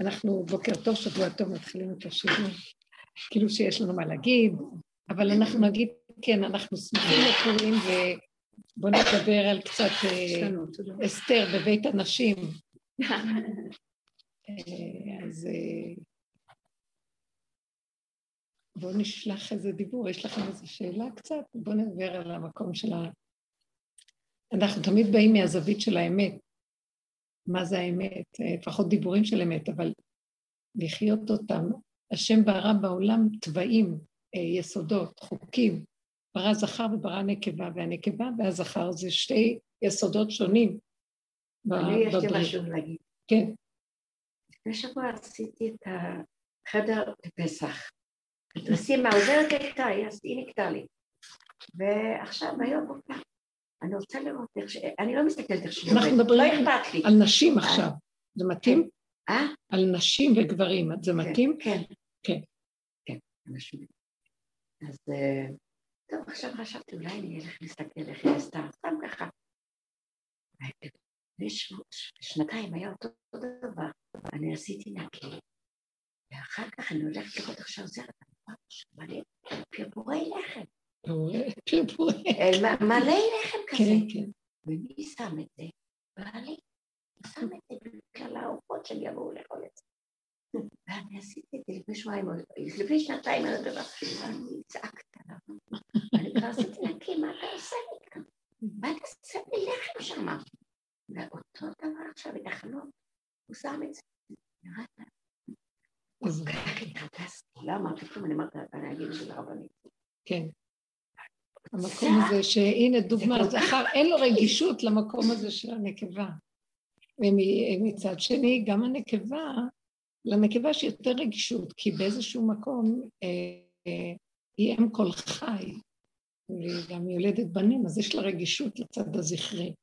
אנחנו בוקר טוב, שבוע טוב, מתחילים את השיעור, כאילו שיש לנו מה להגיד, אבל אנחנו נגיד, כן, אנחנו שמחים לפורים, ובואו נדבר על קצת אה, אסתר בבית הנשים. אה, אז אה, בואו נשלח איזה דיבור, יש לכם איזו שאלה קצת? בואו נדבר על המקום של ה... אנחנו תמיד באים מהזווית של האמת. מה זה האמת? לפחות דיבורים של אמת, אבל לחיות אותם. השם ברא בעולם תוואים, אה, יסודות, חוקים. ברא זכר וברא נקבה, והנקבה והזכר זה שתי יסודות שונים. אני יש לי משהו להגיד. כן. לפני שבוע עשיתי את החדר בפסח. נשים העוזרת נקטה, היא נקטה לי. ועכשיו, היום בוקר, אני רוצה לראות איך ש... אני לא מסתכלת איך שהיא עובדת, לא אכפת לי. על נשים עכשיו. זה מתאים? אה? על נשים וגברים, זה כן, מתאים? כן. כן. כן, נשים. אז אה, טוב, עכשיו חשבתי, אולי אני אלך להסתכל איך היא עשתה, סתם ככה. לפני שנתיים היה אותו דבר, אני עשיתי נקי, ואחר כך אני הולכת לראות איך שעוזרת, אני מלא פרפורי לחם. פרפורי. מלא לחם כזה. כן, כן. ומי שם את זה? בעלי. שם את זה בגלל העופות שלי יבואו לאכול את זה. ואני עשיתי את זה לפני שבועיים, לפני שנתיים, אני צעקת עליו. אני כבר עשיתי נקי, מה אתה עושה לי כאן? מה אתה עושה לי לחם שם? ואותו דבר עכשיו, בתחנות, הוא שם את זה. אז ככה התחפשתי, לא אמרתי כלום, אני אמרתי, אני אגיד את זה לרבנית. כן. המקום הזה, שהנה דוגמה, זכר, אין לו רגישות למקום הזה של הנקבה. ומצד שני, גם הנקבה, לנקבה יש יותר רגישות, כי באיזשהו מקום אה, אה, היא אם כל חי, והיא גם יולדת בנים, אז יש לה רגישות לצד הזכרי.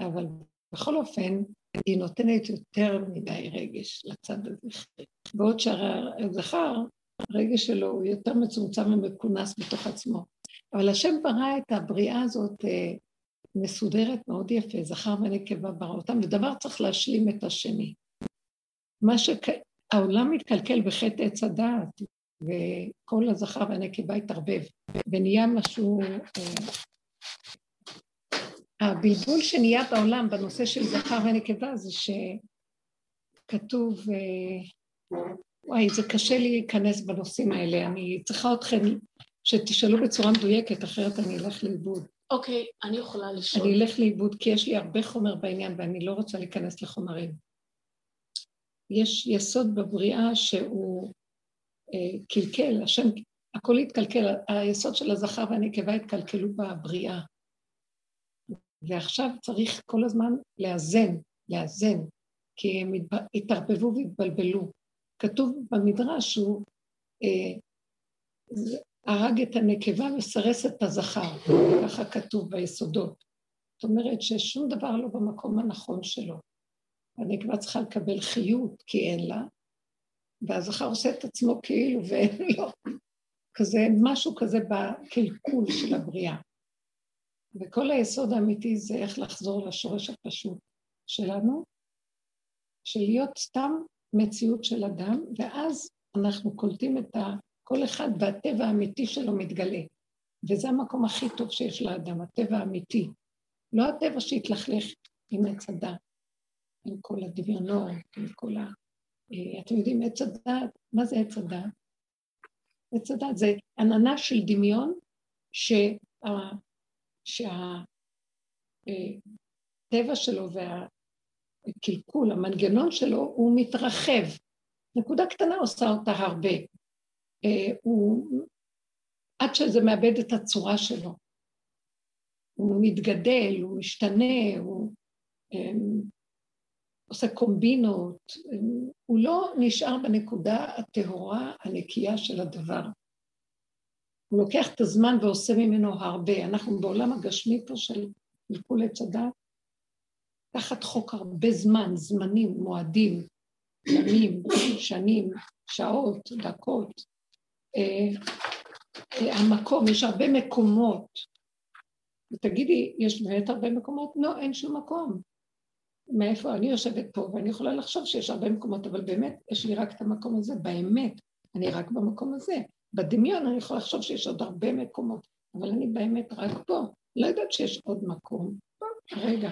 אבל בכל אופן, היא נותנת יותר מדי רגש לצד הזכרי. בעוד שהזכר, הרגש שלו הוא יותר מצומצם ומכונס בתוך עצמו. אבל השם ברא את הבריאה הזאת אה, מסודרת מאוד יפה, זכר ונקבה ברא אותם, ודבר צריך להשלים את השני. מה שהעולם מתקלקל בחטא עץ הדעת, וכל הזכר והנקבה התערבב, ונהיה משהו... אה, הבלבול שנהיה בעולם בנושא של זכר ונקבה זה שכתוב, אה, וואי, זה קשה לי להיכנס בנושאים האלה, אני צריכה אתכם שתשאלו בצורה מדויקת, אחרת אני אלך לאיבוד. אוקיי, okay, אני יכולה לשאול. אני אלך לאיבוד, כי יש לי הרבה חומר בעניין ואני לא רוצה להיכנס לחומרים. יש יסוד בבריאה שהוא אה, קלקל, השם, הכל התקלקל, היסוד של הזכר והנקבה התקלקלו בבריאה. ועכשיו צריך כל הזמן לאזן, לאזן, כי הם התערבבו והתבלבלו. כתוב במדרש שהוא אה, הרג את הנקבה וסרס את הזכר, ככה כתוב ביסודות. זאת אומרת ששום דבר לא במקום הנכון שלו. הנקבה צריכה לקבל חיות כי אין לה, והזכר עושה את עצמו כאילו ואין לו. כזה, משהו כזה בקלקול של הבריאה. וכל היסוד האמיתי זה איך לחזור לשורש הפשוט שלנו, של להיות סתם מציאות של אדם, ואז אנחנו קולטים את ה... כל אחד והטבע האמיתי שלו מתגלה. וזה המקום הכי טוב שיש לאדם, הטבע האמיתי. לא הטבע שהתלכלך עם עץ הדת, עם כל הדמיונות, עם כל ה... אה, אתם יודעים, עץ הדת, מה זה עץ הדת? עץ הדת זה עננה של דמיון שהטבע שה... אה, שלו והקלקול, המנגנון שלו, הוא מתרחב. נקודה קטנה עושה אותה הרבה. אה, הוא, עד שזה מאבד את הצורה שלו. הוא מתגדל, הוא משתנה, הוא um, עושה קומבינות, um, הוא לא נשאר בנקודה הטהורה הנקייה של הדבר. הוא לוקח את הזמן ועושה ממנו הרבה. אנחנו בעולם הגשמי פה של מלכול עץ הדת, תחת חוק הרבה זמן, זמנים, מועדים, ימים, שנים, שעות, דקות. אה, אה, המקום, יש הרבה מקומות. ותגידי, יש באמת הרבה מקומות? לא, אין שום מקום. מאיפה אני יושבת פה, ואני יכולה לחשוב שיש הרבה מקומות, אבל באמת, יש לי רק את המקום הזה, באמת, אני רק במקום הזה. בדמיון אני יכולה לחשוב שיש עוד הרבה מקומות, אבל אני באמת רק פה. לא יודעת שיש עוד מקום. רגע.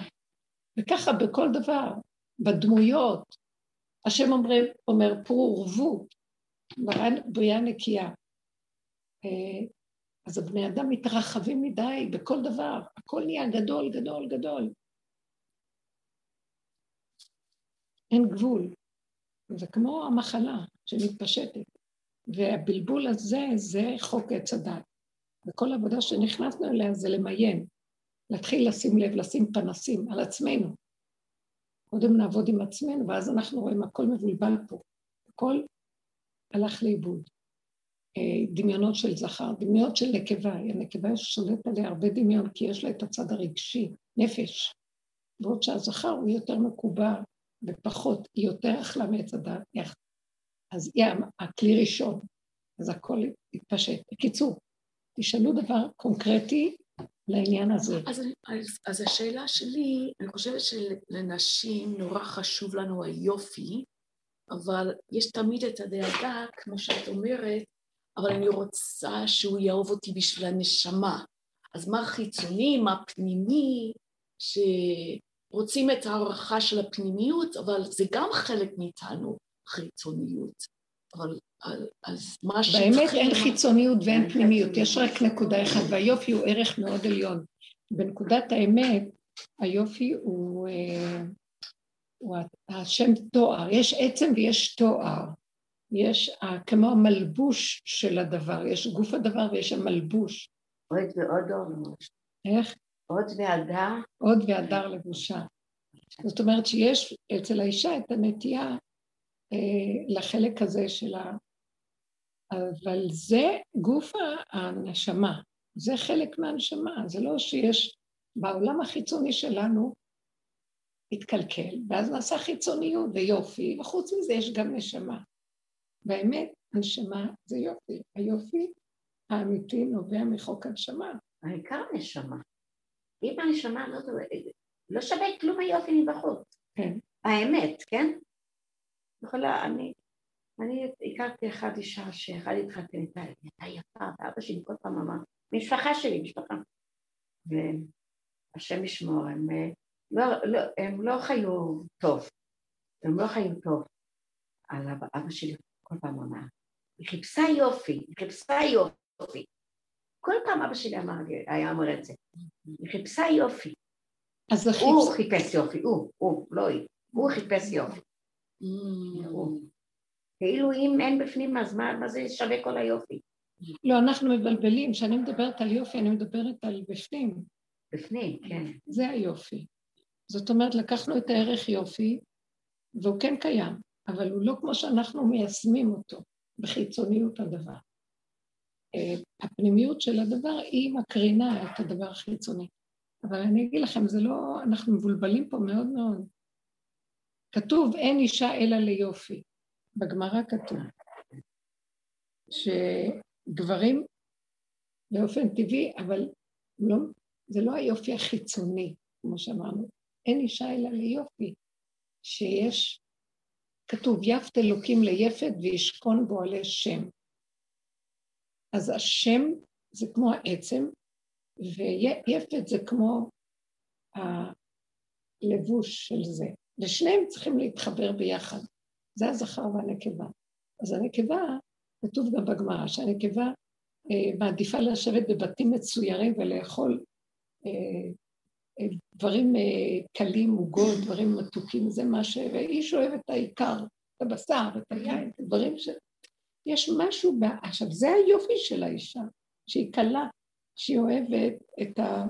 וככה בכל דבר, בדמויות. השם אומר, אומר פרו ורבו, בריאה נקייה. אה, אז הבני אדם מתרחבים מדי בכל דבר, הכל נהיה גדול, גדול, גדול. אין גבול. זה כמו המחלה שמתפשטת. והבלבול הזה זה חוק עץ הדת. וכל העבודה שנכנסנו אליה זה למיין, להתחיל לשים לב, לשים פנסים על עצמנו. קודם נעבוד עם עצמנו, ואז אנחנו רואים הכל מבולבל פה. הכל הלך לאיבוד. אה, דמיונות של זכר, דמיונות של נקבה. הנקבה שולט עליה הרבה דמיון, כי יש לה את הצד הרגשי, נפש. בעוד שהזכר הוא יותר מקובע ופחות, היא יותר אכלה מעץ הדת, אז היא הכלי ראשון, אז הכל יתפשט. בקיצור, תשאלו דבר קונקרטי לעניין הזה. אז, אז, אז השאלה שלי, אני חושבת שלנשים נורא חשוב לנו היופי, אבל יש תמיד את הדאגה, כמו שאת אומרת, אבל אני רוצה שהוא יאהוב אותי בשביל הנשמה. אז מה חיצוני, מה פנימי, שרוצים את ההערכה של הפנימיות, אבל זה גם חלק מאיתנו, חיצוניות. אבל אז מה ש... באמת אין חיצוניות ואין פנימיות, יש רק נקודה אחת, והיופי הוא ערך מאוד עליון. בנקודת האמת, היופי הוא, אה, הוא השם תואר, יש עצם ויש תואר. יש כמו המלבוש של הדבר, יש גוף הדבר ויש המלבוש. עוד ועוד עוד. איך? עוד והדר. עוד והדר לבושה. זאת אומרת שיש אצל האישה את הנטייה אה, לחלק הזה של ה... אבל זה גוף הנשמה, זה חלק מהנשמה, זה לא שיש בעולם החיצוני שלנו התקלקל, ואז נעשה חיצוניות ויופי, וחוץ מזה יש גם נשמה. באמת, הנשמה זה יופי. היופי האמיתי נובע מחוק הנשמה. העיקר נשמה. אם הנשמה לא, לא שווה כלום היופי מבחוץ. כן. האמת, כן? יכולה, אני, אני הכרתי אחת אישה שאחד התחתן איתה, היא הייתה יפה, ואבא שלי כל פעם אמר, משפחה שלי, משפחה. והשם ישמור, הם לא, לא, הם לא חיו טוב, הם לא חיו טוב. על אבא שלי כל פעם אמר, היא חיפשה יופי, היא חיפשה יופי. כל פעם אבא שלי אמר, היה אומר את זה, היא חיפשה יופי. אז החיפש... הוא חיפש יופי, הוא, הוא, לא היא, הוא חיפש יופי. כאילו אם אין בפנים אז מה, מה זה שווה כל היופי? לא, אנחנו מבלבלים, כשאני מדברת על יופי אני מדברת על בפנים. בפנים, כן. זה היופי. זאת אומרת, לקחנו את הערך יופי, והוא כן קיים, אבל הוא לא כמו שאנחנו מיישמים אותו בחיצוניות הדבר. אה, הפנימיות של הדבר היא מקרינה את הדבר החיצוני. אבל אני אגיד לכם, זה לא, אנחנו מבולבלים פה מאוד מאוד. כתוב אין אישה אלא ליופי. בגמרא כתוב שגברים באופן טבעי, אבל לא, זה לא היופי החיצוני, כמו שאמרנו, אין אישה אלא ליופי, שיש, כתוב יפת אלוקים ליפת וישכון בו עלי שם. אז השם זה כמו העצם, ויפת זה כמו הלבוש של זה. ושניהם צריכים להתחבר ביחד. זה הזכר והנקבה. אז הנקבה, כתוב גם בגמרא, שהנקבה אה, מעדיפה לשבת בבתים מצוירים ולאכול אה, דברים אה, קלים, עוגות, דברים מתוקים, זה מה ש... ואיש אוהב את העיקר, את הבשר, את היין, את הדברים ש... יש משהו, ב... עכשיו זה היופי של האישה, שהיא קלה, שהיא אוהבת את ה...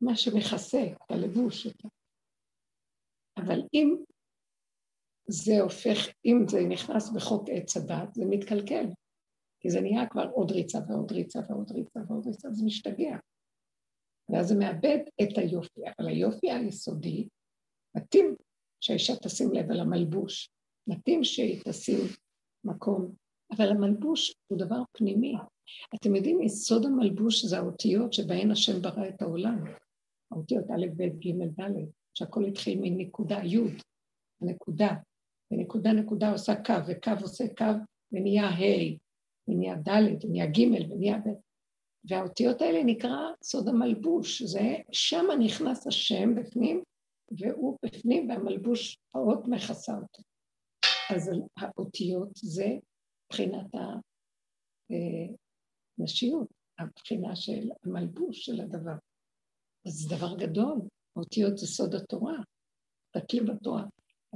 מה שמכסה, את הלבוש, את ה... אבל אם זה הופך, אם זה נכנס בחוק עץ הדת, זה מתקלקל. כי זה נהיה כבר עוד ריצה ועוד ריצה ועוד ריצה ועוד ריצה, זה משתגע. ואז זה מאבד את היופי. אבל היופי היסודי, מתאים שהאישה תשים לב על המלבוש, מתאים שהיא תשים מקום, אבל המלבוש הוא דבר פנימי. אתם יודעים, יסוד המלבוש זה האותיות שבהן השם ברא את העולם. האותיות א', ב', ג', ד'. שהכל התחיל מנקודה י', נקודה, ונקודה נקודה עושה קו, וקו עושה קו, ונהיה ה', ונהיה ד', ונהיה ג', ונהיה ב'. והאותיות האלה נקרא סוד המלבוש, זה שם נכנס השם בפנים, והוא בפנים, והמלבוש, האות מכסה אותו. אז האותיות זה מבחינת הנשיות, הבחינה של המלבוש של הדבר. אז זה דבר גדול, האותיות זה סוד התורה, תקלי בתורה,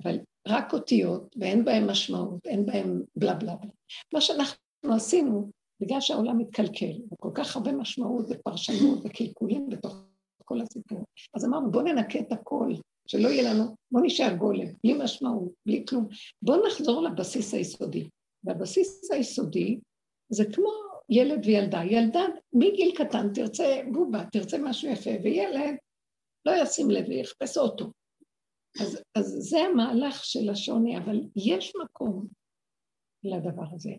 אבל רק אותיות, ואין בהן משמעות, אין בהן בלה בלה בלה. מה שאנחנו עשינו, בגלל שהעולם מתקלקל, וכל כך הרבה משמעות ופרשנות וקלקולים בתוך כל הסיפור, אז אמרנו, בואו ננקה את הכל, שלא יהיה לנו, בואו נשאר גולם, בלי משמעות, בלי כלום. בואו נחזור לבסיס היסודי. והבסיס היסודי זה כמו ילד וילדה. ילדה מגיל קטן תרצה בובה, תרצה משהו יפה, וילד לא ישים לב ויחפש אוטו. אז, אז זה המהלך של השוני, אבל יש מקום לדבר הזה.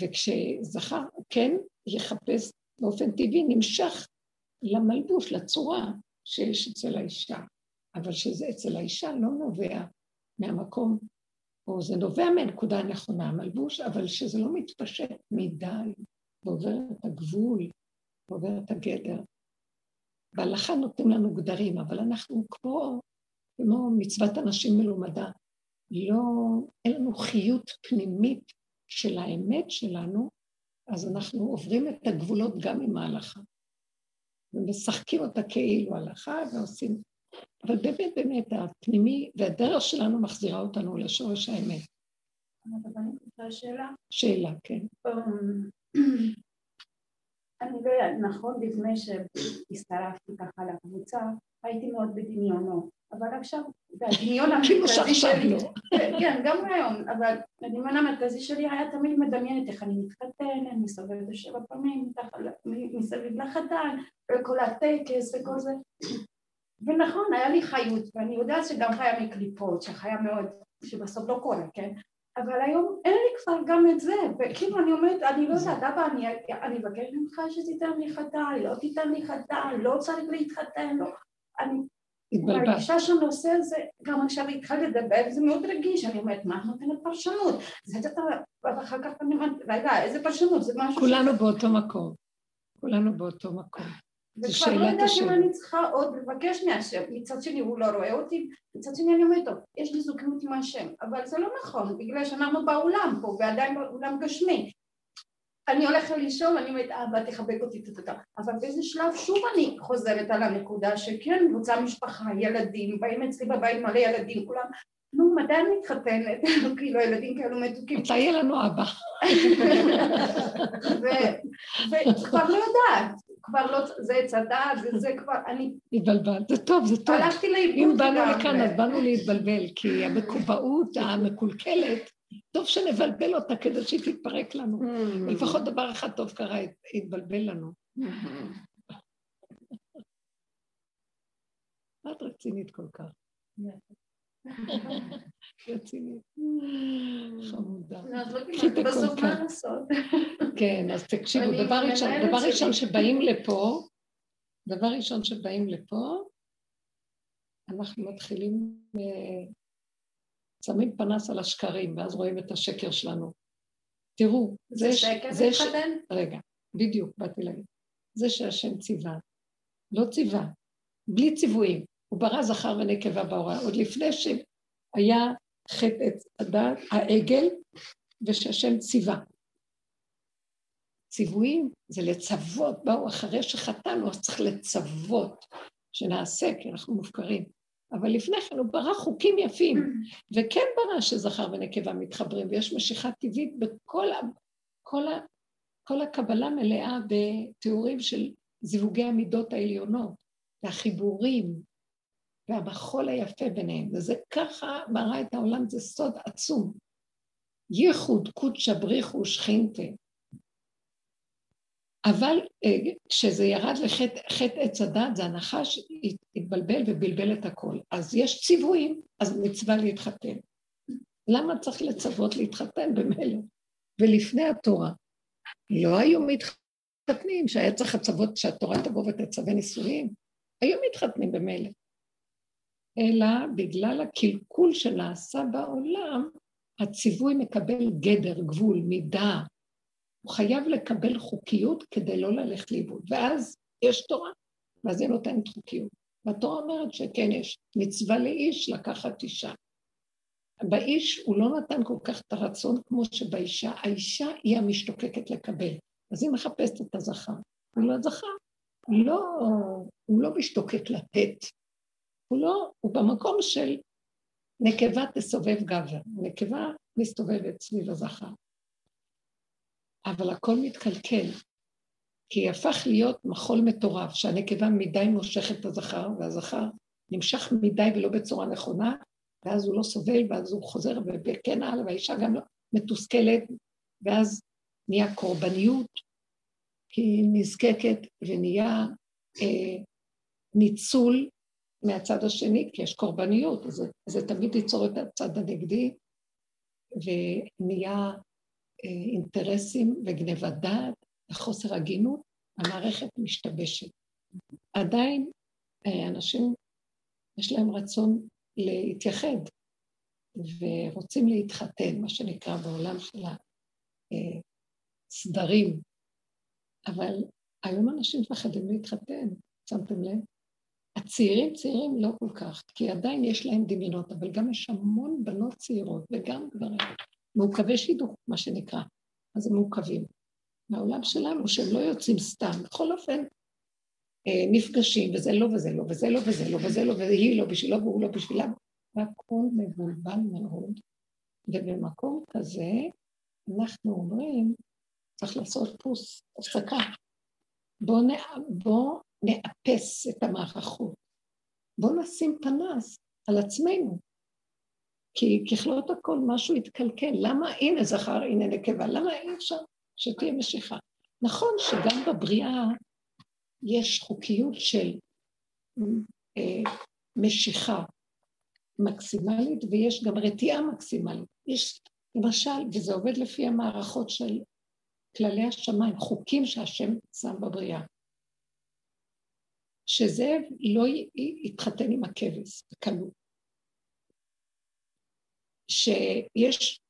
וכשזכר כן יחפש באופן טבעי, נמשך למלבוש, לצורה שיש אצל האישה. אבל שזה אצל האישה לא נובע מהמקום, או זה נובע מהנקודה הנכונה, המלבוש, אבל שזה לא מתפשט מדי, ועובר את הגבול, ועובר את הגדר. בהלכה נותנים לנו גדרים, אבל אנחנו כמו, כמו מצוות אנשים מלומדה, לא, אין לנו חיות פנימית של האמת שלנו, אז אנחנו עוברים את הגבולות גם עם ההלכה. ומשחקים אותה כאילו הלכה ועושים אבל באמת באמת הפנימי והדרך שלנו מחזירה אותנו לשורש האמת. שאלה? שאלה, כן. אמ, אני לא יודעת, נכון, לפני שהצטרפתי ככה לקבוצה, הייתי מאוד בדמיונות, אבל עכשיו, הדמיון המרכזי שלי, לא. כן, גם היום, אבל הדמיון המרכזי שלי היה תמיד מדמיינת איך אני מתחתנת, מסתובבת שבע פעמים, מסביב לחתן, וכל הטקס וכל זה, ונכון, היה לי חיות, ואני יודעת שגם חיה מקליפות, שחיה מאוד, שבסוף לא קורה, כן? אבל היום אין לי כבר גם את זה, וכאילו אני אומרת, אני לא יודעת, אבא, אני, אני ממך שתיתן לי חתן, לא תיתן לי חתן, לא צריך להתחתן, לא, אני מרגישה שהנושא הזה, גם עכשיו התחלתי לדבר, זה מאוד רגיש, אני אומרת, מה את נותנת פרשנות? זה אתה, ואחר כך אני אומרת, רגע, איזה פרשנות? זה משהו... כולנו באותו מקום, כולנו באותו מקום. וכבר לא יודעת אם אני צריכה עוד לבקש מהשם, מצד שני הוא לא רואה אותי, מצד שני אני אומרת, טוב, יש לי זוגנות עם השם, אבל זה לא נכון, בגלל שאנחנו בעולם פה, ועדיין בעולם גשמי. אני הולכת לישון, אני אומרת, אבא תחבק אותי, תתתה. אבל באיזה שלב שוב אני חוזרת על הנקודה שכן, רוצה משפחה, ילדים, באים אצלי בבית מלא ילדים, כולם, נו, מתי אני מתחתנת? כאילו, ילדים כאלו מתוקים. מתי יהיה לנו אבא? וכבר לא יודעת. כבר לא, זה עץ הדעת, וזה כבר, אני... התבלבלת, זה טוב, זה טוב. הלכתי לאיבוד אם באנו לכאן, אז באנו להתבלבל, כי המקובעות המקולקלת, טוב שנבלבל אותה כדי שהיא תתפרק לנו. Mm. לפחות דבר אחד טוב קרה, התבלבל לנו. את רצינית כל כך. רצינית. חמודה. קחי את הכל כאן. כן, אז תקשיבו, דבר ראשון, דבר ראשון שבאים לפה, דבר ראשון שבאים לפה, אנחנו מתחילים, אה, שמים פנס על השקרים, ואז רואים את השקר שלנו. תראו, זה שקר מתחתן? רגע, בדיוק, באתי להגיד. זה שהשם ציווה, לא ציווה, בלי ציוויים. הוא ברא זכר ונקבה בהוראה, עוד לפני שהיה חטא הדת, העגל, ושהשם ציווה. ציוויים זה לצוות, באו אחרי שחטאנו, אז צריך לצוות, שנעשה, כי אנחנו מופקרים. אבל לפני כן הוא ברא חוקים יפים, וכן ברא שזכר ונקבה מתחברים, ויש משיכה טבעית בכל ה... כל ה... כל הקבלה מלאה בתיאורים של זיווגי המידות העליונות, והחיבורים, והמחול היפה ביניהם, וזה ככה מראה את העולם, זה סוד עצום. ייחוד קודשא בריחו שכינתה. אבל אה, כשזה ירד לחטא עץ הדת, זה הנחש התבלבל ובלבל את הכל. אז יש ציוויים, אז מצווה להתחתן. למה צריך לצוות להתחתן במילא? ולפני התורה, לא היו מתחתנים, שהיה צריך לצוות שהתורה תבוא ותצווה נישואים, היו מתחתנים במילא. אלא בגלל הקלקול שנעשה בעולם, הציווי מקבל גדר, גבול, מידה. הוא חייב לקבל חוקיות כדי לא ללכת לאיבוד. ואז יש תורה, ואז היא נותנת חוקיות. והתורה אומרת שכן יש מצווה לאיש לקחת אישה. באיש הוא לא נתן כל כך את הרצון כמו שבאישה, האישה היא המשתוקקת לקבל. אז היא מחפשת את הזכר. הוא לא זכר, לא, הוא לא משתוקק לתת. הוא לא, הוא במקום של נקבה תסובב גבר. נקבה מסתובבת סביב הזכר. אבל הכל מתקלקל, כי הפך להיות מחול מטורף, שהנקבה מדי מושכת את הזכר, והזכר נמשך מדי ולא בצורה נכונה, ואז הוא לא סובל, ואז הוא חוזר, וכן הלאה, והאישה גם לא מתוסכלת, ואז נהיה קורבניות, כי היא נזקקת, ונהיה אה, ניצול מהצד השני, כי יש קורבניות, אז זה תמיד ייצור את הצד הנגדי, ונהיה אינטרסים וגנבת דעת וחוסר הגינות, המערכת משתבשת. עדיין אה, אנשים, יש להם רצון להתייחד ורוצים להתחתן, מה שנקרא בעולם של הסדרים, אבל היום אנשים מפחדים להתחתן, שמתם לב? הצעירים צעירים לא כל כך, כי עדיין יש להם דמיונות, אבל גם יש המון בנות צעירות וגם גברים, מעוכבי שידוך, מה שנקרא, אז הם מעוכבים. מהעולם שלנו, שהם לא יוצאים סתם, בכל אופן, אה, נפגשים, וזה לא וזה לא, וזה לא וזה לא, וזה לא, והיא לא בשבילו והוא לא בשבילה, והכל מבולבל מאוד, ובמקום כזה אנחנו אומרים, צריך לעשות פוס, הפסקה. בואו בוא נאפס את המערכות. בואו נשים פנס על עצמנו. כי ככלות הכל משהו יתקלקל. למה הנה זכר, הנה נקבה? למה אי אפשר שתהיה משיכה? נכון שגם בבריאה יש חוקיות של אה, משיכה מקסימלית ויש גם רתיעה מקסימלית. יש, למשל, וזה עובד לפי המערכות של כללי השמיים, חוקים שהשם שם בבריאה. שזאב לא יתחתן עם הכבש בקלות. שיש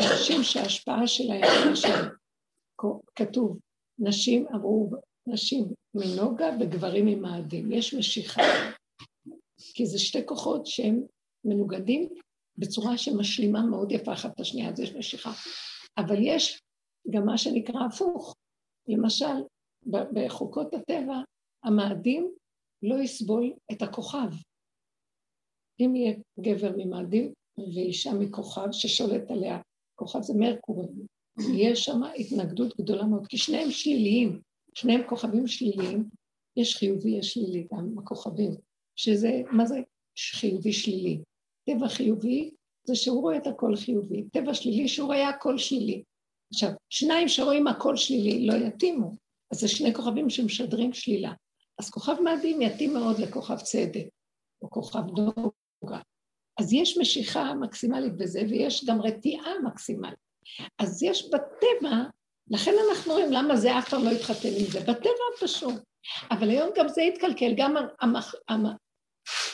אנשים שההשפעה שלהם, למשל, כתוב, נשים אמרו, נשים מנוגה וגברים ממאדים. יש משיכה, כי זה שתי כוחות שהם מנוגדים בצורה שמשלימה מאוד יפה אחת את השנייה, אז יש משיכה. אבל יש גם מה שנקרא הפוך. למשל, בחוקות הטבע, המאדים לא יסבול את הכוכב. אם יהיה גבר ממאדים ואישה מכוכב ששולט עליה, כוכב זה מרקורי, יש שם התנגדות גדולה מאוד, כי שניהם שליליים, שניהם כוכבים שליליים, יש חיובי, יש שלילי גם בכוכבים, שזה, מה זה חיובי שלילי? טבע חיובי זה שהוא רואה את הכל חיובי, טבע שלילי שהוא רואה הכל שלילי. עכשיו, שניים שרואים הכל שלילי לא יתאימו, אז זה שני כוכבים שמשדרים שלילה. אז כוכב מאדים יתאים מאוד לכוכב צדק, או כוכב דוגה. אז יש משיכה מקסימלית בזה, ויש גם רתיעה מקסימלית. אז יש בטבע, לכן אנחנו רואים למה זה אף פעם לא יתחתן עם זה, בטבע הפשוט. אבל היום גם זה יתקלקל, גם המח...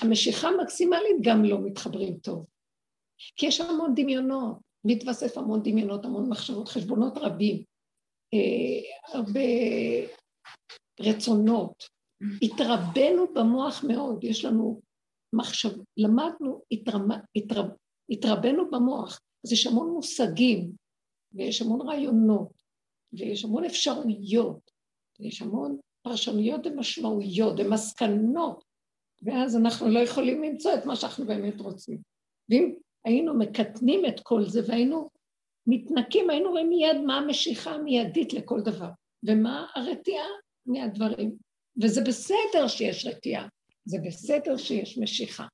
המשיכה המקסימלית גם לא מתחברים טוב. כי יש המון דמיונות, מתווסף המון דמיונות, המון מחשבות, חשבונות רבים, אה, הרבה רצונות, התרבנו במוח מאוד, יש לנו מחשב, למדנו, התרב, התרב, התרבנו במוח, אז יש המון מושגים, ויש המון רעיונות, ויש המון אפשרויות, ויש המון פרשנויות ומשמעויות ומסקנות, ואז אנחנו לא יכולים למצוא את מה שאנחנו באמת רוצים. ואם היינו מקטנים את כל זה והיינו מתנקים, היינו רואים מיד מה המשיכה המיידית לכל דבר, ומה הרתיעה מהדברים. וזה בסדר שיש רתיעה, זה בסדר שיש משיכה.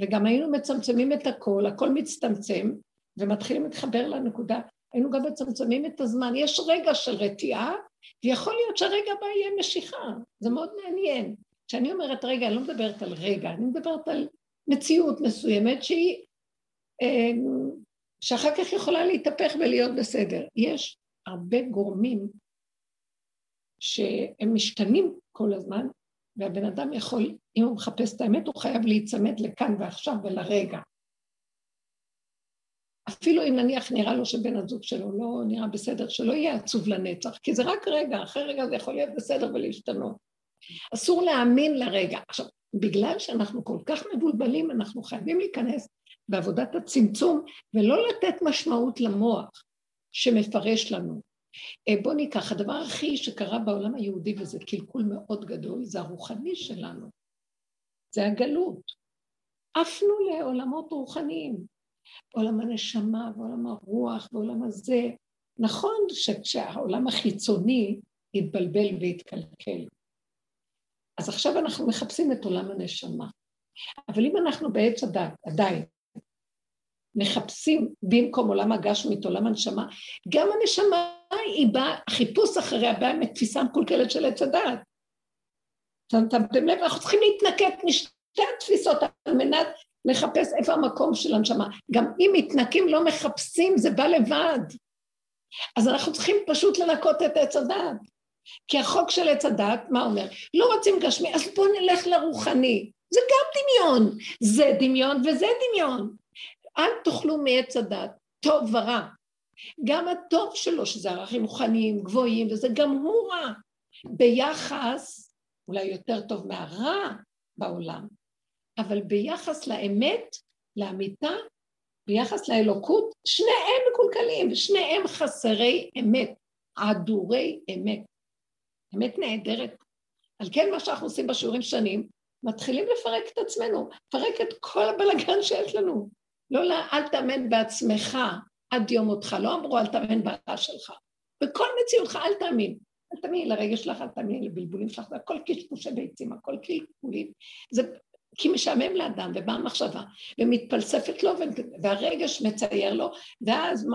וגם היינו מצמצמים את הכל, הכל מצטמצם, ומתחילים להתחבר לנקודה, היינו גם מצמצמים את הזמן. יש רגע של רתיעה, ויכול להיות שהרגע הבא יהיה משיכה. זה מאוד מעניין. כשאני אומרת רגע, אני לא מדברת על רגע, אני מדברת על מציאות מסוימת שהיא, אמ, שאחר כך יכולה להתהפך ולהיות בסדר. יש הרבה גורמים שהם משתנים כל הזמן, והבן אדם יכול, אם הוא מחפש את האמת, הוא חייב להיצמד לכאן ועכשיו ולרגע. אפילו אם נניח נראה לו שבן הזוג שלו לא נראה בסדר, שלא יהיה עצוב לנצח, כי זה רק רגע, אחרי רגע זה יכול להיות בסדר ולהשתנות. אסור להאמין לרגע. עכשיו, בגלל שאנחנו כל כך מבולבלים, אנחנו חייבים להיכנס בעבודת הצמצום ולא לתת משמעות למוח שמפרש לנו. אה, בואו ניקח, הדבר הכי שקרה בעולם היהודי, וזה קלקול מאוד גדול, זה הרוחני שלנו. זה הגלות. עפנו לעולמות רוחניים. עולם הנשמה ועולם הרוח ועולם הזה. נכון שכשהעולם החיצוני יתבלבל ויתקלקל. אז עכשיו אנחנו מחפשים את עולם הנשמה. אבל אם אנחנו בעץ הדת עדיין מחפשים במקום עולם הגשמית, עולם הנשמה, גם הנשמה היא באה, החיפוש אחריה באה מתפיסה מקולקלת של עץ הדת. שמתם לב, אנחנו צריכים להתנקט משתי התפיסות על מנת לחפש איפה המקום של הנשמה. גם אם מתנקים לא מחפשים, זה בא לבד. אז אנחנו צריכים פשוט לנקות את עץ הדת. כי החוק של עץ הדת, מה אומר? לא רוצים גשמי, אז בואו נלך לרוחני. זה גם דמיון. זה דמיון וזה דמיון. אל תאכלו מעץ הדת, טוב ורע. גם הטוב שלו, שזה ערכים רוחניים, גבוהים, וזה גם הוא רע. ביחס, אולי יותר טוב מהרע בעולם, אבל ביחס לאמת, לאמיתה, ביחס לאלוקות, שניהם מקולקלים, ושניהם חסרי אמת, עדורי אמת. אמת נהדרת. על כן מה שאנחנו עושים בשיעורים שנים, מתחילים לפרק את עצמנו, לפרק את כל הבלגן שיש לנו. לא, אל תאמן בעצמך עד יום מותך, לא אמרו אל תאמן בעלה שלך. בכל מציאותך אל תאמין. אל תאמין לרגש שלך, אל תאמין לבלבולים שלך, זה הכל קשקושי ביצים, הכל קלקולים. זה כי משעמם לאדם, ובאה המחשבה, ומתפלספת לו, והרגש מצייר לו, ואז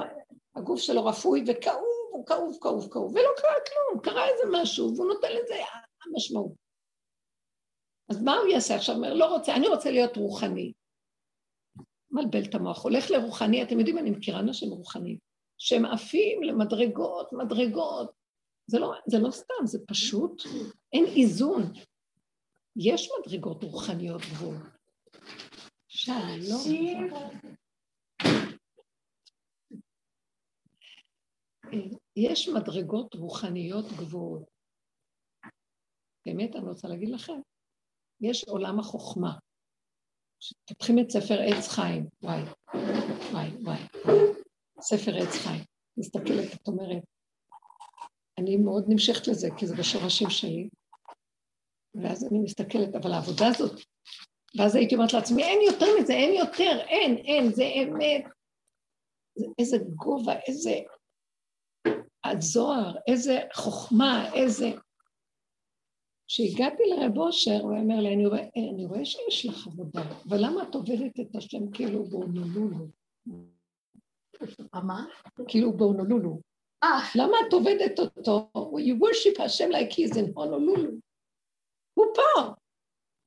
הגוף שלו רפוי וכאוב, הוא כאוב, כאוב, כאוב, ולא קרה כלום, קרה איזה משהו, והוא נותן לזה המשמעות. אז מה הוא יעשה עכשיו? אומר, לא רוצה, אני רוצה להיות רוחני. מבלבל את המוח, הולך לרוחני, אתם יודעים, אני מכירה אנשים רוחניים, שהם עפים למדרגות, מדרגות. זה לא, זה לא סתם, זה פשוט, אין איזון. יש מדרגות רוחניות גבוהות. יש מדרגות רוחניות גבוהות. באמת, אני רוצה להגיד לכם, יש עולם החוכמה. פותחים את ספר עץ חיים, וואי, וואי, וואי, ספר עץ חיים. מסתכלת, את אומרת, אני מאוד נמשכת לזה, כי זה בשורשים שלי, ואז אני מסתכלת, אבל העבודה הזאת, ואז הייתי אומרת לעצמי, אין יותר מזה, אין יותר, אין, אין, זה אמת. איזה גובה, איזה הזוהר, איזה חוכמה, איזה... כשהגעתי לרב אושר, הוא אומר לי, אני רואה, אני רואה שיש לך עבודה, אבל למה את עובדת את השם כאילו באונולולו? מה? כאילו באונולולו. אה. למה את עובדת אותו? You worship השם like he is in Honolulu. הוא פה.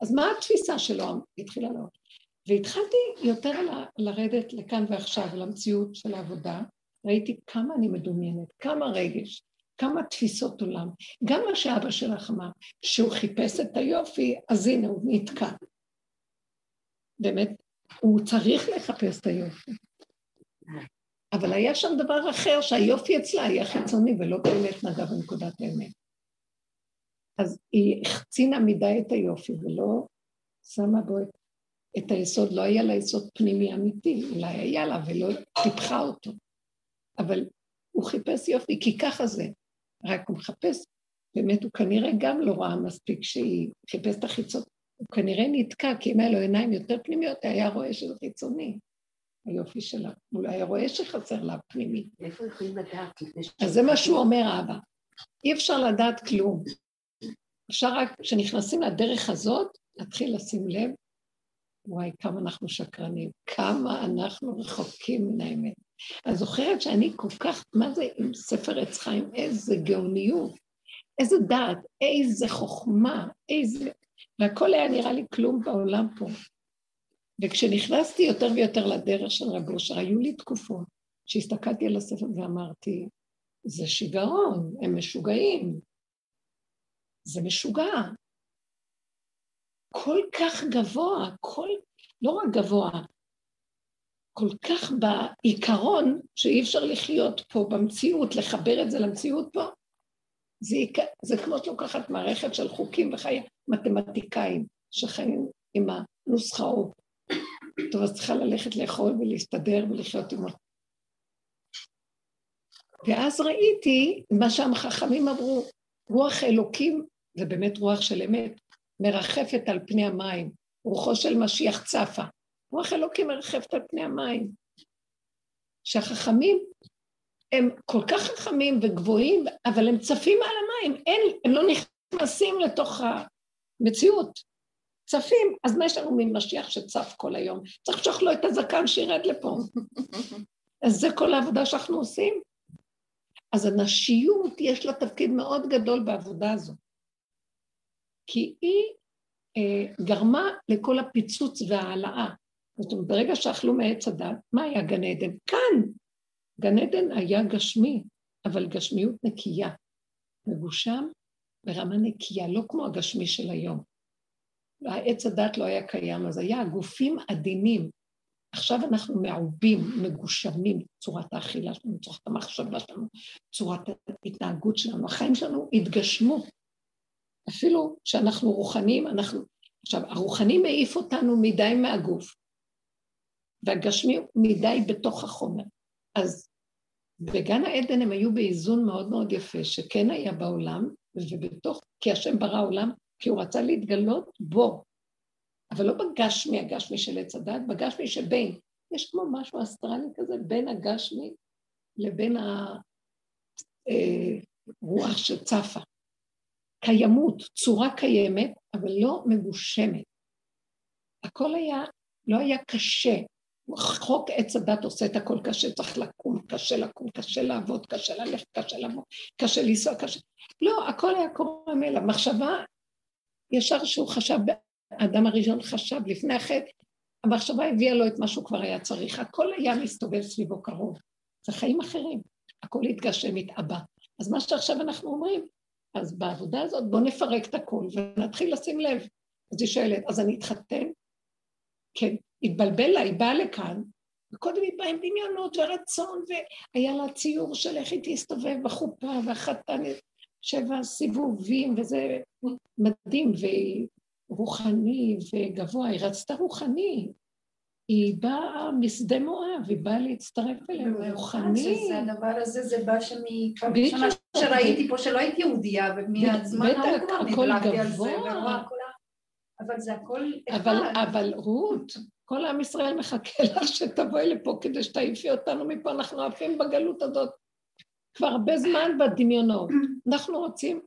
אז מה התפיסה שלו? התחילה לו. והתחלתי יותר לרדת לכאן ועכשיו, למציאות של העבודה, ראיתי כמה אני מדומיינת, כמה רגש, כמה תפיסות עולם. גם מה שאבא שלך אמר, שהוא חיפש את היופי, אז הנה הוא נתקע. באמת, הוא צריך לחפש את היופי. אבל היה שם דבר אחר, שהיופי אצלה היה חיצוני ולא באמת נגע בנקודת האמת. אז היא החצינה מדי את היופי ולא שמה בו את, את היסוד, לא היה לה יסוד פנימי אמיתי, אולי היה לה ולא טיפחה אותו. אבל הוא חיפש יופי, כי ככה זה. רק הוא מחפש, באמת הוא כנראה גם לא ראה מספיק שהיא חיפש את החיצות. הוא כנראה נתקע, כי אם היה לו עיניים יותר פנימיות, היה רואה שזה חיצוני, היופי שלה. לא היה רואה שחסר לה פנימי. איפה יכולים לדעת? אז זה מה שהוא אומר, אבא. אי אפשר לדעת כלום. אפשר רק, כשנכנסים לדרך הזאת, להתחיל לשים לב, וואי, כמה אנחנו שקרנים, כמה אנחנו רחוקים מן האמת. אני זוכרת שאני כל כך, מה זה עם ספר עץ חיים, איזה גאוניות, איזה דעת, איזה חוכמה, איזה... והכל היה נראה לי כלום בעולם פה. וכשנכנסתי יותר ויותר לדרך של רב אושר, היו לי תקופות שהסתכלתי על הספר ואמרתי, זה שיגעון, הם משוגעים, זה משוגע. כל כך גבוה, כל, לא רק גבוה, כל כך בעיקרון שאי אפשר לחיות פה במציאות, לחבר את זה למציאות פה, זה, זה כמו שאת לוקחת מערכת של חוקים וחיי מתמטיקאים שחיים עם הנוסחאות. טוב, אז צריכה ללכת לאכול ולהסתדר ולחיות עם... ואז ראיתי מה שהחכמים אמרו, רוח אלוקים, זה באמת רוח של אמת, מרחפת על פני המים, רוחו של משיח צפה. רוח אלוקים מרחפת על פני המים. שהחכמים הם כל כך חכמים וגבוהים, אבל הם צפים על המים, אין, הם לא נכנסים לתוך המציאות. צפים, אז מה יש לנו ממשיח שצף כל היום? צריך לשלוח לו את הזקן שירד לפה. אז זה כל העבודה שאנחנו עושים. אז הנשיות, יש לה תפקיד מאוד גדול בעבודה הזו. כי היא אה, גרמה לכל הפיצוץ וההעלאה. זאת אומרת, ברגע שאכלו מעץ הדת, מה היה גן עדן? כאן. גן עדן היה גשמי, אבל גשמיות נקייה. מגושם ברמה נקייה, לא כמו הגשמי של היום. העץ הדת לא היה קיים, אז היה גופים עדינים. עכשיו אנחנו מעובים, מגושמים, צורת האכילה שלנו, צורת המחשבה שלנו, צורת ההתנהגות שלנו, החיים שלנו התגשמו. אפילו שאנחנו רוחניים, אנחנו... עכשיו, הרוחני מעיף אותנו מדי מהגוף, והגשמי מדי בתוך החומר. אז בגן העדן הם היו באיזון מאוד מאוד יפה, שכן היה בעולם, ובתוך, כי השם ברא עולם, כי הוא רצה להתגלות בו, אבל לא בגשמי, הגשמי של עץ הדת, בגשמי שבין, יש כמו משהו אסטרלי כזה בין הגשמי לבין הרוח אה, שצפה. קיימות, צורה קיימת, אבל לא מגושמת. הכל היה, לא היה קשה. חוק עץ הדת עושה את הכל קשה, צריך לקום, קשה לקום, קשה לעבוד, קשה ללכת, קשה לעבוד, קשה לנסוע, קשה... לא, הכל היה קורה מאליו. מחשבה, ישר שהוא חשב, האדם הראשון חשב לפני החטא, המחשבה הביאה לו את מה שהוא כבר היה צריך. הכל היה מסתובב סביבו קרוב. זה חיים אחרים. הכל התגשם, התאבא. אז מה שעכשיו אנחנו אומרים, אז בעבודה הזאת בואו נפרק את הכל ונתחיל לשים לב. אז היא שואלת, אז אני אתחתן? כן, התבלבל לה, היא באה לכאן, וקודם היא באה עם דמיונות ורצון, והיה לה ציור של איך היא תסתובב בחופה, והחתן שבע סיבובים, וזה מדהים, ורוחני וגבוה, היא רצתה רוחני, היא באה משדה מואב, היא באה להצטרף אלינו, רוחני. הדבר הזה, זה בא שמפעם ראשונה שראיתי פה שלא הייתי יהודייה, ומהזמן ההוא כבר נדלקתי על זה, אבל זה הכל. אבל רות, כל עם ישראל מחכה לך שתבואי לפה כדי שתעיפי אותנו מפה, אנחנו עפים בגלות הזאת כבר הרבה זמן בדמיונות. אנחנו רוצים,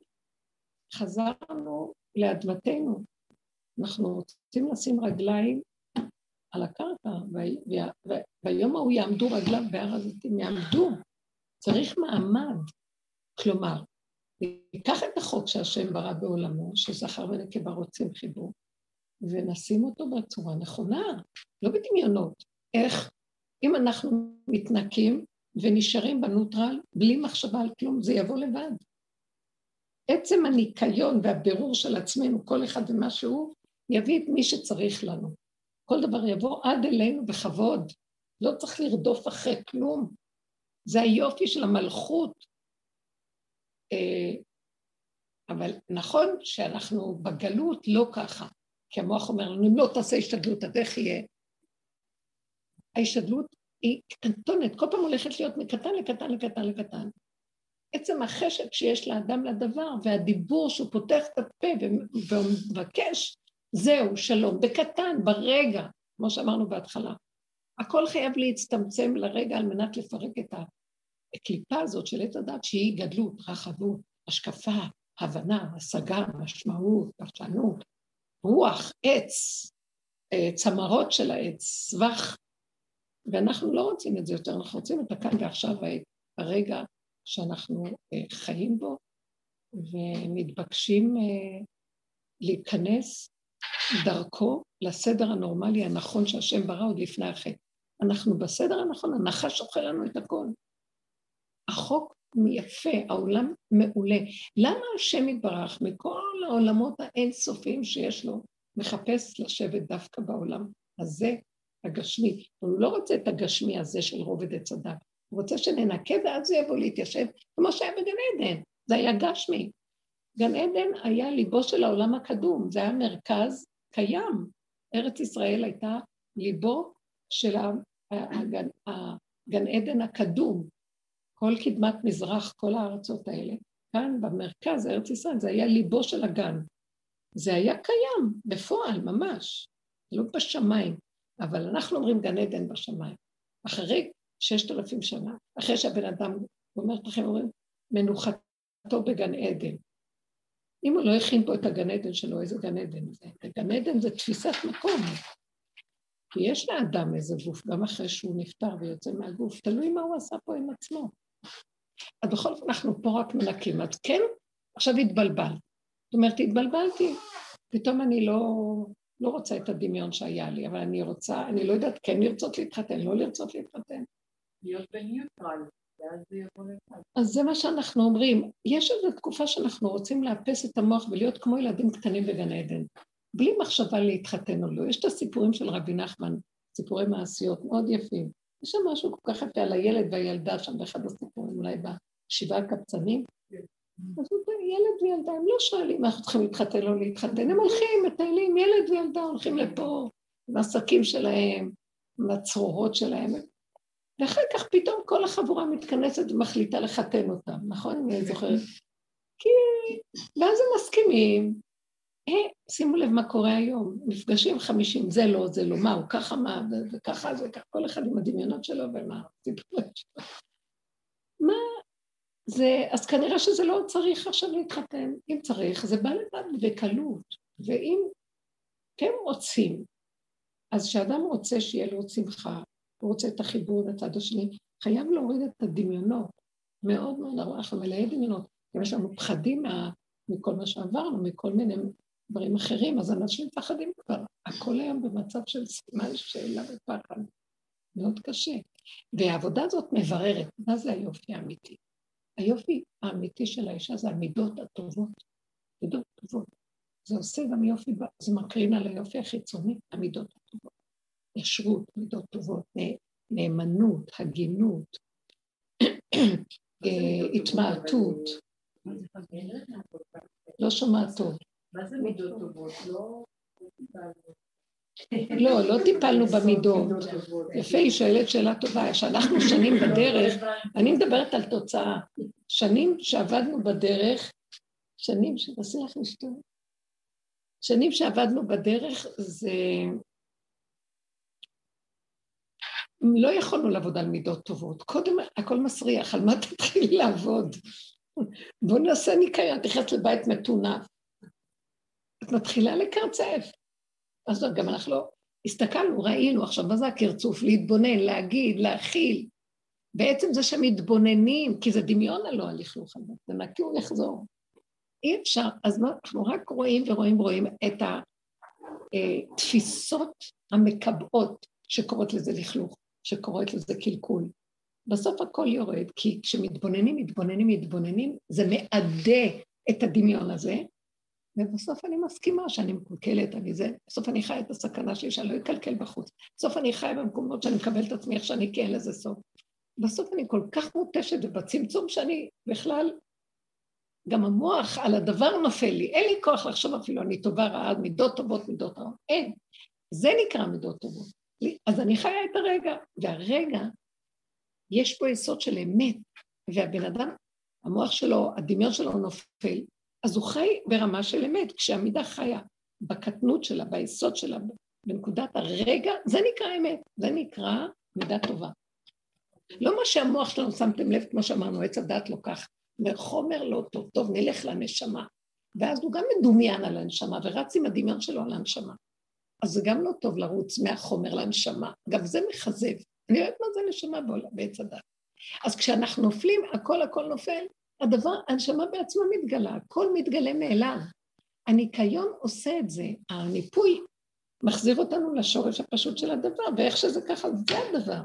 חזרנו לאדמתנו, אנחנו רוצים לשים רגליים על הקרקע, ביום ההוא יעמדו רגליו בהר הזיתים, יעמדו. צריך מעמד. כלומר, ניקח את החוק שהשם ברא בעולמו, שזכר ונקבה רוצים חיבור, ונשים אותו בצורה נכונה, לא בדמיונות. איך? אם אנחנו מתנקים ונשארים בנוטרל, בלי מחשבה על כלום, זה יבוא לבד. עצם הניקיון והבירור של עצמנו, כל אחד ומה שהוא, יביא את מי שצריך לנו. כל דבר יבוא עד אלינו בכבוד. לא צריך לרדוף אחרי כלום. זה היופי של המלכות. אה, אבל נכון שאנחנו בגלות לא ככה, כי המוח אומר לנו, אם לא תעשה השתדלות, אז איך יהיה? ההשתדלות היא קטנטונת, כל פעם הולכת להיות מקטן לקטן לקטן לקטן. עצם החשק שיש לאדם לדבר, והדיבור שהוא פותח את הפה ומבקש, זהו, שלום, בקטן, ברגע, כמו שאמרנו בהתחלה. הכל חייב להצטמצם לרגע על מנת לפרק את הקליפה הזאת של עת הדת, שהיא גדלות, רחבות, השקפה, הבנה, השגה, משמעות, פרשנות, רוח, עץ, אה, צמרות של העץ, סבך, ואנחנו לא רוצים את זה יותר, אנחנו רוצים את הכאן ועכשיו, הרגע שאנחנו אה, חיים בו, ומתבקשים אה, להיכנס דרכו לסדר הנורמלי הנכון שהשם ברא עוד לפני החטא. אנחנו בסדר הנכון, הנחש אוכל לנו את הכל. החוק יפה, העולם מעולה. למה השם יתברך מכל העולמות האינסופיים שיש לו, מחפש לשבת דווקא בעולם הזה, הגשמי. הוא לא רוצה את הגשמי הזה של רובד עץ הדת, הוא רוצה שננקה ואז זה יבוא להתיישב, כמו שהיה בגן עדן, זה היה גשמי. גן עדן היה ליבו של העולם הקדום, זה היה מרכז קיים. ארץ ישראל הייתה ליבו של הגן, הגן עדן הקדום, כל קדמת מזרח, כל הארצות האלה. כאן במרכז, ארץ ישראל, זה היה ליבו של הגן. זה היה קיים, בפועל, ממש. לא בשמיים, אבל אנחנו אומרים גן עדן בשמיים. אחרי ששת אלפים שנה, אחרי שהבן אדם, הוא אומר לכם, אומרים, מנוחתו בגן עדן. אם הוא לא הכין פה את הגן עדן שלו, איזה גן עדן זה? גן עדן זה תפיסת מקום. כי יש לאדם איזה גוף, גם אחרי שהוא נפטר ויוצא מהגוף, תלוי מה הוא עשה פה עם עצמו. אז בכל זאת אנחנו פה רק מנקים. אז כן, עכשיו התבלבלת. זאת אומרת, התבלבלתי, פתאום אני לא, לא רוצה את הדמיון שהיה לי, אבל אני רוצה, אני לא יודעת כן לרצות להתחתן, לא לרצות להתחתן. להיות בניוטרל. אז זה מה שאנחנו אומרים. יש איזו תקופה שאנחנו רוצים לאפס את המוח ולהיות כמו ילדים קטנים בגן עדן, בלי מחשבה להתחתן או לא. יש את הסיפורים של רבי נחמן, סיפורי מעשיות מאוד יפים. יש שם משהו כל כך יפה על הילד והילדה שם באחד הסיפורים, אולי בשבעה הקבצנים. אז הוא ילד וילדה, הם לא שואלים אנחנו צריכים להתחתן או להתחתן, הם הולכים, מטיילים, ילד וילדה הולכים לפה, עם העסקים שלהם, עם הצרורות שלהם, ואחר כך פתאום כל החבורה מתכנסת ומחליטה לחתן אותם, נכון? אני זוכרת. כי... ואז הם מסכימים. אה, שימו לב מה קורה היום, מפגשים חמישים, זה לא, זה לא, מה, הוא ככה מה, וככה זה, ככה, כל אחד עם הדמיונות שלו ומה הסיפורים שלו. מה, זה, אז כנראה שזה לא צריך עכשיו להתחתן. אם צריך, זה בא לבד בקלות. ואם אתם רוצים, אז כשאדם רוצה שיהיה לו שמחה, הוא רוצה את החיבור לצד השני, חייב להוריד את הדמיונות. מאוד מאוד, אנחנו מלאי דמיונות. יש לנו פחדים מה, מכל מה שעברנו, מכל מיני דברים אחרים, אז אנשים מפחדים כבר. הכל היום במצב של סימן שאלה ופחד. מאוד קשה. והעבודה הזאת מבררת, מה זה היופי האמיתי? היופי האמיתי של האישה זה המידות הטובות. מידות טובות. זה עושה גם יופי, זה מקרין על היופי החיצוני, המידות הטובות. ישרות, מידות טובות, נאמנות, הגינות, אה, התמעטות. לא שומעת טוב. מה זה מידות טובות? לא... לא, לא טיפלנו במידות. יפה, היא שואלת שאלה טובה. שאנחנו שנים בדרך, אני מדברת על תוצאה. שנים שעבדנו בדרך, שנים, שתעשי לך לשתות. שנים שעבדנו בדרך זה לא יכולנו לעבוד על מידות טובות. קודם הכל מסריח, על מה תתחילי לעבוד? בואו נעשה ניקיון, תכנס לבית מטונף. מתחילה לקרצף. אז גם אנחנו לא... הסתכלנו, ראינו, עכשיו מה זה הקרצוף? להתבונן, להגיד, להכיל. בעצם זה שמתבוננים, כי זה דמיון הלא הלכלוך הזה, זה נקי ולחזור. אי אפשר, אז מה, אנחנו רק רואים ורואים ורואים את התפיסות המקבעות שקוראות לזה לכלוך. שקוראת לזה קלקול. בסוף הכל יורד, כי כשמתבוננים, מתבוננים, מתבוננים, זה מעדה את הדמיון הזה, ובסוף אני מסכימה שאני מקולקלת, אני זה, בסוף אני חיה את הסכנה שלי שאני לא אקלקל בחוץ. בסוף אני חיה במקומות שאני מקבל את עצמי איך שאני, כי אין לזה סוף. בסוף אני כל כך מותשת ובצמצום שאני בכלל, גם המוח על הדבר נופל לי, אין לי כוח לחשוב אפילו אני טובה רעה, מידות טובות, מידות רעות, אין. זה נקרא מידות טובות. אז אני חיה את הרגע, והרגע, יש פה יסוד של אמת, והבן אדם, המוח שלו, הדמיון שלו נופל, אז הוא חי ברמה של אמת, כשהמידה חיה בקטנות שלה, ביסוד שלה, בנקודת הרגע, זה נקרא אמת, זה נקרא מידה טובה. לא מה שהמוח שלנו, שמתם לב, כמו שאמרנו, עץ הדת לוקח, חומר לא טוב, טוב, נלך לנשמה. ואז הוא גם מדומיין על הנשמה, ורץ עם הדמיון שלו על הנשמה. אז זה גם לא טוב לרוץ מהחומר לנשמה, גם זה מכזב. אני יודעת מה זה נשמה בעץ הדת. אז כשאנחנו נופלים, הכל הכל נופל, הדבר, הנשמה בעצמה מתגלה, הכל מתגלה מאליו. הניקיון עושה את זה, הניפוי מחזיר אותנו לשורש הפשוט של הדבר, ואיך שזה ככה, זה הדבר.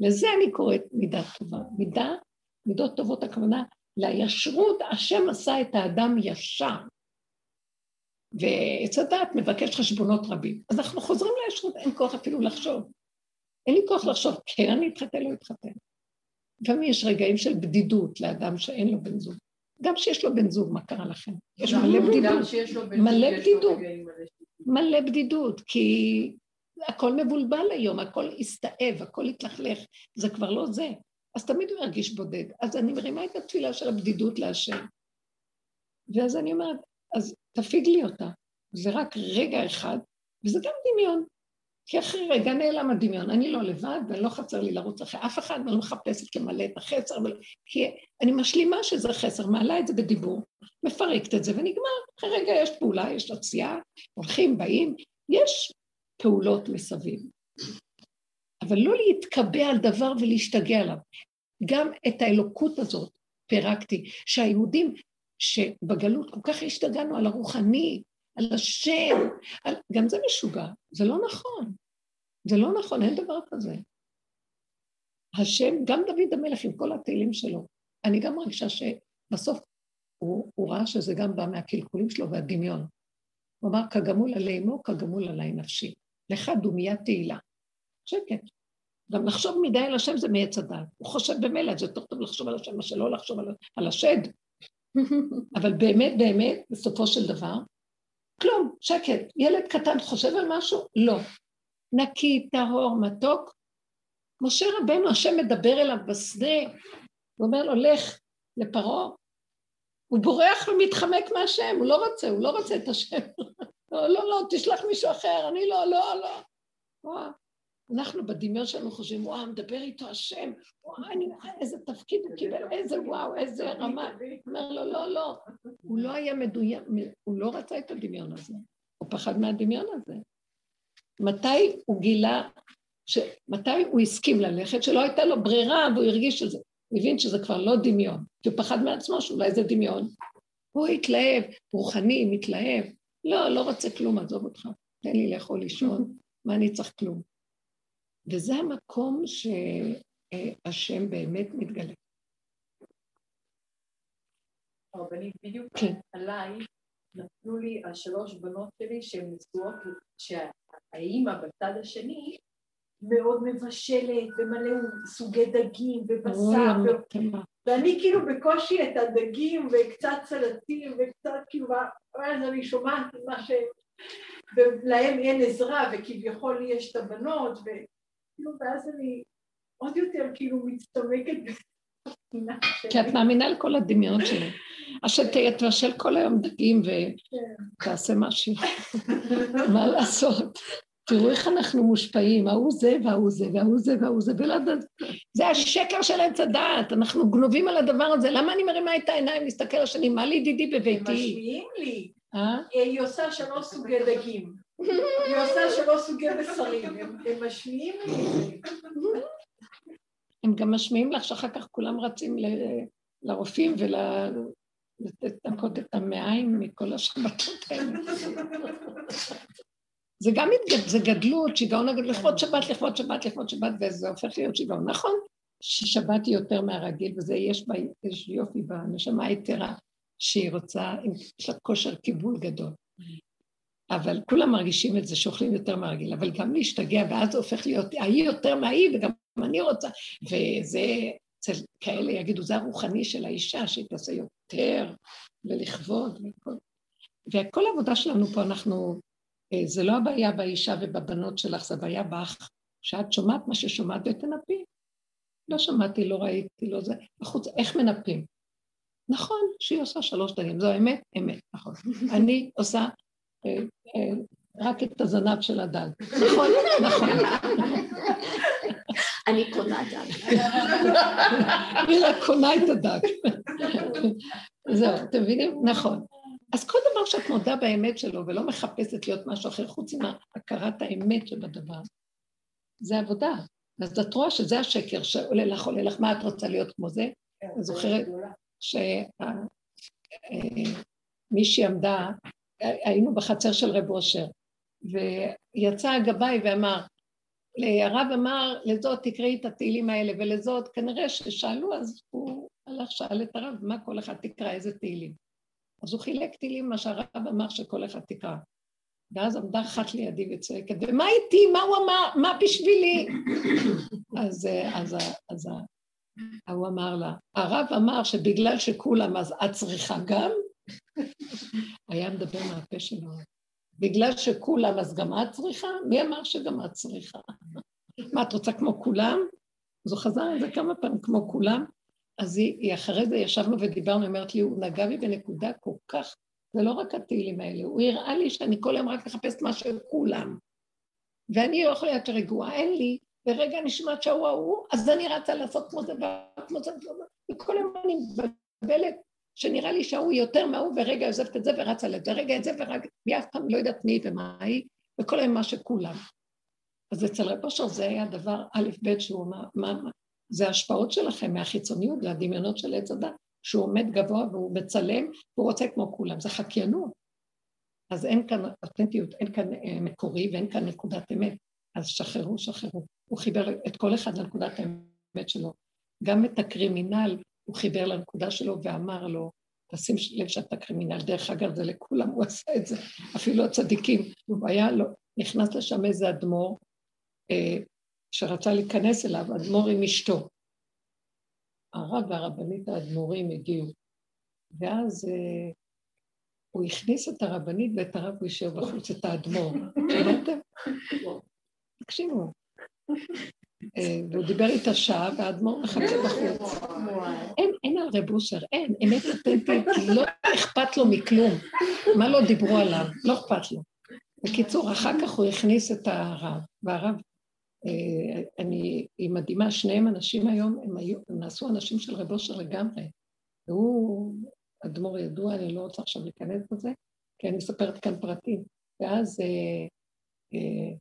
לזה אני קוראת מידה טובה. מידה, מידות טובות הכוונה לישרות, השם עשה את האדם ישר. ועץ הדת מבקש חשבונות רבים. אז אנחנו חוזרים לישרות, אין כוח אפילו לחשוב. אין לי כוח לחשוב, כן אני אתחתן, לא אתחתן. לפעמים יש רגעים של בדידות לאדם שאין לו בן זוג. גם שיש לו בן זוג, מה קרה לכם? יש מלא בדידות. מלא בדידות. מלא בדידות, כי הכל מבולבל היום, הכל הסתאב, הכל התלכלך, זה כבר לא זה. אז תמיד הוא ירגיש בודד. אז אני מרימה את התפילה של הבדידות להשם. ואז אני אומרת, אז תפיג לי אותה. זה רק רגע אחד, וזה גם דמיון. כי אחרי רגע נעלם הדמיון, אני לא לבד ואני לא חסר לי לרוץ אחרי אף אחד ואני לא מחפשת למלא את החסר, ולא... כי אני משלימה שזה חסר, מעלה את זה בדיבור, מפרקת את זה ונגמר. אחרי רגע יש פעולה, יש עשייה, הולכים, באים, יש פעולות מסביב. אבל לא להתקבע על דבר ולהשתגע עליו. גם את האלוקות הזאת פירקתי, שהיהודים שבגלות כל כך השתגענו על הרוחני, על השם, על... גם זה משוגע, זה לא נכון. זה לא נכון, אין דבר כזה. השם, גם דוד המלך עם כל התהילים שלו, אני גם מרגישה שבסוף הוא, הוא ראה שזה גם בא מהקלקולים שלו והדמיון. הוא אמר, כגמול עלי אמו, כגמול עלי נפשי. לך דומיית תהילה. שקט. גם לחשוב מדי על השם זה מעץ הדעת. הוא חושב במילא, זה יותר טוב לחשוב על השם מאשר לא לחשוב על, על השד. אבל באמת, באמת, בסופו של דבר, כלום, שקט. ילד קטן חושב על משהו? לא. נקי, טהור, מתוק. משה רבנו, השם מדבר אליו בשדה, הוא אומר לו, לך לפרעה. הוא בורח ומתחמק מהשם, הוא לא רוצה, הוא לא רוצה את השם. לא, לא, לא, תשלח מישהו אחר, אני לא, לא, לא. וואו. אנחנו בדמיון שלנו חושבים, וואו, מדבר איתו השם, וואו, אני, איזה תפקיד הוא קיבל, איזה וואו, איזה רמה. אומר לו, לא, לא, הוא לא היה מדויק, הוא לא רצה את הדמיון הזה, הוא פחד מהדמיון הזה. מתי הוא גילה, ש... מתי הוא הסכים ללכת, שלא הייתה לו ברירה והוא הרגיש שזה, הוא הבין שזה כבר לא דמיון, כי הוא פחד מעצמו שאולי זה דמיון. הוא התלהב, רוחני, מתלהב, לא, לא רוצה כלום, עזוב אותך, תן לי לאכול לישון, מה אני צריך כלום. וזה המקום שהשם באמת מתגלה. הרבנית, בדיוק כן. עליי נתנו לי על שלוש בנות שלי שהן נשואות, שהאימא בצד השני מאוד מבשלת ומלא סוגי דגים ובשר. ואני כאילו בקושי את הדגים וקצת סלטים וקצת כאילו, אז אני שומעת מה ש... ולהם אין עזרה וכביכול לי יש את הבנות ו... כאילו, ואז אני עוד יותר כאילו מצטמקת כי את מאמינה לכל הדמיון שלי. אז שתבשל כל היום דגים ותעשה משהו. מה לעשות? תראו איך אנחנו מושפעים, ההוא זה וההוא זה וההוא זה וההוא זה, ולא זה השקר של עץ הדעת, אנחנו גנובים על הדבר הזה, למה אני מרימה את העיניים להסתכל השני, מה לידידי בביתי? הם משמיעים לי, אה? היא עושה שלוש סוגי דגים. היא עושה שלוש סוגי בשרים, הם משמיעים לי הם גם משמיעים לך שאחר כך כולם רצים לרופאים ולתקות את המעיים מכל השבתות האלה. זה גם התגד... זה גדלות, שיגעון הגדלות, לכבוד שבת, לכבוד שבת, לכבוד שבת, וזה הופך להיות שיגעון. נכון ששבת היא יותר מהרגיל, וזה יש בה, יש יופי בנשמה היתרה, שהיא רוצה, יש לה כושר קיבול גדול. אבל כולם מרגישים את זה, שאוכלים יותר מהרגיל, אבל גם להשתגע, ואז זה הופך להיות ההיא יותר מההיא, וגם אני רוצה, וזה, אצל כאלה יגידו, זה הרוחני של האישה, שהיא תעשה יותר, ולכבוד, וכל. וכל העבודה שלנו פה, אנחנו, אה, זה לא הבעיה באישה ובבנות שלך, זה הבעיה בך, שאת שומעת מה ששומעת ותנפי. לא שמעתי, לא ראיתי, לא זה, בחוץ, איך מנפים? נכון שהיא עושה שלוש דגים, זו אמת? אמת, נכון. אני עושה אה, אה, רק את הזנב של הדג. נכון, נכון. אני קונה דג. אני רק קונה את הדג. זהו, אתם מבינים? נכון. אז כל דבר שאת מודה באמת שלו ולא מחפשת להיות משהו אחר חוץ מהכרת האמת שבדבר, זה עבודה. אז את רואה שזה השקר שעולה לך, עולה לך, מה את רוצה להיות כמו זה? כן, אני זוכרת שמישהי עמדה היינו בחצר של רב אושר, ויצא הגבאי ואמר, הרב אמר, לזאת תקראי את התהילים האלה, ולזאת, כנראה ששאלו, אז הוא הלך, שאל את הרב, מה כל אחד תקרא, איזה תהילים. אז הוא חילק טילים, מה שהרב אמר שכל אחד תקרא. ואז עמדה אחת לידי וצועקת, ומה איתי? מה הוא אמר? מה בשבילי? אז, אז, אז הוא אמר לה, הרב אמר שבגלל שכולם אז את צריכה גם? היה מדבר מהפה שלו. בגלל שכולם אז גם את צריכה? מי אמר שגם את צריכה? מה, את רוצה כמו כולם? אז הוא חזר על זה כמה פעמים, כמו כולם. אז היא, היא אחרי זה ישבנו ודיברנו, היא אומרת לי, הוא נגע בי בנקודה כל כך, זה לא רק התהילים האלה, הוא הראה לי שאני כל היום רק מחפשת מה של כולם. ואני לא יכולה להיות רגועה, אין לי, ורגע נשמעת שההוא ההוא, אז אני רצה לעשות כמו זה כמו זה, וכל היום אני מבלבלת, שנראה לי שההוא יותר מההוא, ורגע עוזבת את זה ורצה לזה, רגע את זה ורק, והיא אף פעם לא יודעת מי ומה היא, וכל היום מה שכולם. אז אצל רב אושר זה היה דבר א' ב' שהוא אמר, מה, מה, זה ההשפעות שלכם מהחיצוניות והדמיונות של עץ הדת, שהוא עומד גבוה והוא מצלם, והוא רוצה כמו כולם, זה חקיינות. אז אין כאן אותנטיות, אין כאן אה, מקורי ואין כאן נקודת אמת. אז שחררו, שחררו. הוא חיבר את כל אחד לנקודת האמת שלו. גם את הקרימינל הוא חיבר לנקודה שלו ואמר לו, תשים לב שאתה קרימינל. דרך אגב, זה לכולם, הוא עשה את זה, אפילו הצדיקים. הוא היה לו, נכנס לשם איזה אדמו"ר, אה, שרצה להיכנס אליו, אדמו"ר עם אשתו. הרב והרבנית האדמו"רים הגיעו, ואז אה, הוא הכניס את הרבנית ואת הרב הוא יישאר בחוץ, את האדמו"ר. שמעתם? תקשיבו. אה, והוא דיבר איתה שעה, והאדמו"ר מחכה בחוץ. אין, אין על רב אושר, אין, אמת אותנטית, לא אכפת לו מכלום. מה לא דיברו עליו? לא אכפת לו. בקיצור, אחר כך הוא הכניס את הרב, והרב, אה, אני, היא מדהימה, שניהם אנשים היום, הם, היו, הם נעשו אנשים של רב אושר לגמרי. והוא אדמו"ר ידוע, אני לא רוצה עכשיו להיכנס בזה, כי אני מספרת כאן פרטים. ואז אה, אה,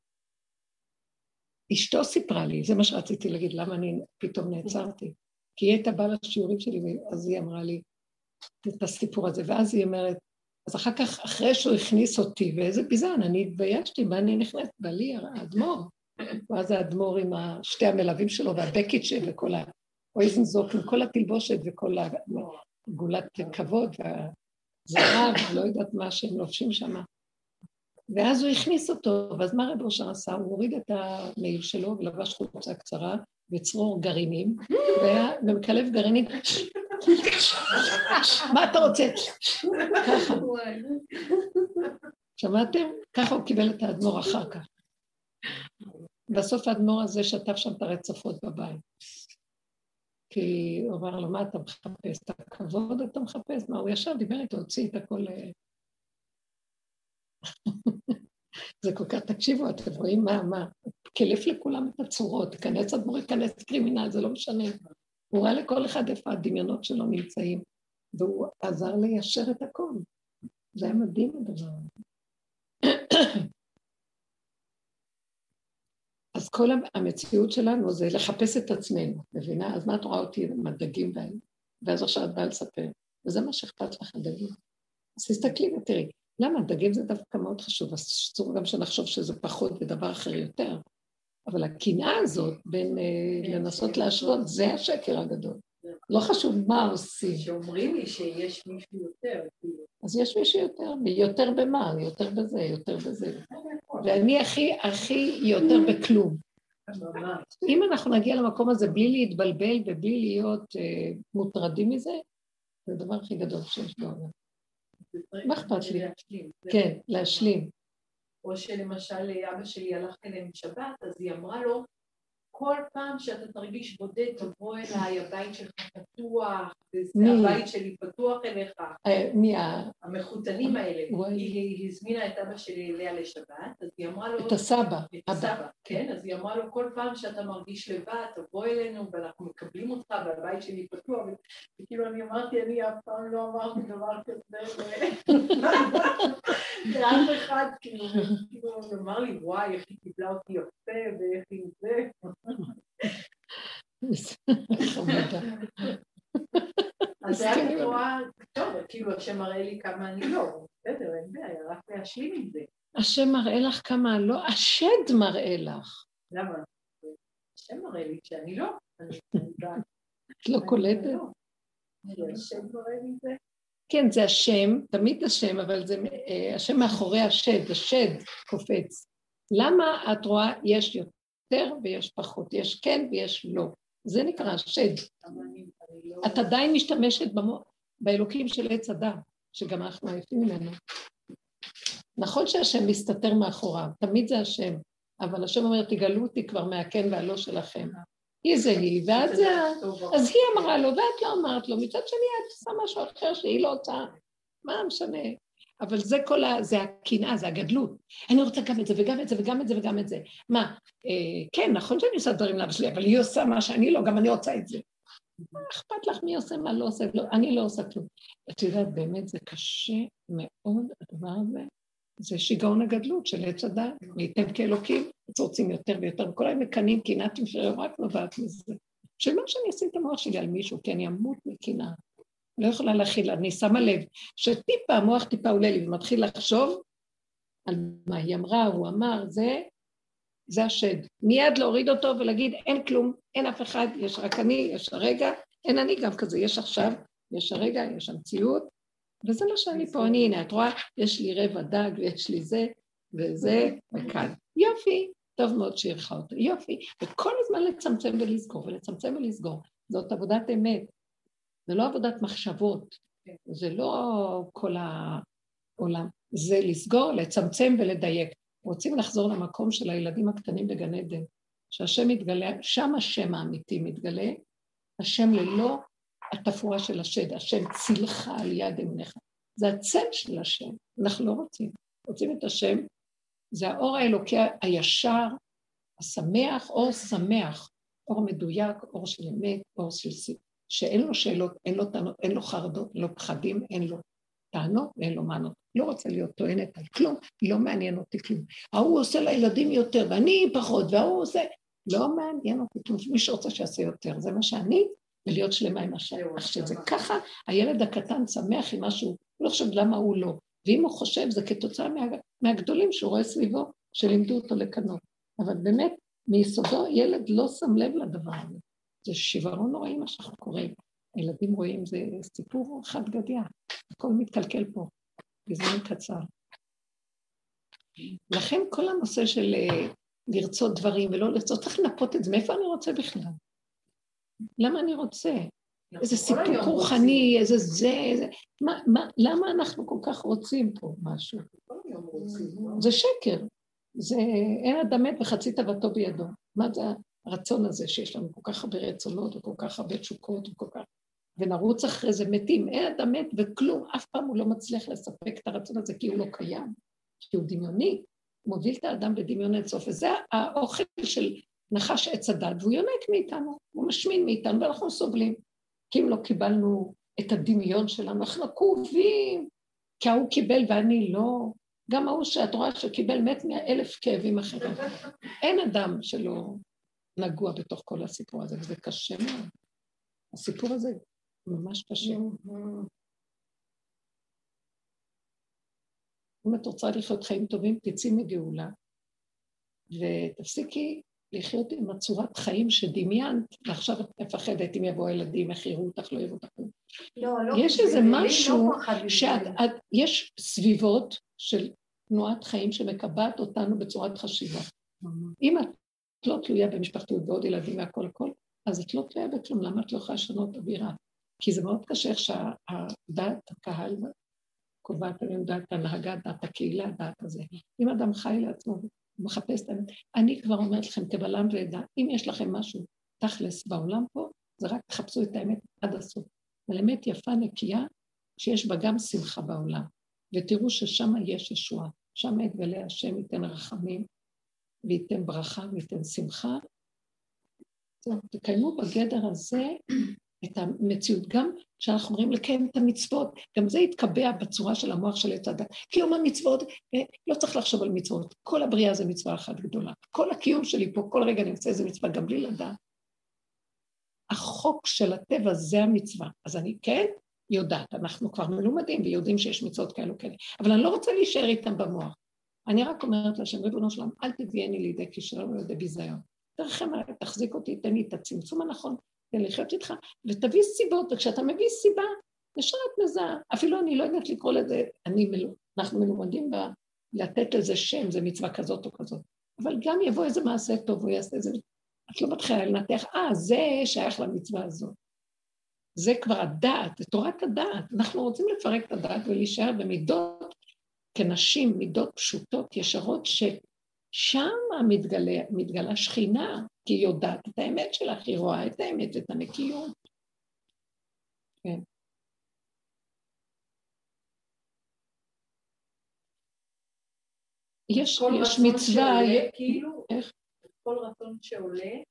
אשתו סיפרה לי, זה מה שרציתי להגיד, למה אני פתאום נעצרתי. כי היא הייתה באה לשיעורים שלי, אז היא אמרה לי את הסיפור הזה, ואז היא אומרת, אז אחר כך, אחרי שהוא הכניס אותי, ואיזה ביזן, אני התביישתי, מה אני נכנסת? בעלי האדמו"ר. ואז האדמו"ר עם שתי המלווים שלו, והבקיצ'ה וכל ה... אויזנזוק, עם כל התלבושת וכל הגולת כבוד והזהב, לא יודעת מה שהם לובשים שם. ואז הוא הכניס אותו, ואז מה רב ראשון עשה? הוא הוריד את המעיל שלו ולבש חולצה קצרה וצרור גרעינים, והיה במקלב גרעינים, מה אתה רוצה? ככה. שמעתם? ככה הוא קיבל את האדמו"ר אחר כך. בסוף האדמו"ר הזה שטף שם את הרצפות בבית. כי הוא אמר לו, מה אתה מחפש? את הכבוד אתה מחפש? מה, הוא ישר דיבר איתו, הוציא את הכל... זה כל כך, תקשיבו, אתם רואים מה, מה, קלף לכולם את הצורות, תיכנס אדמו"ר, ייכנס קרימינל, זה לא משנה. הוא ראה לכל אחד איפה הדמיונות שלו נמצאים, והוא עזר ליישר את הכל. זה היה מדהים הדבר הזה. אז כל המציאות שלנו זה לחפש את עצמנו, מבינה? אז מה את רואה אותי עם הדגים בהם? ואז עכשיו את באה לספר, וזה מה שאכפת לך, הדגים. אז תסתכלי ותראי, למה? דגים זה דווקא מאוד חשוב, אסור גם שנחשוב שזה פחות ודבר אחר יותר. אבל הקנאה הזאת בין אה, לנסות להשוות, זה השקר הגדול. לא חשוב מה עושים. שאומרים לי שיש מישהו יותר. כאילו. אז יש מישהו יותר, יותר במה? יותר בזה, יותר בזה. ואני הכי, הכי יותר בכלום. אם אנחנו נגיע למקום הזה בלי להתבלבל ובלי להיות uh, מוטרדים מזה, זה הדבר הכי גדול שיש בעולם. מה אכפת לי? כן, להשלים. או שלמשל אבא שלי הלך אליהם בשבת, אז היא אמרה לו, כל פעם שאתה תרגיש בודד, תבוא אליי, הבית שלך פתוח, הבית שלי פתוח אליך. אה, מי ה... המחותנים האלה. היא הזמינה את אבא שלי אליה לשבת, אז היא אמרה לו... את הסבא. את הסבא, כן. אז היא אמרה לו, כל פעם שאתה מרגיש לבד, תבוא אלינו ואנחנו מקבלים אותך והבית שלי פתוח. וכאילו אני אמרתי, אני אף פעם לא אמרתי דבר כזה. לאף אחד, כאילו, כאילו, אמר לי, וואי, איך היא קיבלה אותי יפה ואיך היא זה. אז זה היה רואה, טוב, כאילו השם מראה לי כמה אני לא, בסדר, אין בעיה, רק להשלים עם זה. השם מראה לך כמה לא, השד מראה לך. למה? השם מראה לי שאני לא, את לא קולטת? השם מראה לי זה. כן, זה השם, תמיד השם, אבל זה אה, השם מאחורי השד, השד קופץ. למה את רואה יש יותר ויש פחות, יש כן ויש לא. זה נקרא השד. את עדיין משתמשת. באלוקים של עץ הדת, שגם אנחנו עייפים ממנו. נכון שהשם מסתתר מאחוריו, תמיד זה השם, אבל השם אומר, תגלו אותי כבר מהכן והלא שלכם. היא זה היא, ואת זה... אז היא אמרה לו, ואת לא אמרת לו, מצד שני את עושה משהו אחר שהיא לא רוצה, מה משנה? אבל זה כל ה... זה הקנאה, זה הגדלות. אני רוצה גם את זה, וגם את זה, וגם את זה, וגם את זה. מה, אה, כן, נכון שאני עושה דברים לאבא שלי, אבל היא עושה מה שאני לא, גם אני רוצה את זה. מה אכפת לך מי עושה, מה לא עושה? לא, אני לא עושה כלום. את יודעת, באמת זה קשה מאוד, הדבר הזה. זה שיגעון הגדלות של עץ הדת, וייתם כאלוקים, רוצים יותר ויותר, וכל היום מקנאים קנאת שרק נובעת מזה. שלא שאני אשים את המוח שלי על מישהו, כי אני אמות מקנאה. לא יכולה להכיל, אני שמה לב שטיפה, המוח טיפה עולה לי ומתחיל לחשוב על מה היא אמרה, הוא אמר, זה, זה השד. מיד להוריד אותו ולהגיד, אין כלום, אין אף אחד, יש רק אני, יש הרגע, אין אני גם כזה, יש עכשיו, יש הרגע, יש המציאות, וזה מה שאני פה, אני, הנה, את רואה, יש לי רבע דג ויש לי זה וזה, וכאן. יופי, טוב מאוד שאירחה אותו, יופי. וכל הזמן לצמצם ולסגור, ולצמצם ולסגור. זאת עבודת אמת, זה לא עבודת מחשבות, זה לא כל העולם, זה לסגור, לצמצם ולדייק. רוצים לחזור למקום של הילדים הקטנים בגן עדן, שהשם מתגלה, שם השם האמיתי מתגלה, השם ללא התפאורה של השד, השם צילך על יד אמונך. זה הצל של השם, אנחנו לא רוצים. רוצים את השם, זה האור האלוקי הישר, השמח, אור שמח, אור מדויק, אור של אמת, אור של סיפור, שאין לו שאלות, אין לו טענות, אין לו חרדות, אין לו פחדים, אין לו טענות ואין לו מענות. לא רוצה להיות טוענת על כלום, לא מעניין אותי כלום. ההוא עושה לילדים יותר ואני פחות, וההוא עושה... לא מעניין אותי כלום, מי שרוצה שיעשה יותר, זה מה שאני, ולהיות שלמה עם השם. אך שזה ככה, הילד הקטן שמח עם משהו, הוא לא חושב למה הוא לא. ואם הוא חושב, זה כתוצאה מה, מהגדולים שהוא רואה סביבו, שלימדו אותו לקנות. אבל באמת, מיסודו ילד לא שם לב לדבר הזה. זה שיוורון נוראי מה שאנחנו קוראים. הילדים רואים, זה סיפור חד גדיה. הכל מתקלקל פה, בזמן קצר. לכן כל הנושא של אה, לרצות דברים ולא לרצות, צריך לנפות את זה. מאיפה אני רוצה בכלל? למה אני רוצה? איזה סיפוק רוחני, איזה זה, איזה... מה, מה, למה אנחנו כל כך רוצים פה משהו? זה שקר. זה אין אדם מת וחצי תאוותו בידו. מה זה הרצון הזה שיש לנו כל כך הרבה רצונות וכל כך הרבה תשוקות וכל כך... ונרוץ אחרי זה מתים. אין אדם מת וכלום, אף פעם הוא לא מצליח לספק את הרצון הזה כי הוא לא קיים, כי הוא דמיוני. הוא מוביל את האדם לדמיון אינסוף, וזה האוכל של נחש עץ הדת, והוא יונק מאיתנו, הוא משמין מאיתנו, ואנחנו סובלים. כי אם לא קיבלנו את הדמיון שלנו, אנחנו עקובים, כי ההוא קיבל ואני לא. גם ההוא שאת רואה שקיבל מת מאלף כאבים אחרים. אין אדם שלא נגוע בתוך כל הסיפור הזה, וזה קשה מאוד. הסיפור הזה ממש קשה. אם את רוצה לחיות חיים טובים, תצאי מגאולה, ותפסיקי לחיות עם הצורת חיים שדמיינת, ועכשיו את מפחדת אם יבואו ילדים, איך יראו אותך, לא יראו אותך. לא, לא. יש איזה לא משהו שאת, את, יש סביבות של תנועת חיים שמקבעת אותנו בצורת חשיבה. אם את לא תלויה במשפחתיות ועוד ילדים והכל הכל, אז את לא תלויה בכלום, למה את לא יכולה לשנות אווירה? כי זה מאוד קשה איך שהדעת, הקהל קובעת עליהם דעת ההנהגה, דעת הקהילה, דעת הזה. אם אדם חי לעצמו מחפש את האמת. אני כבר אומרת לכם, כבלם ועדה, אם יש לכם משהו תכלס בעולם פה, זה רק תחפשו את האמת עד הסוף. אבל אמת יפה, נקייה, שיש בה גם שמחה בעולם. ותראו ששם יש ישועה. שם יתגלה השם ייתן רחמים, וייתן ברכה, וייתן שמחה. טוב, תקיימו בגדר הזה את המציאות. גם כשאנחנו אומרים לקיים את המצוות, גם זה יתקבע בצורה של המוח של עץ הדת. קיום המצוות, אה, לא צריך לחשוב על מצוות, כל הבריאה זה מצווה אחת גדולה. כל הקיום שלי פה, כל רגע אני עושה איזה מצווה, גם בלי לדעת. החוק של הטבע זה המצווה. אז אני כן יודעת, אנחנו כבר מלומדים ויודעים שיש מצוות כאלו כאלה, אבל אני לא רוצה להישאר איתם במוח. אני רק אומרת להשם, ריבונו שלום, אל תביאני לידי כישלון ולידי ביזיון. תרחם עליי, תחזיק אותי, תן לי את הצמצום הנכון, תן לחיות איתך, ותביא סיבות, וכשאתה מביא סיבה, ישר את מזהה. אפילו אני לא יודעת לקרוא לזה, אני, אנחנו מלומדים ב... לתת לזה שם, זה מצווה כזאת או כזאת. אבל גם יבוא איזה מעשה טוב, הוא יעשה איזה... את לא מתחילה לנתח, אה, זה שייך למצווה הזאת. זה כבר הדעת, זה תורת הדעת. אנחנו רוצים לפרק את הדעת ולהישאר במידות כנשים, מידות פשוטות, ישרות, ששם מתגלה, מתגלה שכינה, כי היא יודעת את האמת שלך, היא רואה את האמת, את הנקיות. כן. יש, יש מצווה... שעולה, כאילו, איך? כל רצון שעולה,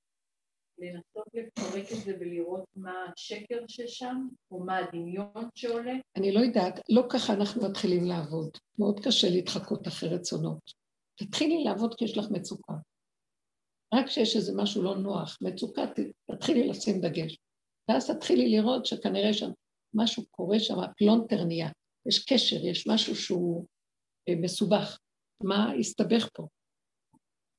לנסות לפרק את זה ולראות מה השקר ששם, או מה הדמיון שעולה? אני לא יודעת, לא ככה אנחנו מתחילים לעבוד. מאוד קשה להתחקות אחרי רצונות. תתחילי לעבוד כי יש לך מצוקה. רק כשיש איזה משהו לא נוח, מצוקה, תתחילי לשים דגש. ואז תתחילי לראות שכנראה שם משהו קורה שם, פלונטר נהיה. יש קשר, יש משהו שהוא אה, מסובך. מה הסתבך פה?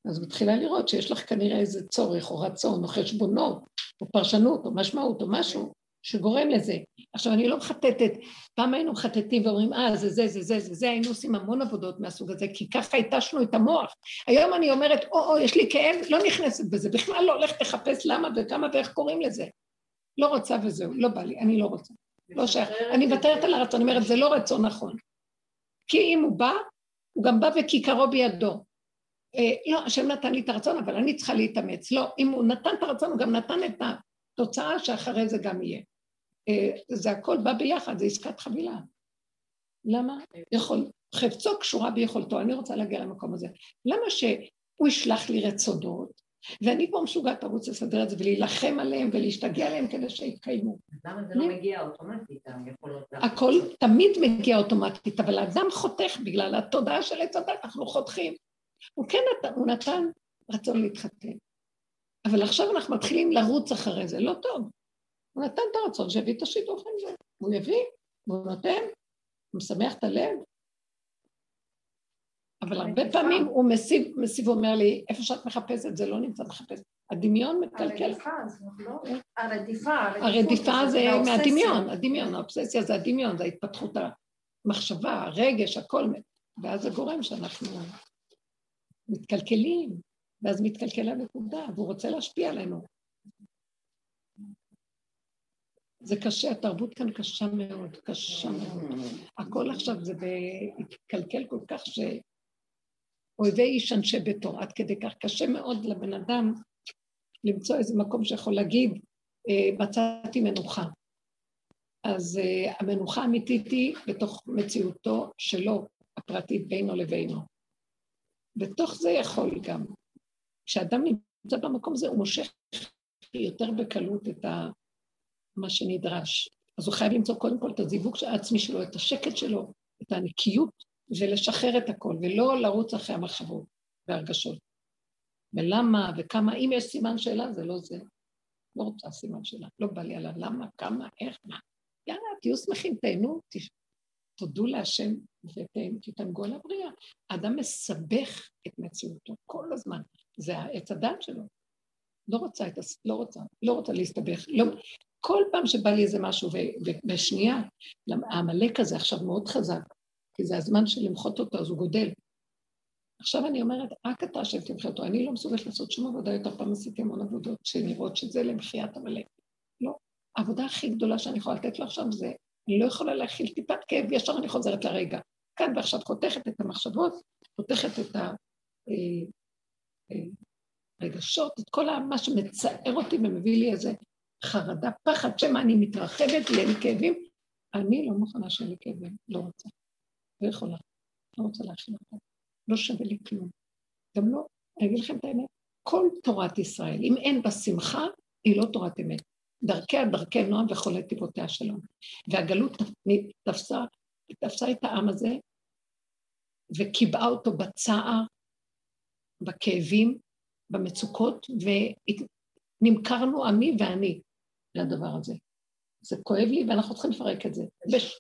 אז מתחילה לראות שיש לך כנראה איזה צורך או רצון או חשבונות או פרשנות או משמעות או משהו שגורם לזה. עכשיו, אני לא מחטטת, פעם היינו מחטטים ואומרים, אה, זה זה, זה זה, זה זה, היינו עושים המון עבודות מהסוג הזה, כי ככה התשנו את המוח. היום אני אומרת, או, או, יש לי כאב, לא נכנסת בזה, בכלל לא הולכת לחפש למה וכמה ואיך קוראים לזה. לא רוצה וזהו, לא בא לי, אני לא רוצה. לא שייך. אני מוותרת על הרצון, אני אומרת, זה לא רצון נכון. כי אם הוא בא, הוא גם בא וכיכרו בידו. אה, לא, השם נתן לי את הרצון, אבל אני צריכה להתאמץ. לא, אם הוא נתן את הרצון, הוא גם נתן את התוצאה שאחרי זה גם יהיה. אה, זה הכל בא ביחד, זה עסקת חבילה. למה? יכול, חפצו קשורה ביכולתו, אני רוצה להגיע למקום הזה. למה שהוא ישלח לי רצונות, ואני פה משוגעת לרוץ לסדר את זה ולהילחם עליהם ולהשתגע עליהם כדי שיתקיימו. למה זה לא מגיע אוטומטית, הכל תמיד מגיע אוטומטית, אבל האדם חותך בגלל התודעה של עץ הדת, אנחנו חותכים. הוא כן נתן, הוא נתן רצון להתחתן. אבל עכשיו אנחנו מתחילים לרוץ אחרי זה, לא טוב. הוא נתן את הרצון שיביא את השידוך עם זה. הוא יביא, והוא נותן, הוא משמח את הלב. אבל הרבה פעמים הוא מסיב, מסיב ואומר לי, איפה שאת מחפשת זה לא נמצא מחפש. הדמיון מקלקל. לא? הרדיפה, הרדיפה זה מהדמיון, הדמיון, האובססיה זה הדמיון, זה ההתפתחות המחשבה, הרגש, הכל, ואז זה גורם שאנחנו מתקלקלים, ואז מתקלקל הנקודה, והוא רוצה להשפיע עלינו. זה קשה, התרבות כאן קשה מאוד, קשה מאוד. הכל עכשיו זה בהתקלקל כל כך שאויבי איש אנשי ביתו, עד כדי כך קשה מאוד לבן אדם למצוא איזה מקום שיכול להגיד, אה, מצאתי מנוחה. אז uh, המנוחה האמיתית היא בתוך מציאותו שלו, הפרטית בינו לבינו. בתוך זה יכול גם. כשאדם נמצא במקום הזה, הוא מושך יותר בקלות את ה... מה שנדרש. אז הוא חייב למצוא קודם כל את הזיווג העצמי שלו, את השקט שלו, את הנקיות, ולשחרר את הכל, ולא לרוץ אחרי המחשבות והרגשות. ולמה וכמה, אם יש סימן שאלה, זה לא זה. לא רוצה סימן שאלה, לא בא לי עליו, למה, כמה, איך, מה. יאללה, תהיו שמחים, תהנו, תודו להשם ותתענגו על הבריאה. האדם מסבך את מציאותו כל הזמן, זה העץ הדת שלו. לא רוצה, את הס... לא רוצה, לא רוצה להסתבך. לא... כל פעם שבא לי איזה משהו, ובשנייה, העמלק הזה עכשיו מאוד חזק, כי זה הזמן של למחות אותו, אז הוא גודל. עכשיו אני אומרת, רק אתה השם תמחה אותו, אני לא מסוגלת לעשות שום עבודה יותר פעם עשיתי המון עבודות שנראות שזה למחיית עמלק. לא. העבודה הכי גדולה שאני יכולה לתת לו עכשיו זה אני לא יכולה להכיל טיפת כאב, ישר אני חוזרת לרגע. כאן ועכשיו חותכת את המחשבות, חותכת את הרגשות, אה, אה, את כל מה שמצער אותי ומביא לי איזה חרדה, פחד, שמא אני מתרחבת, לי כאבים. אני לא מוכנה שיהיה לי כאבים, לא רוצה. לא יכולה. לא רוצה להכיל אותם. לא שווה לי כלום. גם לא, אני אגיד לכם את האמת, כל תורת ישראל, אם אין בה שמחה, היא לא תורת אמת. דרכיה דרכי נועם וכל נתיבותיה שלום. והגלות תפסה, תפסה את העם הזה וקיבעה אותו בצער, בכאבים, במצוקות, ונמכרנו עמי ואני לדבר הזה. זה כואב לי ואנחנו צריכים לפרק את זה. בש...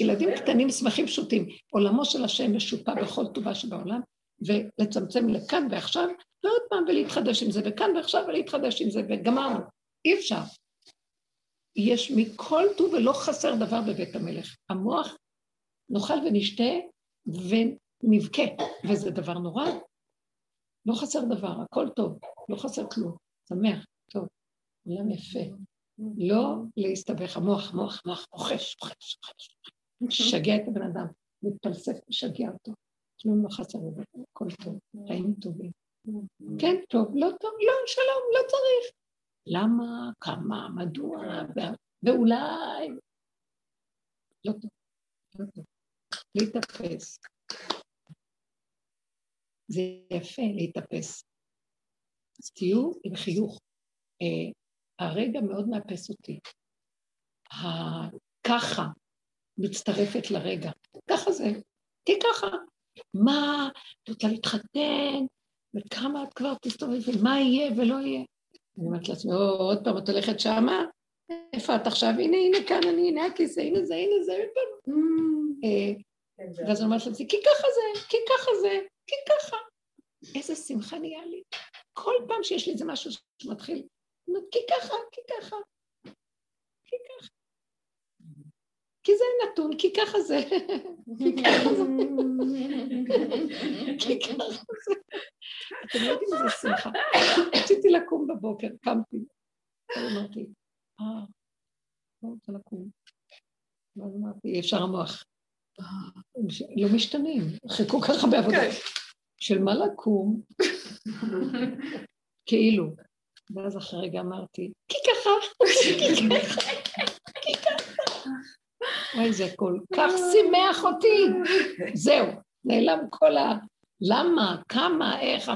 ילדים קטנים שמחים פשוטים, עולמו של השם משופע בכל טובה שבעולם, ולצמצם לכאן ועכשיו, ועוד פעם ולהתחדש עם זה, וכאן ועכשיו ולהתחדש עם זה, וגמרנו. אי אפשר. יש מכל טוב ולא חסר דבר בבית המלך. המוח, נאכל ונשתה ונבכה, וזה דבר נורא. לא חסר דבר, הכל טוב, לא חסר כלום. שמח, טוב, עולם יפה. לא להסתבך, המוח, מוח, מוח, רוכש, רוכש, רוכש, משגע את הבן אדם, מתפלסף, משגע אותו. כלום לא חסר הכל טוב, חיים טובים. כן, טוב, לא טוב, לא, שלום, לא צריך. למה, כמה, מדוע, ואולי... לא טוב, לא טוב. להתאפס. זה יפה להתאפס. אז תהיו עם חיוך. אה, הרגע מאוד מאפס אותי. הככה מצטרפת לרגע. ככה זה, כי ככה. מה, את רוצה להתחתן, וכמה את כבר תסתובבי, ומה יהיה ולא יהיה. אני אומרת לעצמי, עוד פעם את הולכת שמה? איפה את עכשיו? הנה, הנה כאן אני, הנה הכיסא, הנה זה, הנה זה, אה, כן, ואז אני אומרת לעצמי, כי ככה זה, כי ככה זה, כי ככה. איזה שמחה נהיה לי. כל פעם שיש לי איזה משהו שמתחיל, כי ככה, כי ככה, כי ככה. כי זה נתון, כי ככה זה. כי ככה זה. כי ככה זה. אתם לא יודעים איזה שמחה. רציתי לקום בבוקר, קמתי. אמרתי, אה, לא רוצה לקום. ואז אמרתי, אי אפשר המוח. לא משתנים, אחרי כל כך הרבה עבודה. כן. של מה לקום, כאילו. ואז אחרי רגע אמרתי, כי ככה, כי ככה, כי ככה. וואי, זה כל כך שימח אותי. זהו, נעלם כל ה... למה, כמה, איך,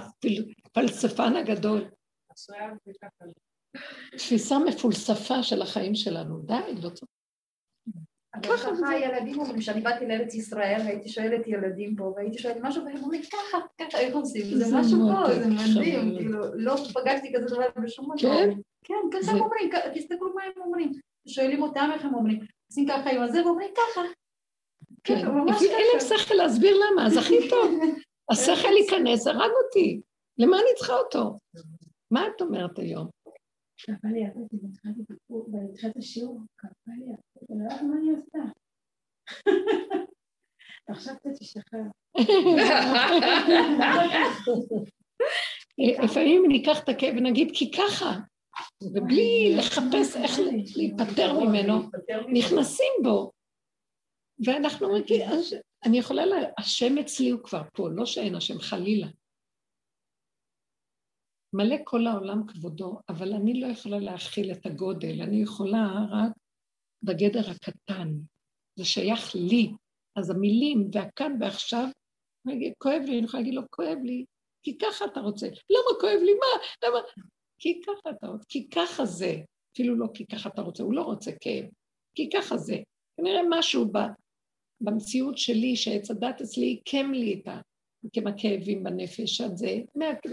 הפלספן הגדול. תפיסה מפולספה של החיים שלנו. די, לא צריך. אבל ככה הילדים אומרים, כשאני באתי לארץ ישראל והייתי שואלת ילדים פה והייתי שואלת משהו והם אומרים ככה, ככה, איך עושים? זה משהו פה, זה מדהים, כאילו, לא פגשתי כזה דבר בשום מקום. כן? כן, ככה הם אומרים, תסתכלו מה הם אומרים. שואלים אותם איך הם אומרים, עושים ככה עם הזה ואומרים ככה. כן, אין להם שכל להסביר למה, אז הכי טוב. השכל ייכנס, הרג אותי. למה אני צריכה אותו? מה את אומרת היום? כאבה לי ידעתי, והתחלתי השיעור, כאבה לי ידעתי, לא יודעת מה אני עושה. עכשיו קצת תשתחרר. לפעמים ניקח את הכאב ונגיד כי ככה, ובלי לחפש איך להיפטר ממנו, נכנסים בו. ואנחנו אומרים, אני יכולה, השם אצלי הוא כבר פה, לא שאין השם, חלילה. מלא כל העולם כבודו, אבל אני לא יכולה להכיל את הגודל, אני יכולה רק בגדר הקטן. זה שייך לי. אז המילים והכאן ועכשיו, כואב לי, אני יכולה להגיד לו, כואב לי, כי ככה אתה רוצה. למה כואב לי? מה? למה? כי ככה אתה רוצה, כי ככה זה. אפילו לא כי ככה אתה רוצה, הוא לא רוצה כאב, כי ככה זה. כנראה משהו במציאות שלי, שעץ הדת אצלי עיקם לי את ה... כאבים בנפש, עד זה,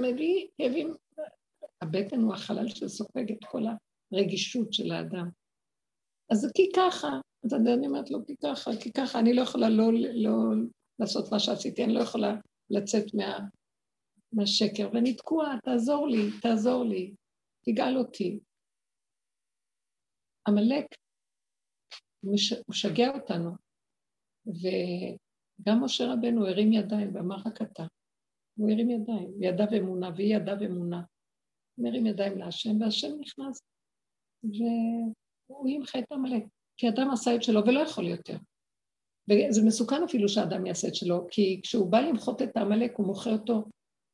מביא כאבים הבטן הוא החלל שסופג את כל הרגישות של האדם. אז זה כי ככה, אז אני אומרת לו, כי ככה, כי ככה, אני לא יכולה לא, לא לעשות מה שעשיתי, אני לא יכולה לצאת מה, מהשקר, ואני תקועה, תעזור לי, תעזור לי, תגאל אותי. עמלק, הוא משגע אותנו, וגם משה רבנו הרים ידיים ואמר רק אתה. הוא הרים ידיים, ידיו אמונה והיא ידיו אמונה. מרים ידיים להשם, והשם נכנס, והוא ימחה את עמלק, כי אדם עשה את שלו ולא יכול יותר. וזה מסוכן אפילו שאדם יעשה את שלו, כי כשהוא בא למחות את העמלק, הוא מוחה אותו,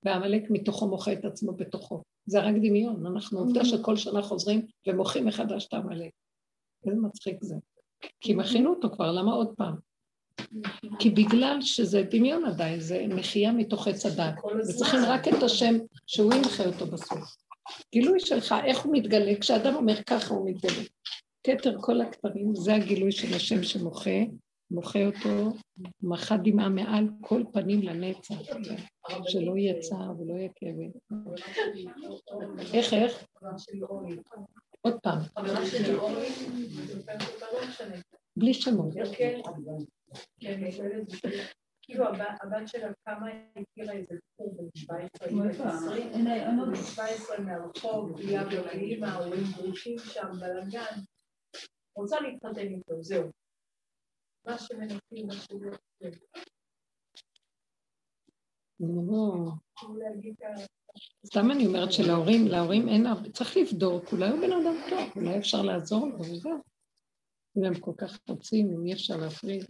והעמלק מתוכו מוחה את עצמו בתוכו. זה רק דמיון, אנחנו עובדה שכל שנה חוזרים ומוחים מחדש את העמלק. איזה מצחיק זה. כי מכינו אותו כבר, למה עוד פעם? כי בגלל שזה דמיון עדיין, זה מחייה מתוך עץ הדת, וצריכים רק את השם שהוא ימחה אותו בסוף. גילוי שלך, איך הוא מתגלה? כשאדם אומר ככה הוא מתגלה. כתר כל הכתרים, זה הגילוי של השם שמוחה, מוחה אותו, מחה דמעה מעל כל פנים לנצח, שלא יהיה צער ולא יהיה כאבי. איך, איך? עוד פעם. בלי שמות. כן, כאילו הבת שלה קמה, הכירה איזה בחור בן 17, 20, 17 מהרחוב, היא אבא ואימא, ההורים דרושים שם, בלאגן. רוצה להתחתן איתו, זהו. מה שמנסים, מה שלא... לא. סתם אני אומרת שלהורים, להורים אין צריך לבדוק, אולי הוא בן אדם טוב, אולי אפשר לעזור לו, וזהו. אם הם כל כך רוצים, אם אי אפשר להפריד.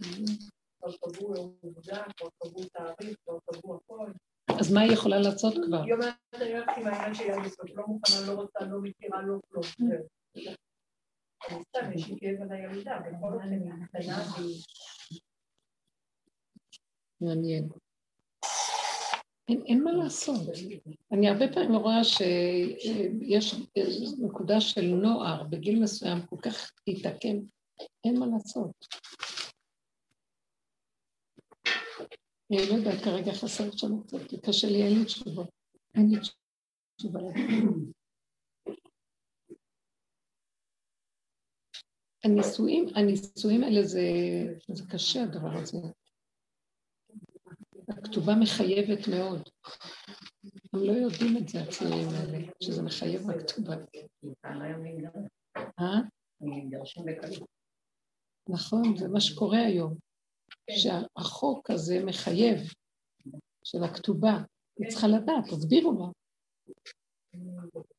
אז מה היא יכולה לעשות כבר? היא אומרת, אני הולכת עם העניין שלי, אני לא מוכנה, לא רוצה, לא מכירה, לא כלום. והיא... מעניין. אין, אין מה לעשות. אני הרבה פעמים רואה שיש נקודה של נוער בגיל מסוים כל כך התעקם, אין מה לעשות. אני לא יודעת, כרגע חסר שם קצת, קשה לי, אין לי תשובות. אין לי תשובה הנישואים, הנישואים האלה זה, זה קשה הדבר הזה. הכתובה מחייבת מאוד. הם לא יודעים את זה, הצעירים האלה, שזה מחייב הכתובה. אה? נכון, זה מה שקורה היום. שהחוק הזה מחייב, של הכתובה, היא צריכה לדעת, תסבירו לה.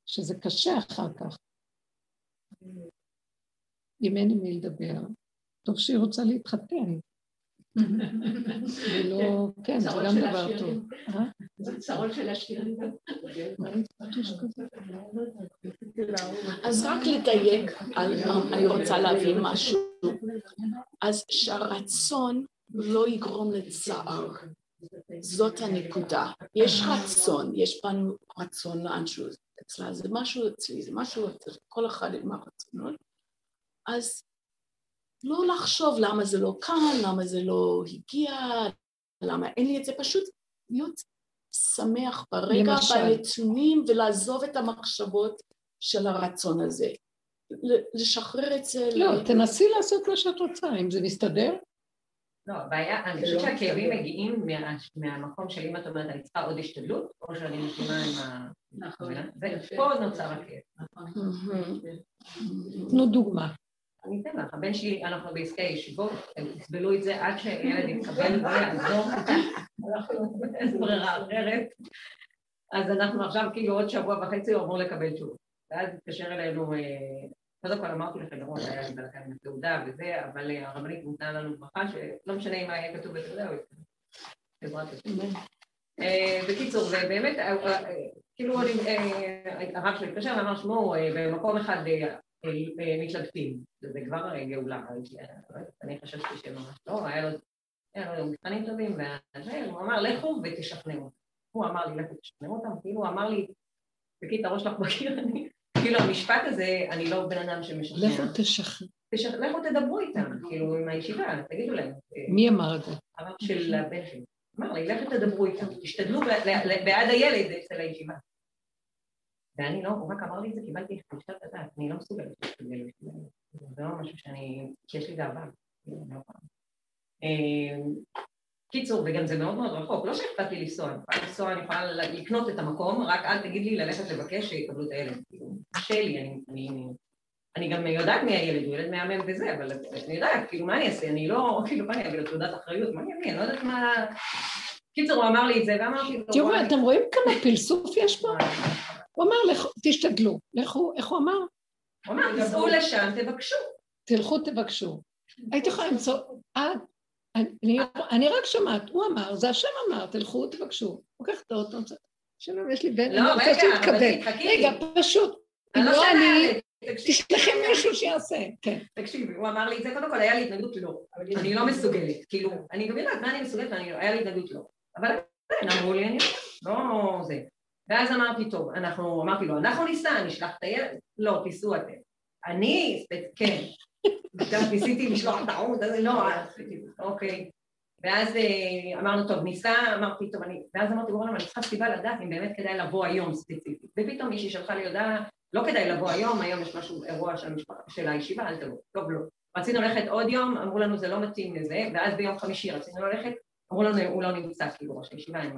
שזה קשה אחר כך. אם אין עם מי לדבר, טוב שהיא רוצה להתחתן. ולא, כן, זה גם דבר טוב. אה? זה צרות של השירים. אז רק לדייק, אני רוצה להבין משהו. אז שהרצון לא יגרום לצער. זאת הנקודה. יש רצון, יש בנו רצון לאנשהו אצלה, זה משהו אצלי, זה משהו אצל כל אחד עם הרצונות. אז לא לחשוב למה זה לא כאן, למה זה לא הגיע, למה אין לי את זה, פשוט להיות שמח ברגע, למשל. בנתונים, ולעזוב את המחשבות של הרצון הזה. לשחרר את זה. לא, ל... תנסי לעשות מה שאת רוצה, אם זה מסתדר. לא, הבעיה, אני חושבת לא שהכאבים מגיעים מהמקום של אם את אומרת, אני צריכה עוד השתדלות, או שאני מתאימה עם ה... נכון. ופה נוצר הכאב. נכון. תנו דוגמה. אני אתן לך, הבן שלי, אנחנו בעסקי ישיבות, הם יסבלו את זה עד שילד יתקבל ויעזור, אין ברירה אחרת. אז אנחנו עכשיו כאילו עוד שבוע וחצי הוא אמור לקבל תשובה. ואז התקשר אלינו, אה, קודם כל אמרתי לכם, נכון, היה לי בלגן עם התעודה וזה, אבל אה, הרבנית נתנה לנו ברכה שלא משנה אם היה כתוב בתעודה או בעזרת השם. אה, בקיצור, ובאמת, כאילו הרב שלי התקשר ואמר, שמעו, במקום אחד מתלבטים, וזה כבר גאולה, אני חשבתי שממש לא, היה לו מבחנים טובים, והוא אמר לכו ותשכנעו אותם. הוא אמר לי לכו תשכנעו אותם, כאילו הוא אמר לי, תקעי את הראש לך בקיר, אני, כאילו המשפט הזה, אני לא בן אדם שמשכנע. לכו תשכנעו. לכו תדברו איתם, כאילו עם הישיבה, תגידו להם. מי אמר את זה? הרב של הבן שלי. אמר לי, לכו תדברו איתם, תשתדלו בעד הילד אצל הישיבה. ואני לא, הוא רק אמר לי את זה, קיבלתי חמישת הדעת, אני לא מסוגלת להסתגל זה לא משהו שאני, כי יש לי גאווה. אמ, קיצור, וגם זה מאוד מאוד רחוק, לא שאכפת לי לנסוע, אני יכולה לנסוע, אני יכולה לקנות את המקום, רק אל תגיד לי ללכת לבקש שיקבלו את הילד, כאילו, קשה לי, אני, אני, אני גם יודעת מי הילד, הוא ילד מהמם וזה, אבל אני יודעת, כאילו, מה אני אעשה, אני לא, כאילו, מה אני אגיד לו תעודת אחריות, מה אני אגיד, אני לא יודעת מה... קיצור, הוא אמר לי את זה, ואמרתי לו... תראו, אתם רואים כמה פלסוף יש פה? הוא אמר, תשתדלו. לכו, איך הוא אמר? הוא אמר, תסעו לשם, תבקשו. תלכו, תבקשו. הייתי יכולה למצוא, עד, אני רק שומעת, הוא אמר, זה השם אמר, תלכו, תבקשו. לוקח את האוטו, שלום, יש לי בן, לא, רגע, אבל תתחכי. רגע, פשוט. אם לא, לא אני, תשלחי מישהו שיעשה, כן. תקשיבי, הוא אמר לי את זה, קודם כל היה לי התנגדות לא. אני לא מסוגלת, כאילו, אני גם יודעת מה אני מסוגלת, היה לי התנגדות לא. אבל אמרו לי, אני לא זה. ואז אמרתי, טוב, אנחנו, אמרתי לו, אנחנו ניסע, נשלח את הילד, לא, תיסעו אתם. אני, כן, גם ניסיתי לשלוח את העמוד הזה, לא, אוקיי. ואז אה, אמרנו, טוב, ניסע, אמרתי, טוב, אני, ואז אמרתי, בואו, אני צריכה סיבה לדעת אם באמת כדאי לבוא היום ספציפית. ופתאום מישהי שלחה לי הודעה, לא כדאי לבוא היום, היום יש משהו, אירוע של הישיבה, אל תבוא. טוב, לא. רצינו ללכת עוד יום, אמרו לנו זה לא מתאים לזה, ואז ביום חמישי רצינו ללכת, אמרו לנו, הוא לא נמצא, כאילו, ראש הישיבה, עם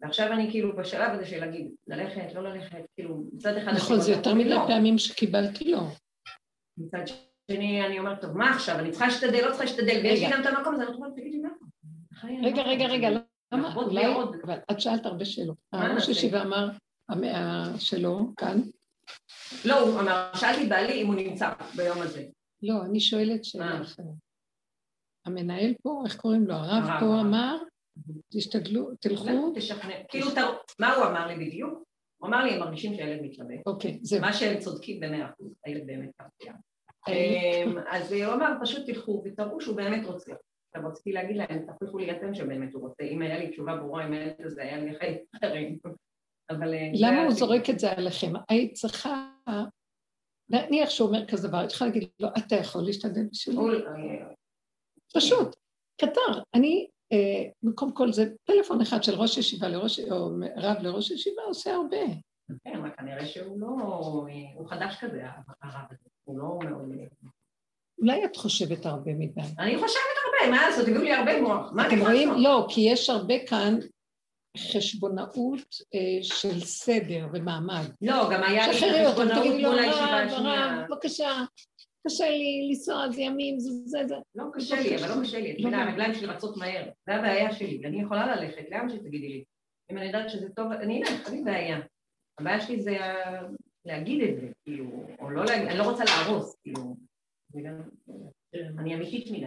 ועכשיו אני כאילו בשלב הזה של להגיד, ללכת, לא ללכת, כאילו, מצד אחד... נכון, זה יותר מדי לא. פעמים שקיבלתי לא. מצד שני, אני אומרת, טוב, מה עכשיו? אני צריכה להשתדל, לא צריכה להשתדל, ויש לי גם את המקום הזה, אני אומרת, תגידי מה? רגע, רגע, רגע, למה? אולי, אבל את שאלת הרבה שאלות. ראש ישיבה אמר, שלו, כאן. לא, הוא אמר, שאלתי בעלי אם הוא נמצא ביום הזה. לא, אני שואלת שאלה אחרת. המנהל פה, איך קוראים לו? הרב פה אמר, תשתדלו, תלכו. תשכנע. כאילו, מה הוא אמר לי בדיוק? הוא אמר לי, הם מרגישים שהילד מתלבט. אוקיי, זהו. מה שהם צודקים במאה אחוז, הילד באמת ככה. אמ, אז הוא אמר, פשוט תלכו ותראו שהוא באמת רוצה. עכשיו רציתי להגיד להם, תפריכו לי אתם שבאמת הוא רוצה. אם היה לי תשובה ברורה, אם הילד הזה היה לי חיים אחרים. אבל... אה, למה הוא זורק את זה עליכם? היית צריכה... נניח שהוא אומר כזה דבר, היית צריכה להגיד לו, אתה יכול להשתדל בשבילי? אה, פשוט, קטר. אני, במקום כל זה, טלפון אחד של ראש ישיבה לראש, או רב לראש ישיבה עושה הרבה. כן, אבל כנראה שהוא לא... הוא חדש כזה, הרב הזה. הוא לא מאוד... אולי את חושבת הרבה מדי. אני חושבת הרבה, מה לעשות? הביאו לי הרבה מוח. מה אתם רואים? לא, כי יש הרבה כאן חשבונאות אה, של סדר ומעמד. לא, גם היה לי חשבונאות מול הישיבה השנייה. בבקשה, קשה לי לנסוע על זה ימים, זה זה זה. לא קשה לי, אבל לא קשה לי. את מבינה, הרגליים שלי רצות מהר. זה הבעיה שלי, ואני יכולה ללכת, לאן שתגידי לי. אם אני יודעת שזה טוב, אני אלך, אין לי בעיה. הבעיה שלי זה להגיד את זה, כאילו, או לא להגיד, אני לא רוצה להרוס, כאילו. אני אמיתית מדי.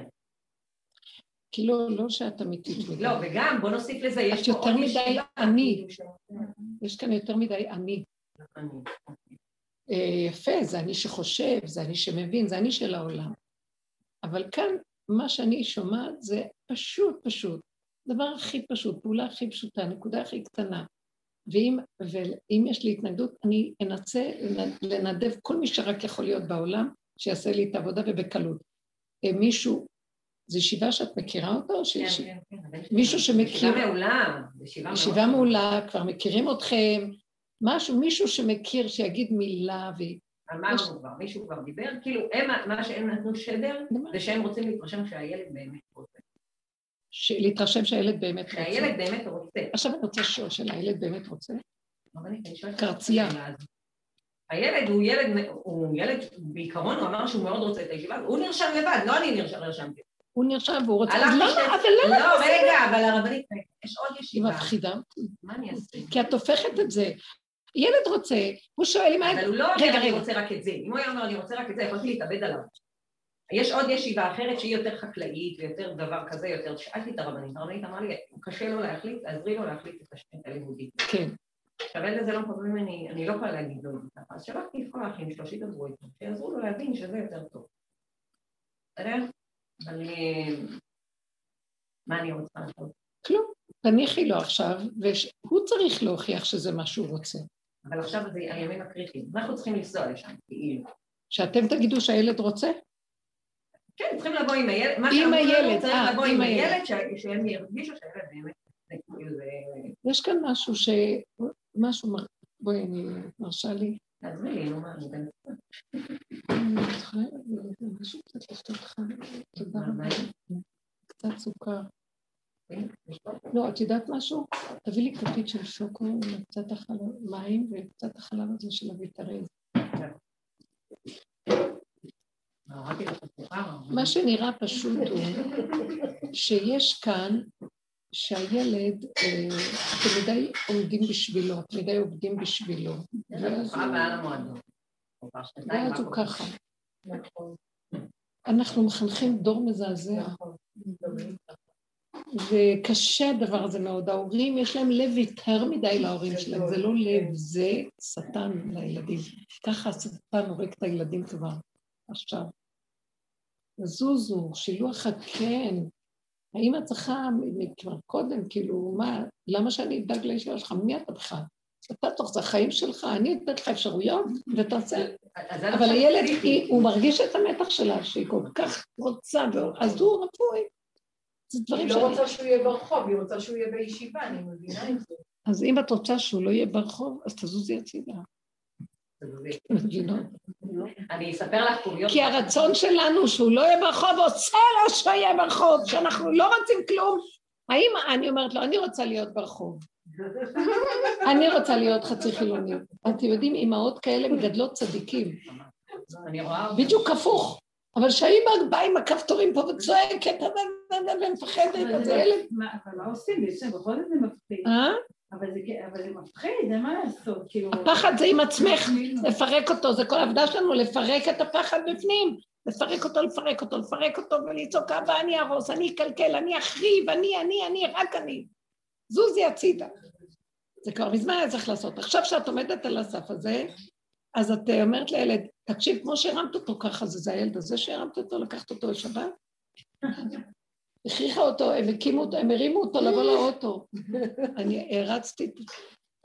כאילו, לא שאת אמיתית מדי. לא, וגם, בוא נוסיף לזה, יש פה עוד יותר מדי אני. יש כאן יותר מדי אני. אה, יפה, זה אני שחושב, זה אני שמבין, זה אני של העולם. אבל כאן, מה שאני שומעת זה פשוט פשוט. דבר הכי פשוט, פעולה הכי פשוטה, נקודה הכי קטנה. ואם, ואם יש לי התנגדות, אני אנסה לנדב כל מי שרק יכול להיות בעולם, שיעשה לי את העבודה ובקלות. אה, מישהו, זו ישיבה שאת מכירה אותה? או שיש... כן, כן, כן. מישהו שמכיר... ישיבה מעולה. ישיבה מעולה, כבר מכירים אתכם, משהו, מישהו שמכיר, שיגיד מילה ו... אמרנו כבר, מישהו כבר דיבר, כאילו, הם, מה שהם נתנו שדר, זה שהם רוצים להתרשם שהילד באמת רוצה. להתרשם שהילד באמת רוצה. שהילד באמת רוצה. עכשיו אני רוצה לשאול שאלה, הילד באמת רוצה? קרצייה. הילד הוא ילד, הוא ילד, בעיקרון הוא אמר שהוא מאוד רוצה את הישיבה, הוא נרשם לבד, לא אני נרשמתי. הוא נרשם והוא רוצה, אז למה? אבל למה? לא, רגע, אבל הרבנית, יש עוד ישיבה. היא מפחידה. מה אני אעשה? כי את הופכת את זה. ילד רוצה, הוא שואל אם... אבל הוא לא אומר אני רוצה רק את זה. אם הוא היה אומר אני רוצה רק את זה, יכולתי להתאבד עליו. יש עוד ישיבה אחרת שהיא יותר חקלאית ויותר דבר כזה, יותר... שאלתי את הרבנית, הרבנית אמרה לי, קשה לו להחליט, תעזרי לו להחליט את השם הלימודית. כן. עכשיו אין לזה לא מקבל ממני, אני לא יכולה להגיד לו את זה ככה, אז שלחתי את כל האחים שלו שידברו איתו, שיעזרו לו להבין שזה יותר טוב. בסדר? אבל מה אני רוצה לעשות? כלום. תניחי לו עכשיו, והוא צריך להוכיח שזה מה שהוא רוצה. אבל עכשיו זה הימים הקריטיים. אנחנו צריכים לנסוע לשם, כאילו. שאתם תגידו שהילד רוצה? כן, צריכים לבוא עם הילד. עם הילד, צריך אה, לבוא עם הילד, שהם ירגישו שהילד באמת... יש כאן משהו ש... משהו... בואי, אני מרשה לי. תעזרי לי, נו מה, אני בן... משהו קצת לפתור לך. תודה רבה. קצת סוכר. לא, את יודעת משהו? תביא לי כפית של שוקו וקצת מים וקצת החלב הזה של הוויטרין. מה שנראה פשוט הוא שיש כאן שהילד, אה, אתם מדי עומדים בשבילו, אתם מדי עובדים בשבילו. ואז הוא ככה. אנחנו מחנכים דור מזעזע. וקשה הדבר הזה מאוד. ההורים, יש להם לב יותר מדי להורים שלהם, זה לא לב, זה שטן לילדים. ככה השטן הורג את הילדים כבר עכשיו. זוזו, שילוח הקן. האמא צריכה כבר קודם, כאילו, מה, למה שאני אדאג לאישה שלך? מי אתה בכלל? אתה תוך זה החיים שלך, אני אתן לך אפשרויות ותעשה. אבל הילד, הוא מרגיש את המתח שלה, שהיא כל כך רוצה, אז הוא רפואי. זה דברים שאני... היא לא רוצה שהוא יהיה ברחוב, היא רוצה שהוא יהיה בישיבה, אני מבינה את זה. אז אם את רוצה שהוא לא יהיה ברחוב, אז תזוזי הצידה. אני אספר לך קוריוז. כי הרצון שלנו שהוא לא יהיה ברחוב, עושה לו שהוא יהיה ברחוב, שאנחנו לא רוצים כלום. האם, אני אומרת לו, אני רוצה להיות ברחוב. אני רוצה להיות חצי חילונית. אתם יודעים, אימהות כאלה מגדלות צדיקים. בדיוק הפוך. אבל שהאימא באה עם הכפתורים פה וצועקת ומפחדת, אז הילד... אבל מה עושים? בכל זאת זה מפחיד. אה? אבל זה מפחיד, אין מה לעשות, כאילו... הפחד זה עם עצמך, לפרק אותו, זה כל העבודה שלנו, לפרק את הפחד בפנים. לפרק אותו, לפרק אותו, לפרק אותו, ולצעוק אבא, אני ארוס, אני אקלקל, אני אחריב, אני, אני, אני, רק אני. זוזי הצידה. זה כבר מזמן היה צריך לעשות. עכשיו שאת עומדת על הסף הזה, אז את אומרת לילד, תקשיב, כמו שהרמת אותו ככה, זה, זה הילד הזה שהרמת אותו, לקחת אותו לשבת? הכריחה אותו, הם הקימו אותו, הם הרימו אותו לבוא לאוטו. אני הרצתי,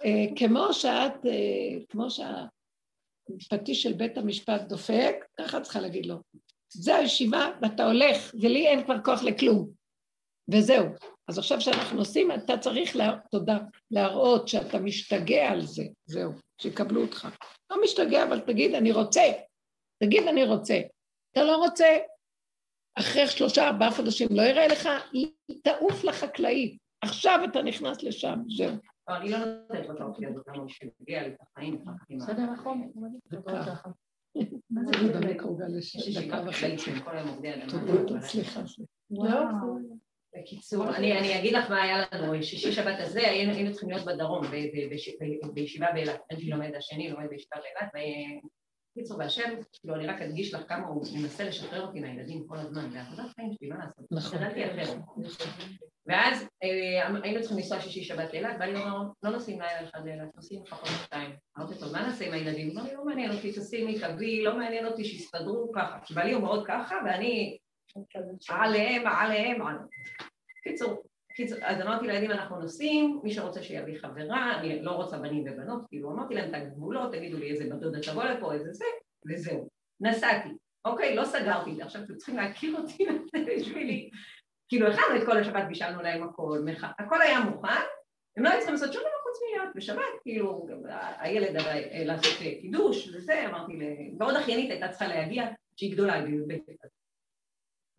אה, כמו שאת, אה, כמו שהפטיש של בית המשפט דופק, ככה צריכה להגיד לו. זה הישיבה ואתה הולך, ולי אין כבר כוח לכלום. וזהו. אז עכשיו שאנחנו עושים, אתה צריך, לה... תודה, להראות שאתה משתגע על זה, זהו, שיקבלו אותך. לא משתגע, אבל תגיד, אני רוצה. תגיד, אני רוצה. אתה לא רוצה, אחרי שלושה, ארבעה חודשים לא יראה לך, תעוף לחקלאית. עכשיו אתה נכנס לשם, זהו. לא, אני לא נותנת לו את האופציה הזאת, למה שמגיע לי את החיים, בסדר, נכון. וחצי? תודה, סליחה. בקיצור, אני אגיד לך מה היה לנו, שישי שבת הזה היינו צריכים להיות בדרום, בישיבה באילת, שלי לומד השני, לומד בישיבה באילת, בקיצור, והשם, כאילו, אני רק אדגיש לך כמה הוא מנסה לשחרר אותי מהילדים כל הזמן, עבודת חיים שלי, מה לעשות? נכון. ואז אה, היינו צריכים לנסוע שישי שבת לאילת, ואני אומר, לא נוסעים לילה אחד לאילת, נוסעים לפחות שתיים. אמרתי לו, מה נעשה עם הילדים? הוא אמר לי, לא מעניין אותי, תשימי, תביאי, לא מעניין אותי שיסתדרו ככה. כי בעלי הוא מאוד ככה, ואני עליהם, עליהם, עליהם. קיצור, אז אמרתי לילדים, אנחנו נוסעים, מי שרוצה שיביא חברה, אני לא רוצה בנים ובנות, כאילו אמרתי להם את הגבולות, תגידו לי איזה בת דודה תבוא לפה, איזה זה, וזהו. נסעתי. אוקיי, לא סגרתי את זה, עכשיו אתם צריכים להכיר אותי בשבילי. כאילו, הכנו את כל השבת, בישלנו להם הכל, הכל היה מוכן, הם לא היו צריכים לעשות שום דבר חוץ מלהיות בשבת, כאילו, הילד היה לעשות קידוש וזה, אמרתי, ועוד אחיינית הייתה צריכה להגיע, שהיא גדולה, היא בי"ב.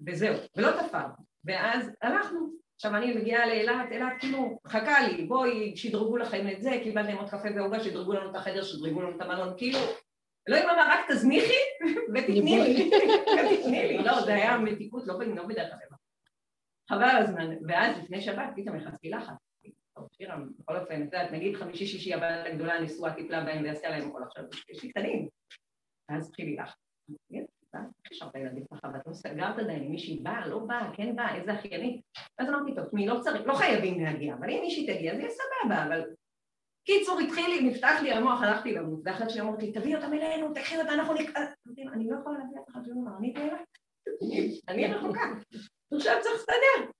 וזהו, ולא תפר. ואז הלכנו, עכשיו אני מגיעה לאילת, אילת כאילו חכה לי, בואי, שדרגו לכם את זה, קיבלתם עוד קפה ועוגה, שדרגו לנו את החדר, שדרגו לנו את המלון, כאילו, אלוהים אמר, רק תזניחי ותתני לי, ותתני לי, לא, זה היה מתיקות, לא, לא בדרך כלל. חבל הזמן, ואז לפני שבת פתאום נכנסתי לחץ. שירה, בכל אופן, את יודעת, נגיד חמישי שישי הבת הגדולה נשואה טיפלה בהם ועשתה להם הכל עכשיו, יש לי קטנים. ואז התחיל לי לחץ. איך השארת ילדים ככה, ואת לא סגרת עדיין מישהי באה, לא באה, כן באה, איזה אחיינית. ואז אמרתי, טוב, תשמעי, לא צריך, לא חייבים להגיע, אבל אם מישהי תגיע, זה יהיה סבבה, אבל... קיצור, התחיל לי, נפתח לי המוח, הלכתי למות, ואחת שלי אמרתי, תביאי אותם אלינו, תקחי אותה, אנחנו נקרא... אני לא יכולה להביא שום דבר, אני אני רחוקה. עכשיו צריך לסדר.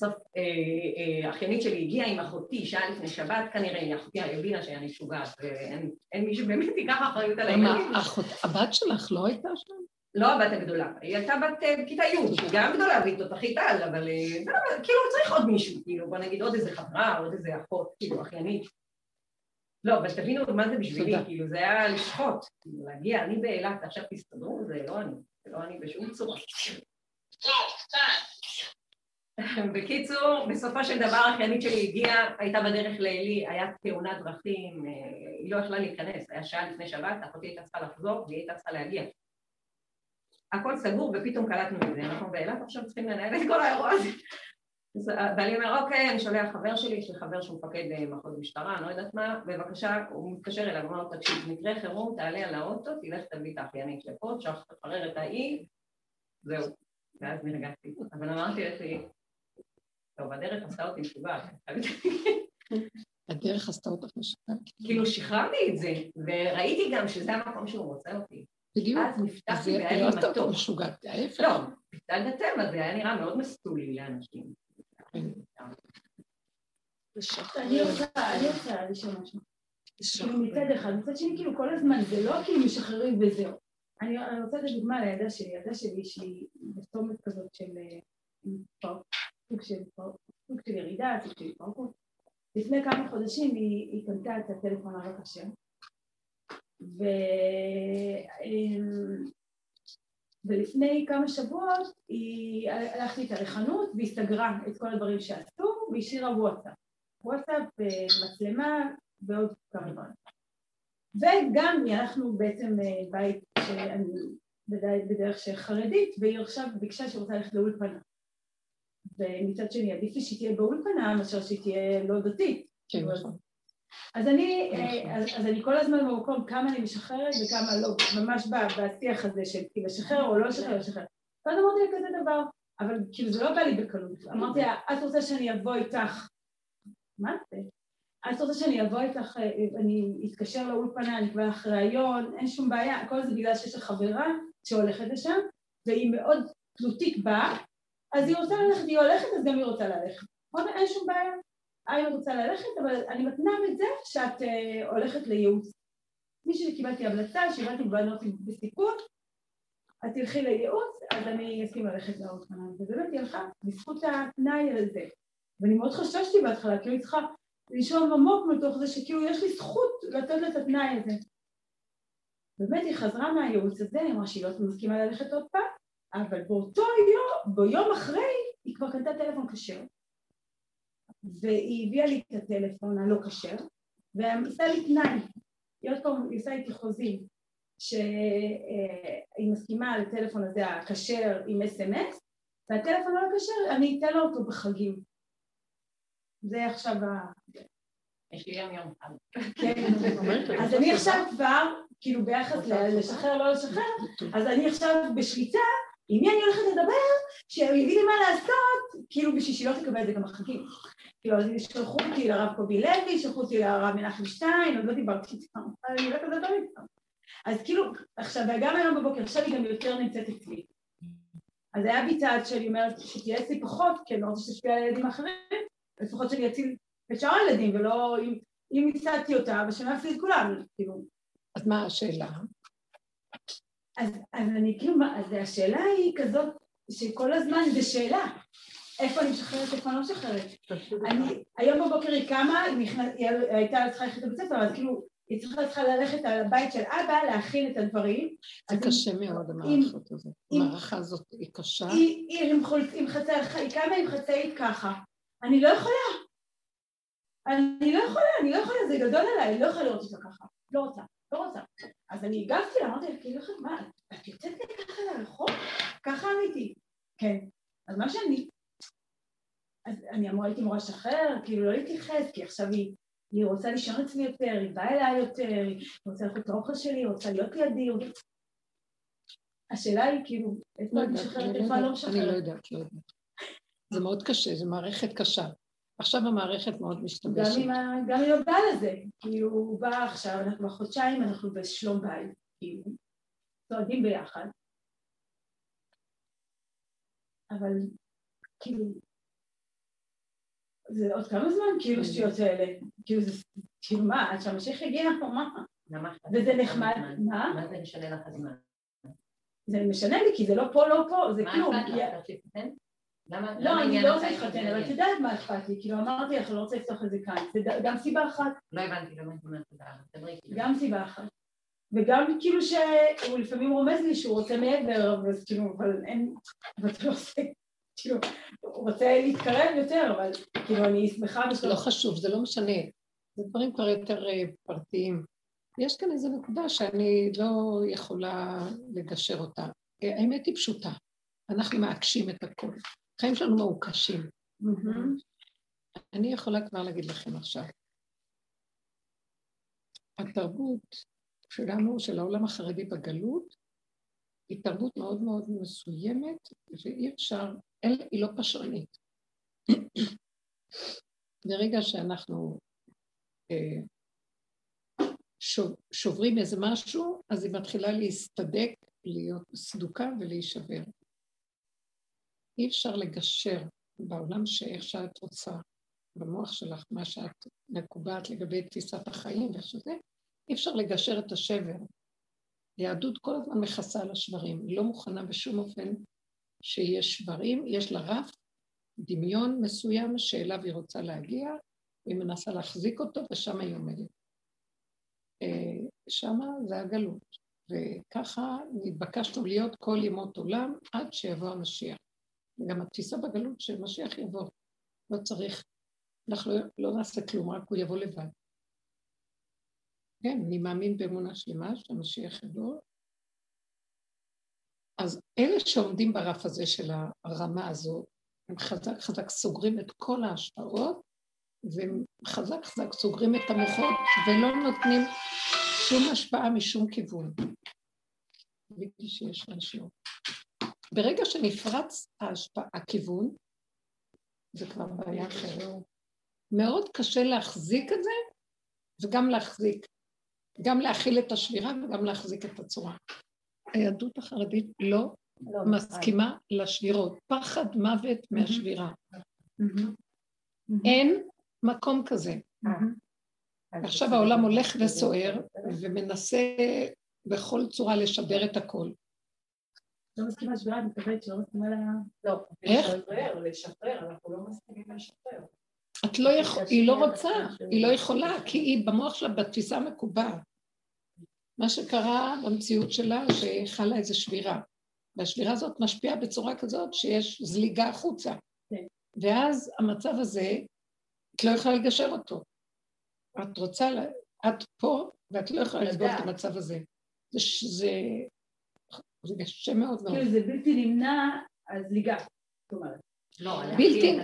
בסוף אה, אה, אחיינית שלי הגיעה עם אחותי שעה לפני שבת, כנראה אחותי הבינה שאני משוגעת, ואין מי שבאמת ייקח אחריות על הילדים. הבת שלך לא הייתה שם? לא הבת הגדולה, היא הייתה בת אה, בכיתה י', היא גם גדולה והיא תותחית על, אבל כאילו צריך עוד מישהו, כאילו בוא נגיד עוד איזה חברה, עוד איזה אחות, כאילו אחיינית. לא, אבל תבינו מה זה בשבילי, כאילו זה היה לשחוט, כאילו להגיע, אני באילת, עכשיו תסתדרו, זה לא אני, זה לא אני בשום צורה. בקיצור, בסופו של דבר האחיינית שלי הגיעה, הייתה בדרך לעלי, היה תאונת דרכים, אה, היא לא יכלה להיכנס, היה שעה לפני שבת, אחותי הייתה צריכה לחזור והיא הייתה צריכה להגיע. הכל סגור ופתאום קלטנו את זה, אנחנו באילת עכשיו צריכים לנהל את כל האירוע הזה. ואני אומר, אוקיי, אני שולח חבר שלי, יש לי חבר שהוא מפקד מחוז משטרה, אני לא יודעת מה, בבקשה, הוא מתקשר אליו, הוא אומר תקשיב, מקרה חירום, תעלה על האוטו, תלך תביא את האחיינית לפה, תפרר את האי, זהו. ואז נרגעתי. אבל אמרתי לעצמי, טוב, הדרך עשתה אותי משוגעת. הדרך עשתה אותך משוגעת. כאילו שחררתי את זה, וראיתי גם שזה המקום שהוא רוצה אותי. בדיוק. אז נפתחתי והיה לי מתוק. זה לא משוגעת, ההפך. לא, בצד הטבע זה היה נראה מאוד מסטולי לאנשים. כן. אני רוצה לשאול משהו. כאילו מצד אחד, מצד שני כאילו כל הזמן זה לא כאילו משחררים וזהו. אני רוצה לתת דוגמה לילדה שלי, ילדה שלי שהיא בצומת כזאת של אה, סוג של, סוג של ירידה, סוג של התפרקות. לפני כמה חודשים היא, היא קנתה את הטלפון הרק השם, ו... אמ, ולפני כמה שבועות היא הלכתי איתה לחנות והיא סגרה את כל הדברים שעשו והשאירה וואטסאפ. וואטסאפ, מצלמה ועוד כמה דברים. וגם אנחנו בעצם אה, בית שאני בדרך שחרדית, והיא עכשיו ביקשה שהיא רוצה ללכת לאולפנה. ומצד שני, עדיף לי שהיא תהיה באולפנה מאשר שהיא תהיה לא דתית. כן, נכון. אז אני, אה, אז, אז אני כל הזמן במקום כמה אני משחררת וכמה לא, ממש בשיח הזה של כאילו לשחרר או לא לשחרר, לשחרר. ואז אמרתי לה כזה דבר, אבל כאילו זה לא בא לי בקלות. אמרתי לה, את רוצה שאני אבוא איתך, מה זה? את רוצה שאני אבוא איתך, אה, אני אתקשר לאולפנה, אני אקבע לך ראיון, אין שום בעיה, כל זה בגלל שיש לך חברה שהולכת לשם, והיא מאוד תלותית בה, אז היא רוצה ללכת, היא הולכת, אז גם היא רוצה ללכת. אין שום בעיה. אני רוצה ללכת, אבל אני מתנה בזה שאת uh, הולכת לייעוץ. מי שקיבלתי המלצה, שהבנתי בנות בסיכון, את תלכי לייעוץ, אז אני אסכים ללכת לאופניים. ובאמת היא הלכה בזכות התנאי הזה. ואני מאוד חששתי בהתחלה, כאילו היא צריכה לשאול עמוק מתוך זה שכאילו יש לי זכות לתת לה את התנאי הזה. באמת היא חזרה מהייעוץ הזה, היא אמרה שהיא לא מסכימה ללכת עוד פעם, אבל באותו יום, ביום אחרי, היא כבר קנתה טלפון כשר. והיא הביאה לי את הטלפון הלא כשר, ועשה לי תנאי, היא עוד פעם, היא עושה איתי חוזים, שהיא מסכימה על הטלפון הזה הכשר עם אס.אם.אס, והטלפון הלא כשר, אני אתן לו אותו בחגים. זה עכשיו ה... יש לי יום יום אחד. כן, אז אני עכשיו כבר, כאילו ביחס לשחרר לא לשחרר, אז אני עכשיו בשליטה עם מי אני הולכת לדבר, שהוא יגיד לי מה לעשות, כאילו בשביל שהיא לא תקבל את זה גם בחגים. כאילו, אז שלחו אותי לרב קובי לוי, שלחו אותי לרב מנחם שטיין, עוד לא דיברתי איתם, אני לא כזה דבר איתם. אז כאילו, עכשיו, וגם היום בבוקר, עכשיו היא גם יותר נמצאת אצלי. אז היה בי צעד שאני אומרת שתהיה אצלי פחות, כי אני לא רוצה שתשפיע על ילדים אחרים, לפחות שאני אציל את שאר הילדים, ולא אם, אם אותה, ושאני אפסיד את כולם, כאילו. אז מה השאלה? אז, אז אני כאילו, אז השאלה היא כזאת, שכל הזמן זה שאלה. איפה אני משחררת, איפה אני לא משחררת. אני, היום בבוקר היא קמה, היא הייתה צריכה ללכת לבית ספר, אז כאילו, היא צריכה צריכה ללכת על הבית של אבא, להכין את הדברים. זה קשה מאוד, המערכת הזאת. המערכה הזאת היא קשה. היא עם חצאית, היא קמה עם חצאית ככה. אני לא יכולה. אני לא יכולה, אני לא יכולה, זה גדול עליי, אני לא יכולה לראות אותה ככה. לא רוצה, לא רוצה. אז אני הגבתי לה, אמרתי לה, כאילו, מה, את יוצאת לי ככה לרחוב? ככה אמיתי. כן. אז מה שאני אז אני אמורה, הייתי אמורה לשחרר, כאילו לא להתייחס, כי עכשיו היא, היא רוצה לישון אצלי יותר, היא באה אליי יותר, היא רוצה לאכול את האוכל שלי, היא רוצה להיות לידי. השאלה היא כאילו, איפה לא אני משחררת, איפה לא משחררת. אני לא יודעת, לא יודעת. זה מאוד קשה, זו מערכת קשה. עכשיו המערכת מאוד משתמשת. גם היא לא באה לזה, כאילו הוא בא עכשיו, אנחנו בחודשיים, אנחנו בשלום בית, כאילו, צועדים ביחד. אבל כאילו, זה עוד כמה זמן כאילו שטויות האלה? כאילו זה, כאילו מה, עד שהמשיח יגיע מה? וזה נחמד, מה? מה זה משנה לך הזמן? זה משנה לי כי זה לא פה, לא פה, זה כלום. מה אכפת לך? להתחתן? לא, אני לא רוצה להתחתן, אבל את יודעת מה אכפת לי, כאילו אמרתי לך, לא רוצה לפתוח את זה כאן, זה גם סיבה אחת. לא הבנתי, לא הבנתי, גם סיבה אחת. וגם כאילו שהוא לפעמים רומז לי שהוא רוצה מעבר, אז כאילו, אבל אין, אבל אתה לא עושה כאילו, הוא רוצה להתקרב יותר, אבל כאילו אני שמחה בשביל... לא חשוב, זה לא משנה. זה דברים כבר יותר אה, פרטיים. יש כאן איזו נקודה שאני לא יכולה לגשר אותה. אה, האמת היא פשוטה, אנחנו מעקשים את הכול. החיים שלנו מעוקשים. אני יכולה כבר להגיד לכם עכשיו. התרבות שלנו, של העולם החרדי בגלות, היא תרבות מאוד מאוד מסוימת, ואי אפשר אל, היא לא פשרנית. ברגע שאנחנו אה, שוברים איזה משהו, אז היא מתחילה להסתדק, להיות סדוקה ולהישבר. אי אפשר לגשר בעולם שאיך שאת רוצה, במוח שלך, מה שאת מקובעת לגבי תפיסת החיים ואיך שזה, אי אפשר לגשר את השבר. היהדות כל הזמן מכסה על השברים, היא לא מוכנה בשום אופן שיש שברים, יש לה רף, דמיון מסוים שאליו היא רוצה להגיע, היא מנסה להחזיק אותו ושם היא עומדת. אה, שמה זה הגלות, וככה נתבקשנו להיות כל ימות עולם עד שיבוא המשיח. וגם התפיסה בגלות שמשיח יבוא, לא צריך, אנחנו לא נעשה כלום, רק הוא יבוא לבד. כן, אני מאמין באמונה שלמה שהמשיח יבוא, אז אלה שעומדים ברף הזה של הרמה הזו, הם חזק חזק סוגרים את כל ההשפעות, והם חזק חזק סוגרים את המוחות ולא נותנים שום השפעה משום כיוון. ראיתי שיש משהו. ברגע שנפרץ ההשפעה, הכיוון, זה כבר בעיה אחרת. מאוד קשה להחזיק את זה, וגם להחזיק, גם להכיל את השבירה וגם להחזיק את הצורה. היהדות החרדית לא, לא מסכימה לשבירות, פחד מוות מהשבירה. אין מקום כזה. עכשיו העולם הולך וסוער ומנסה בכל צורה לשבר את הכל. לא מסכימה לשבירה, את מתכוונת שלא מסכימה ל... לא, איך? לשחרר, לשחרר, אנחנו לא מסכימים לשחרר. את לא יכולה, היא לא רוצה, היא לא יכולה, כי היא במוח שלה בתפיסה המקובעת. מה שקרה במציאות שלה, שחלה איזו שבירה. והשבירה הזאת משפיעה בצורה כזאת שיש זליגה החוצה. כן. ואז המצב הזה, את לא יכולה לגשר אותו. את רוצה, את פה, ואת לא יכולה לסגור את המצב הזה. זה, זה, זה קשה מאוד מאוד. כאילו זה בלתי נמנע זאת אומרת. לא, בלתי...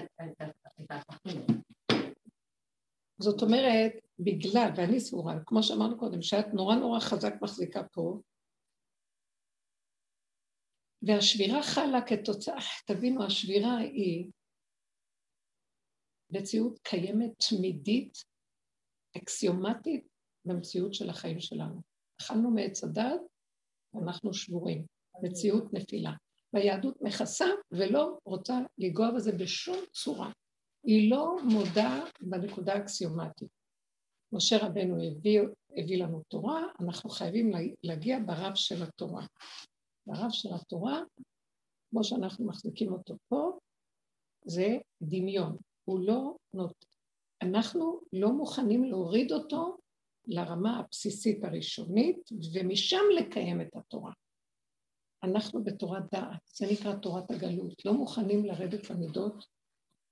זאת אומרת, בגלל, ואני סבורה, כמו שאמרנו קודם, שאת נורא נורא חזק מחזיקה פה, והשבירה חלה כתוצאה, תבינו, השבירה היא מציאות קיימת תמידית, אקסיומטית, במציאות של החיים שלנו. אכלנו מעץ הדת, אנחנו שבורים, מציאות נפילה. והיהדות מכסה ולא רוצה לנגוע בזה בשום צורה. היא לא מודה בנקודה האקסיומטית. משה רבנו הביא, הביא לנו תורה, אנחנו חייבים להגיע ברב של התורה. ברב של התורה, כמו שאנחנו מחזיקים אותו פה, זה דמיון. הוא לא נות... אנחנו לא מוכנים להוריד אותו לרמה הבסיסית הראשונית, ומשם לקיים את התורה. אנחנו בתורת דעת, זה נקרא תורת הגלות, לא מוכנים לרדת למידות,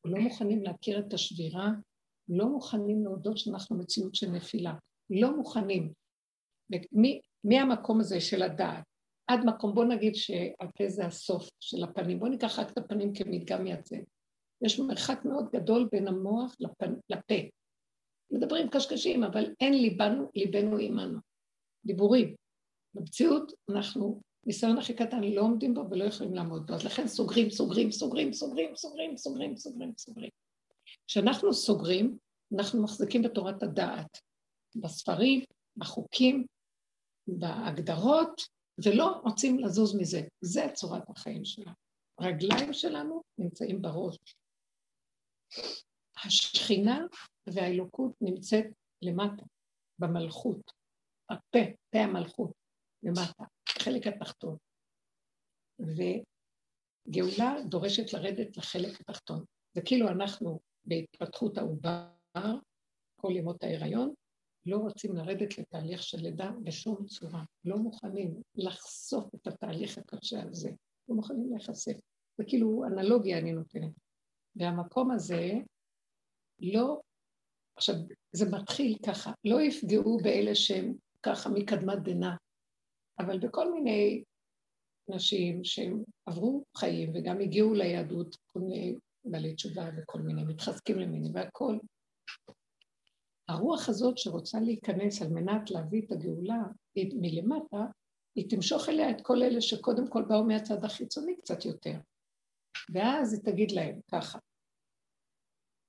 לא מוכנים להכיר את השבירה, לא מוכנים להודות שאנחנו מציאות של נפילה, לא מוכנים. מהמקום הזה של הדעת עד מקום, בוא נגיד שהפה זה הסוף של הפנים, בוא ניקח רק את הפנים כמדגם מייצג. יש מרחק מאוד גדול בין המוח לפה. מדברים קשקשים, אבל אין ליבנו, ליבנו עימנו. דיבורים. במציאות אנחנו ניסיון הכי קטן לא עומדים בו ולא יכולים לעמוד בו. אז לכן סוגרים, סוגרים, סוגרים, סוגרים, סוגרים, סוגרים, סוגרים, סוגרים. כשאנחנו סוגרים, אנחנו מחזיקים בתורת הדעת, בספרים, בחוקים, בהגדרות, ולא רוצים לזוז מזה. זה צורת החיים שלנו. הרגליים שלנו נמצאים בראש. השכינה והאלוקות נמצאת למטה, במלכות. הפה, פה המלכות, למטה. החלק התחתון. וגאולה דורשת לרדת לחלק התחתון. זה כאילו אנחנו בהתפתחות העובר, כל ימות ההיריון, לא רוצים לרדת לתהליך של לידה בשום צורה. לא מוכנים לחשוף את התהליך הקשה הזה. לא מוכנים להיחשף. זה כאילו אנלוגיה אני נותנת. והמקום הזה לא, עכשיו, זה מתחיל ככה, לא יפגעו באלה שהם ככה מקדמת דנא, אבל בכל מיני נשים שהם עברו חיים וגם הגיעו ליהדות, כל מיני בעלי תשובה וכל מיני מתחזקים למיני והכול. הרוח הזאת שרוצה להיכנס על מנת להביא את הגאולה מלמטה, היא תמשוך אליה את כל אלה שקודם כל באו מהצד החיצוני קצת יותר. ואז היא תגיד להם ככה,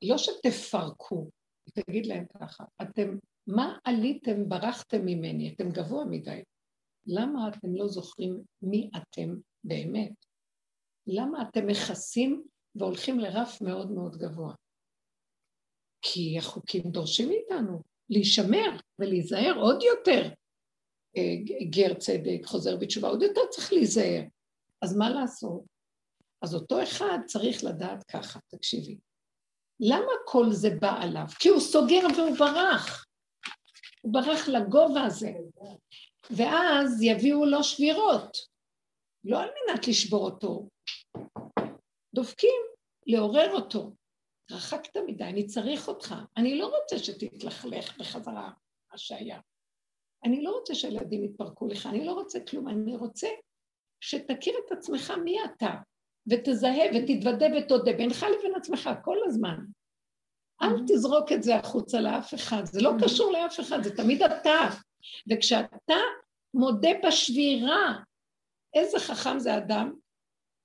לא שתפרקו, תגיד להם ככה, אתם, מה עליתם, ברחתם ממני, אתם גבוה מדי. למה אתם לא זוכרים מי אתם באמת? למה אתם מכסים והולכים לרף מאוד מאוד גבוה? כי החוקים דורשים מאיתנו להישמר ולהיזהר עוד יותר. אה, גר צדק, חוזר בתשובה, עוד יותר צריך להיזהר. אז מה לעשות? אז אותו אחד צריך לדעת ככה, תקשיבי. למה כל זה בא עליו? כי הוא סוגר והוא ברח. הוא ברח לגובה הזה. ואז יביאו לו שבירות, לא על מנת לשבור אותו, דופקים, לעורר אותו. רחקת מדי, אני צריך אותך. אני לא רוצה שתתלכלך בחזרה, מה שהיה. אני לא רוצה שהילדים יתפרקו לך, אני לא רוצה כלום, אני רוצה שתכיר את עצמך מי אתה, ותזהה ותתוודה ותודה בינך לבין עצמך כל הזמן. אל mm-hmm. תזרוק את זה החוצה לאף אחד, זה לא mm-hmm. קשור לאף אחד, זה תמיד אתה. וכשאתה מודה בשבירה, איזה חכם זה אדם,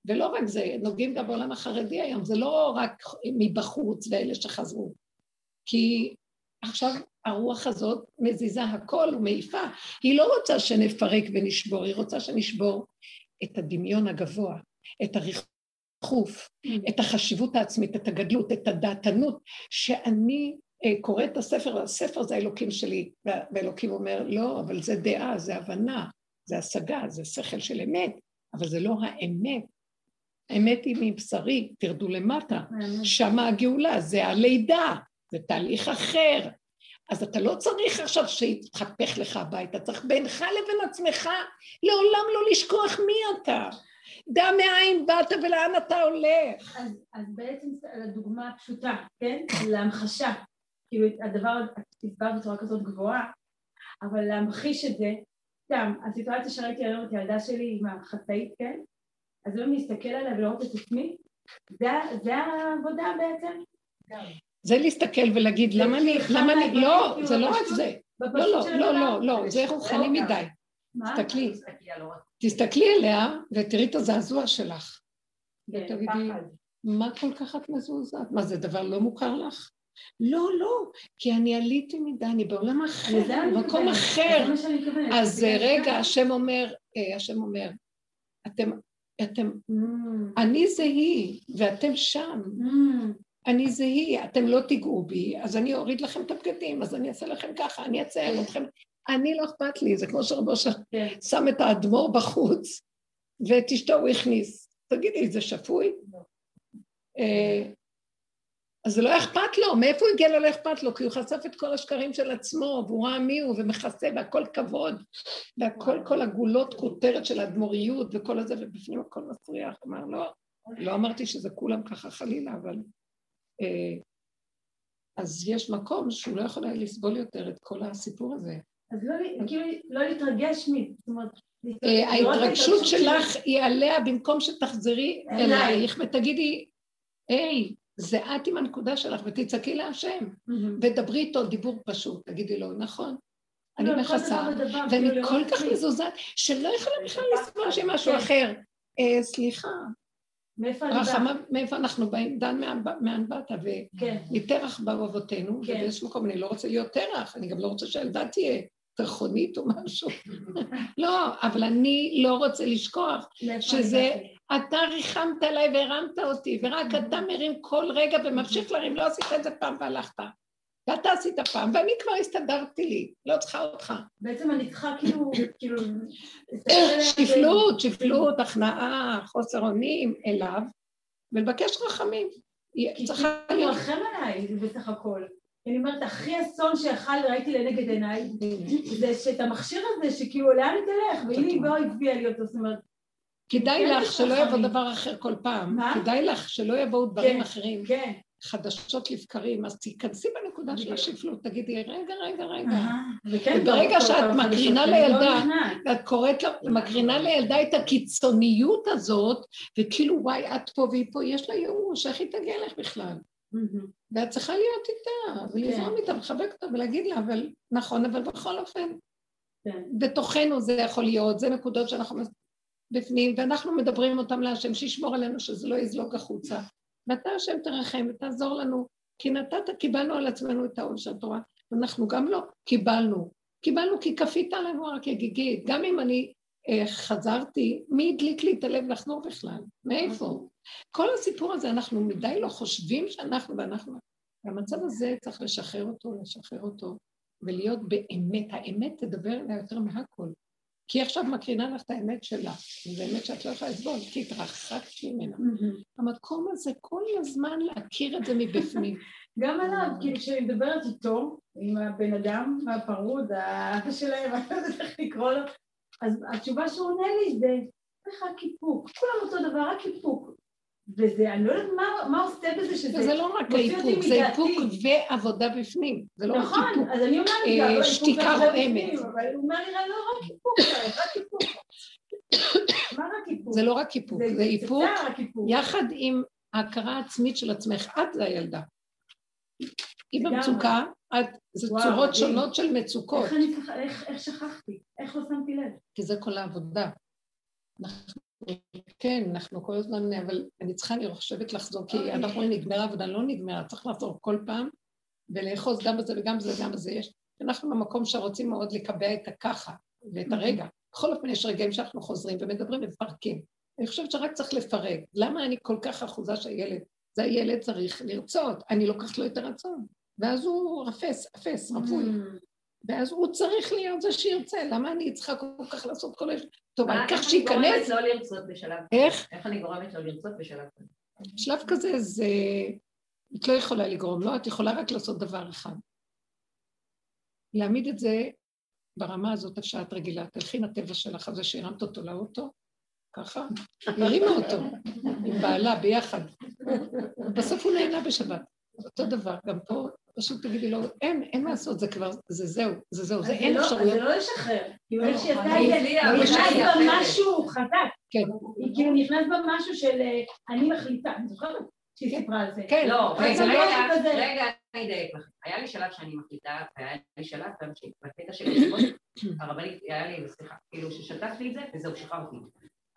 ולא רק זה, נוגעים גם בעולם החרדי היום, זה לא רק מבחוץ ואלה שחזרו. כי עכשיו הרוח הזאת מזיזה הכל ומעיפה. היא לא רוצה שנפרק ונשבור, היא רוצה שנשבור את הדמיון הגבוה, את הריחוף, mm. את החשיבות העצמית, את הגדלות, את הדעתנות, שאני אה, קורא את הספר, והספר זה האלוקים שלי, והאלוקים אומר, לא, אבל זה דעה, זה הבנה, זה השגה, זה שכל של אמת, אבל זה לא האמת. האמת היא מבשרי, תרדו למטה, שמה הגאולה, זה הלידה, זה תהליך אחר. אז אתה לא צריך עכשיו שיתחפך לך הביתה, צריך בינך לבין עצמך לעולם לא לשכוח מי אתה. דע מאין באת ולאן אתה הולך. אז, אז בעצם לדוגמה הפשוטה, כן? להמחשה. כאילו הדבר, את הסברת בצורה כזאת גבוהה, אבל להמחיש את זה, סתם, הסיטואציה שראיתי היום את הילדה שלי עם החצאית, כן? אז לא להסתכל עליה ולראות את עצמי, זה, זה העבודה בעצם? זה להסתכל ולהגיד למה אני, למה אני, לא, זה לא רק זה, לא, לא, לא, לא, לא, זה רוחני מדי. תסתכלי, תסתכלי אליה ותראי את הזעזוע שלך. כן, ותגידי, מה כל כך את מזועזעת? מה, זה דבר לא מוכר לך? לא, לא, כי אני עליתי מדי, אני בעולם אחר, במקום אחר. אז רגע, השם אומר, אה, השם אומר, אתם, אתם, mm. אני זה היא, ואתם שם. אני זה היא, אתם לא תיגעו בי, אז אני אוריד לכם את הבגדים, אז אני אעשה לכם ככה, אני אצייר. אתכם. אני לא אכפת לי, זה כמו שרבו כן. שם את האדמו"ר בחוץ, ואת אשתו הוא הכניס. תגידי, זה שפוי? אה, אז זה לא אכפת לו, מאיפה הוא הגיע לו לא אכפת לו? כי הוא חשף את כל השקרים של עצמו, והוא ראה מי הוא, ומכסה, והכל כבוד, והכל, כל הגולות כותרת של האדמו"ריות, וכל הזה, ובפנים הכל מסריח. אמר, לא, לא אמרתי שזה כולם ככה חלילה, אבל... אה, אז יש מקום שהוא לא יכול היה לסבול יותר את כל הסיפור הזה. אז לא, כאילו, לא להתרגש מ... זאת אומרת... אה, ההתרגשות שלך היא עליה במקום שתחזרי אלייך ותגידי, היי, זה את עם הנקודה שלך, ותצעקי להשם, ודברי איתו דיבור פשוט, תגידי לו, נכון, אני לא, מכסה, ואני כאילו כל כך מזוזת, שלא יכולה בכלל לסבול שיהיה משהו אחר. אה, סליחה, מאיפה אנחנו באים? דן מאן באת, ומתרח כן. באו אבותינו, כן. ובאיזשהו מקום אני לא רוצה להיות תרח, אני גם לא רוצה שהילדה תהיה תרחונית או משהו. לא, אבל אני לא רוצה לשכוח שזה אתה ריחמת עליי והרמת אותי, ורק אתה מרים כל רגע וממשיך להרים, לא עשית את זה פעם והלכת. ואתה עשית פעם, ואני כבר הסתדרתי לי, לא צריכה אותך. בעצם אני צריכה כאילו, כאילו... שפלות, שפלות, הכנעה, חוסר אונים אליו, ולבקש רחמים. צריכה להיות... הוא רחם עליי בסך הכל. אני אומרת, הכי אסון שיכול ראיתי לנגד עיניי, זה שאת המכשיר הזה, שכאילו לאן היא תלך, והיא לא הביאה לי אותו, זאת אומרת... כדאי כן, לך שלא יבוא דבר אחר כל פעם. מה? כדאי לך שלא יבואו דברים כן, אחרים. כן. חדשות לבקרים, אז תיכנסי בנקודה של השפלות, תגידי, רגע, רגע, רגע. וברגע שאת מקרינה לא לילדה, ואת קוראת, מקרינה לילדה את הקיצוניות הזאת, וכאילו, וואי, את פה והיא פה, יש לה ייאוש, איך היא תגיע לך בכלל? ואת צריכה להיות איתה, ולזרום איתה, לחבק אותה ולהגיד לה, אבל נכון, אבל בכל אופן, בתוכנו זה יכול להיות, זה נקודות שאנחנו בפנים, ואנחנו מדברים אותם להשם, שישמור עלינו שזה לא יזלוג החוצה. ואתה השם תרחם ותעזור לנו, כי נתת, קיבלנו על עצמנו את העול של התורה, ואנחנו גם לא קיבלנו. קיבלנו כי כפית עלינו רק הגיגית. גם אם אני אה, חזרתי, מי הדליק לי את הלב לחזור בכלל? מאיפה? כל הסיפור הזה, אנחנו מדי לא חושבים שאנחנו ואנחנו... והמצב הזה צריך לשחרר אותו, לשחרר אותו, ולהיות באמת, האמת תדבר אליה יותר מהכל. כי היא עכשיו מקרינה לך את האמת שלה, זו אמת שאת לא יכולה לסבול, כי התרחקת ממנה. המקום הזה, כל הזמן להכיר את זה מבפנים. גם עליו, כי כשאני מדברת איתו, עם הבן אדם הפרוד, האבא שלהם, אני לא יודעת איך לקרוא לו, אז התשובה שהוא עונה לי זה, איך רק איפוק, כולם אותו דבר, רק איפוק. וזה, אני לא יודעת מה, מה עושה בזה שזה... זה לא רק האיפוק, זה איפוק ועבודה בפנים, זה לא נכון, רק איפוק. נכון, אז אני אומרת, אה, שתיקה רועמת. אבל הוא אומר לי, לא רק איפוק, רק איפוק. מה רק איפוק? זה לא רק איפוק, זה איפוק. יחד עם ההכרה העצמית של עצמך. את זה הילדה. היא. במצוקה, את, זה וואו, צורות מדהים. שונות של מצוקות, איך אני איך- איך שכחתי? איך לא שמתי לב? כי זה כל העבודה. אנחנו, כן, אנחנו כל הזמן, אבל אני צריכה, אני חושבת לחזור, כי אוקיי. אנחנו נגמרה עבודה, לא נגמרה, צריך לחזור כל פעם ולאחוז גם בזה וגם בזה וגם בזה. יש, אנחנו במקום שרוצים מאוד לקבע את הככה ואת הרגע. בכל אופן, יש רגעים שאנחנו חוזרים ומדברים ומפרקים. אני חושבת שרק צריך לפרק. למה אני כל כך אחוזה שהילד? זה הילד צריך לרצות, אני לוקחת לו את הרצון. ואז הוא אפס, אפס, רווי. ואז הוא צריך להיות זה שירצה, למה אני צריכה כל כך לעשות כל הש... טוב, מה- העיקר איך אני גורמת שייכנס, לא לרצות בשלב כזה? איך? איך אני גורמת לא לרצות בשלב כזה? שלב כזה זה... את לא יכולה לגרום, לא, את יכולה רק לעשות דבר אחד. להעמיד את זה ברמה הזאת, איפה שאת רגילה, תלכי עם הטבע שלך הזה שהרמת אותו לאוטו, ככה, הרימה אותו עם בעלה ביחד. ובסוף הוא נהנה בשבת. אותו דבר, גם פה, פשוט תגידי לו, אין, אין מה לעשות, זה כבר, זה זהו, זה זהו, זה אין לא- אפשרויות. זה לא לשחרר. כאילו איך שהיא עשתה אני את זה, לא נכנס. בה משהו חזק. כן. היא כאילו נכנס בה משהו של אה, אני מחליטה. אני זוכרת שהיא סיפרה על זה. כן, לא, רגע, לא... רגע, אני אדייק לך. היה לי שלב שאני מחליטה, והיה לי שלב גם שבקטע של הרבנית, היה לי, סליחה, כאילו ששתקתי את זה, וזהו, שחררתי.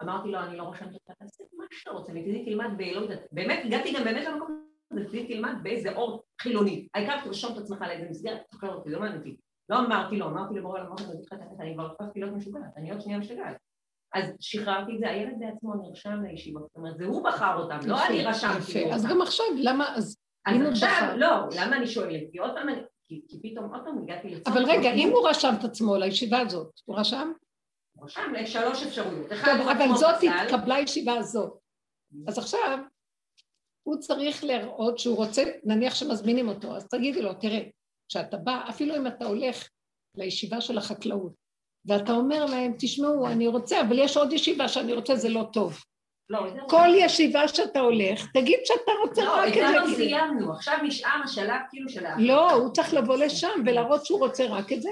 אמרתי לו, אני לא רושמת אותך, תעשה מה שאתה רוצה, מצידי תלמד. לא יודעת, באמת, הגעתי גם באמת למקום מצידי תלמד באיזה אור חילוני. העיקר תרשום את עצמך לאיזה מסגרת, תחקר אותי, לא מעניין אותי. לא אמרתי לו, אמרתי לבורא, אמרתי לו, אני כבר הפכתי להיות משוגעת, אני עוד שנייה משוגעת. אז שחררתי את זה, הילד בעצמו נרשם לישיבות, זאת אומרת, זה הוא בחר אותם, לא אני רשמתי יפה. אז אותם. גם עכשיו, למה, אז... אז עכשיו. לא, למה אני שואלת? כי עוד פעם, כי פתאום עוד פעם הגעתי לצורך. אבל רגע, אם הוא רשם את עצמו לישיבה הזאת, הוא רשם? רשם לשלוש אפשרויות. אחד, טוב, אבל זאת. התקבלה הישיבה הזאת. אז עכשיו, הוא צריך להראות שהוא רוצה, נניח שמזמינים אותו, אז תגידי לו, תראה, כשאתה בא, אפילו אם אתה הולך לישיבה של החקלאות, ואתה אומר להם, תשמעו, אני רוצה, אבל יש עוד ישיבה שאני רוצה, זה לא טוב. לא, הוא- כל ישיבה שאתה הולך, תגיד שאתה רוצה לא, רק את זה את לא זה. סיימנו, עכשיו נשאר השלב כאילו של ה... לא, הוא צריך לבוא לשם ולהראות שהוא רוצה רק את זה.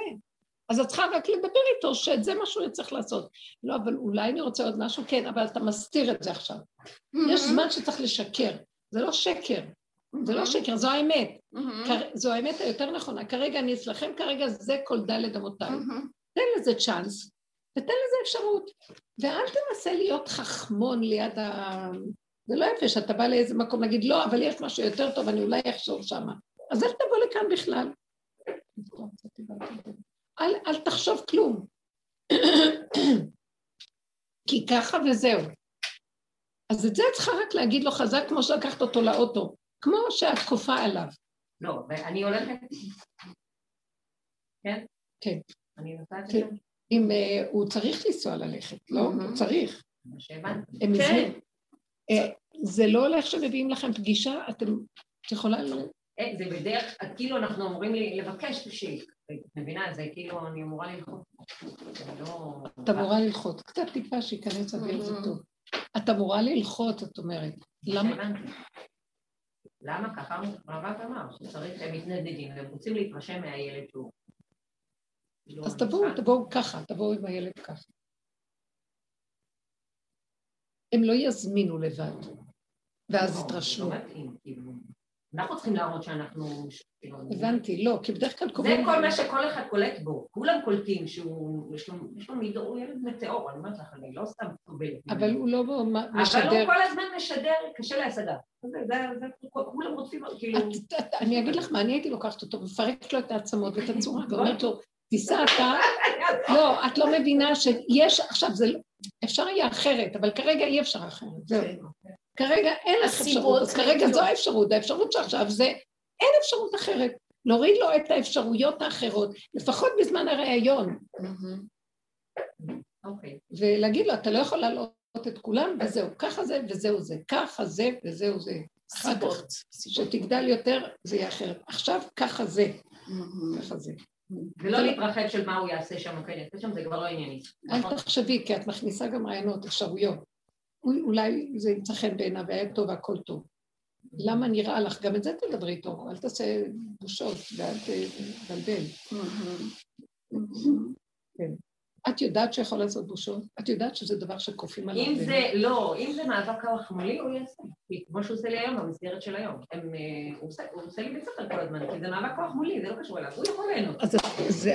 אז את צריכה רק לדבר איתו שאת זה מה שהוא צריך לעשות. לא, אבל אולי אני רוצה עוד משהו, כן, אבל אתה מסתיר את זה עכשיו. יש זמן שצריך לשקר. זה לא שקר, זה לא שקר, זו האמת. כר- זו האמת היותר נכונה. כרגע אני אצלכם, כרגע זה כל דלת אמותיי. תן לזה צ'אנס, ותן לזה אפשרות. ואל תנסה להיות חכמון ליד ה... זה לא יפה שאתה בא לאיזה מקום להגיד, לא, אבל יש משהו יותר טוב, אני אולי אחשוב שמה. אז אל תבוא לכאן בכלל. אל, אל תחשוב כלום. כי ככה וזהו. אז את זה את צריכה רק להגיד לו חזק כמו שלקחת אותו לאוטו, כמו שאת כופה עליו. לא, ואני הולכת... כן? כן. אני נוסעת כן. לשם, אם uh, הוא צריך לנסוע ללכת, לא? הוא צריך. מה שהבנתי. הם כן. הזמינו. אה, זה לא הולך שמביאים לכם פגישה, אתם... את יכולה לא... אה, זה בדרך, כאילו אנחנו אמורים לבקש תשאיר. את מבינה? זה כאילו אני אמורה ללחוץ. לא... את אמורה ללחוץ. קצת טיפה שייכנס אוויר זה טוב. את אמורה ללחוץ, את אומרת. למה? למה ככה הרב אמר, שצריך, הם מתנדדים, והם רוצים להתרשם מהילד שהוא. כאילו, אז אני תבואו, תבואו ככה, תבואו עם הילד ככה. הם לא יזמינו לבד, ואז לא, יתרשמו. זה. אנחנו צריכים להראות שאנחנו... כאילו, הבנתי, לא, כי בדרך כלל זה קובעים... כל מה שכל אחד קולט בו. כולם קולטים שהוא, יש לו, מידור, הוא ילד מטאור, אני אומרת לך, אני לא סתם סובלת. אבל הוא לא מ- אבל הוא משדר... כל הזמן משדר, קשה להשגה. זה, זה, זה, כולם רוצים, כאילו... אני אגיד לך מה, אני הייתי לוקחת אותו, מפרקת לו את העצמות ואת הצורה, ואומרת לו, תיסע אתה, לא, את לא מבינה שיש, עכשיו זה, לא- אפשר היה אחרת, אבל כרגע אי אפשר אחרת, זהו. כרגע אין לך אפשרות, כרגע זו האפשרות, האפשרות שעכשיו זה, אין אפשרות אחרת. להוריד לו את האפשרויות האחרות, לפחות בזמן הראיון, אוקיי. ולהגיד לו, אתה לא יכול להעלות את כולם, וזהו, ככה זה וזהו זה, ככה זה וזהו זה. כך, שתגדל יותר, זה יהיה אחרת. עכשיו, ככה זה, ככה זה. ולא להתרחב של מה הוא יעשה שם כן יעשה שם, זה כבר לא ענייני. אל תחשבי, כי את מכניסה גם רעיונות, אפשרויות. אולי זה ימצא חן בעיניו, והיה טוב והכל טוב. למה נראה לך? גם את זה תדברי איתו, אל תעשה בושות ואל תבלבל. כן. את יודעת שיכול לעשות בושות? את יודעת שזה דבר שכופים עליו? אם זה, לא, אם זה מאבק כוח מולי, הוא יעשה. כמו שהוא עושה לי היום, במסגרת של היום. אה, הוא, עושה, לי בית ספר כל הזמן, כי זה מאבק כוח מולי, זה לא קשור אליו, הוא יכול ליהנות.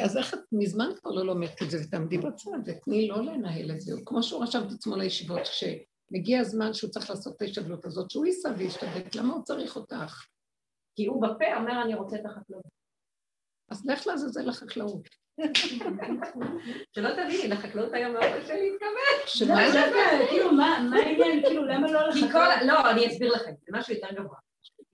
אז איך את מזמן כבר לא לומדת את זה ותעמדי בצד ותני לא לנהל את זה. כמו שהוא רשם את עצמו לישיבות, כשמגיע הזמן שהוא צריך לעשות את ההשתדלות הזאת, שהוא ייסע וישתדל, למה הוא צריך אותך? כי הוא בפה אומר, אני רוצה את החקלאות. אז לך לעזאזל לחקלאות. שלא תביני, לחקלאות היה מאוד קשה להתכוון. לא, דווקא, כאילו, מה העניין? כאילו, למה לא לחקלאות? לא, אני אסביר לכם, זה משהו יותר גבוה.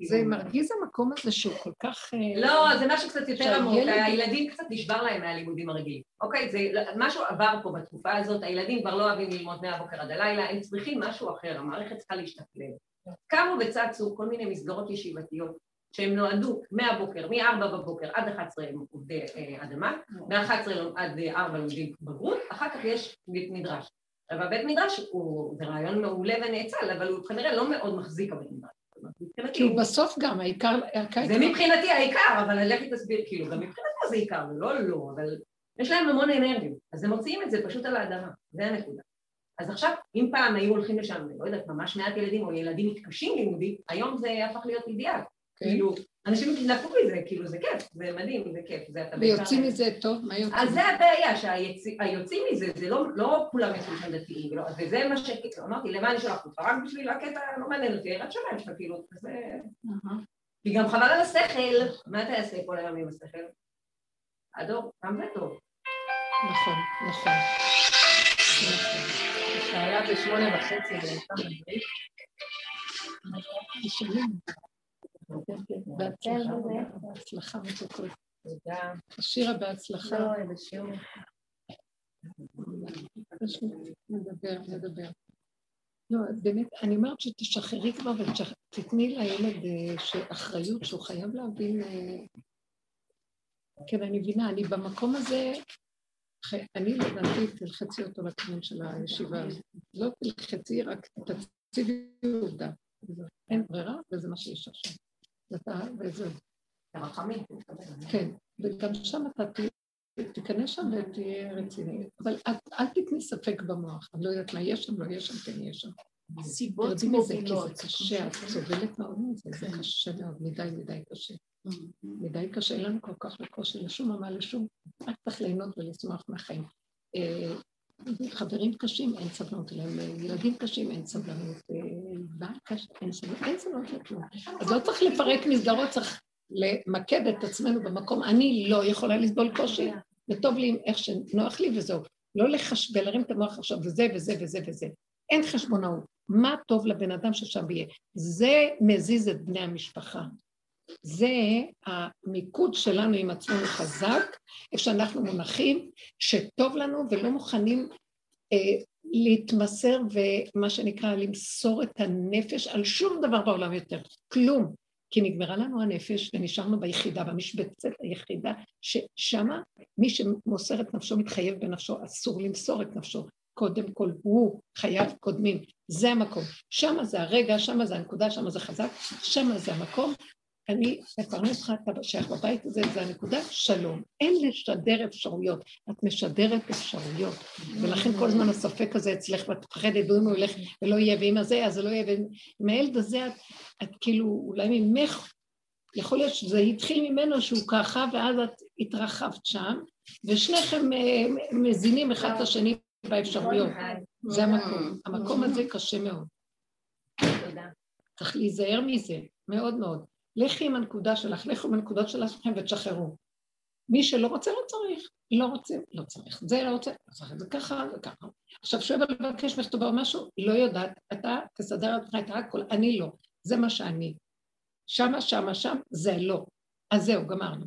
זה מרגיז המקום הזה שהוא כל כך... אה, לא, זה משהו קצת יותר עמוק, הילדים קצת נשבר להם מהלימודים הרגילים. אוקיי, זה משהו עבר פה בתקופה הזאת, הילדים כבר לא אוהבים ללמוד מהבוקר עד הלילה, הם צריכים משהו אחר, המערכת צריכה להשתכלל. קמו וצצו כל מיני מסגרות ישיבתיות שהם נועדו מהבוקר, מ-4 בבוקר עד 11 הם עובדי אה, אדמה, מ-11 עד 4 לומדים בגרות, אחר כך יש בית מדרש. אבל הבית מדרש הוא, זה רעיון מעולה ונאצל, אבל הוא כנראה לא מאוד מחזיק הבית מדרש. כי הוא בסוף גם, העיקר... זה מבחינתי העיקר, אבל לכי תסביר, כאילו, גם מבחינתו זה עיקר, לא לא, אבל יש להם המון אנרגיות, אז הם מוציאים את זה פשוט על האדמה, זה הנקודה. אז עכשיו, אם פעם היו הולכים לשם, לא יודעת, ממש מעט ילדים, או ילדים מתקשים לימודית, היום זה הפך להיות אידיאל. כן. כאילו, אנשים התנפו מזה, כאילו זה כיף, זה מדהים, זה כיף, זה אתה ויוצאים מזה טוב, מה יוצאים? אז זה הבעיה, שהיוצאים מזה, זה לא, לא כולם יצאו שם דתיים, לא, וזה מה שאמרתי, למה אני שלחתי אותך? רק בשביל הקטע, לא מעניין אותי, רק שלהם שלך, כאילו, זה... כי גם חבל על השכל, מה אתה יעשה כל היום עם השכל? הדור, גם זה טוב. נכון, נכון. שהיה בשמונה וחצי, בהצלחה מתוקות. תודה. שירה בהצלחה. לא, איזה שיעור. נדבר, נדבר. לא, באמת, אני אומרת שתשחררי כבר ותתני לילד אה, אחריות שהוא חייב להבין... אה, כן, אני מבינה, אני במקום הזה, אני לדעתי תלחצי אותו לכיוון של הישיבה הזאת. לא תלחצי, רק תציבי עובדה. אין ברירה, וזה מה שיש עכשיו. וזהו. כן, וגם שם אתה תיכנס שם ותהיה רציני. אבל אל תקני ספק במוח, אני לא יודעת מה יש שם, לא יש שם, כן יש שם. סיבות מובילות. כי זה קשה, את סובלת מאוד מזה, זה קשה מאוד, מדי מדי קשה. מדי קשה, אין לנו כל כך בקושי לשום עמל לשום, רק צריך ליהנות ולשמוח מהחיים. אה, חברים קשים, אין סבלנות אליהם, ילדים קשים, אין סבלנות, בעל קשה, אין סבלנות, אין סבלנות לכלום. אז לא צריך לפרק מסגרות, צריך למקד את עצמנו במקום, אני לא יכולה לסבול קושי, וטוב לי איך שנוח לי וזהו. לא לחשב, להרים את המוח עכשיו, וזה וזה וזה וזה. אין חשבונאות. מה טוב לבן אדם ששם יהיה? זה מזיז את בני המשפחה. זה המיקוד שלנו עם עצמנו חזק, איפה שאנחנו מונחים, שטוב לנו ולא מוכנים אה, להתמסר ומה שנקרא למסור את הנפש על שום דבר בעולם יותר, כלום. כי נגמרה לנו הנפש ונשארנו ביחידה, במשבצת היחידה, ששמה מי שמוסר את נפשו מתחייב בנפשו, אסור למסור את נפשו. קודם כל הוא חייב קודמים, זה המקום. שמה זה הרגע, שמה זה הנקודה, שמה זה חזק, שמה זה המקום, אני מפרנס לך, אתה שייך בבית הזה, זה הנקודה, שלום. אין לשדר אפשרויות, את משדרת אפשרויות. ולכן כל הזמן הספק הזה אצלך, ואת מפחדת, ואם הוא ילך ולא יהיה, ואם הזה, אז זה לא יהיה, ועם הילד הזה את, את כאילו, אולי ממך, יכול להיות שזה התחיל ממנו שהוא ככה, ואז את התרחבת שם, ושניכם אה, מזינים אחד את השני באפשרויות. זה המקום. המקום הזה קשה מאוד. צריך להיזהר מזה, מאוד מאוד. לכי עם הנקודה שלך, לכו עם הנקודות שלכם ותשחררו. מי שלא רוצה, לא צריך. לא רוצה, לא צריך. זה לא רוצה, לא צריך. זה ככה, זה ככה. עכשיו, שואל לבקש ממך טובה או משהו, לא יודעת, אתה תסדר לעצמך את הכל, אני לא. זה מה שאני. שמה, שמה, שם, זה לא. אז זהו, גמרנו.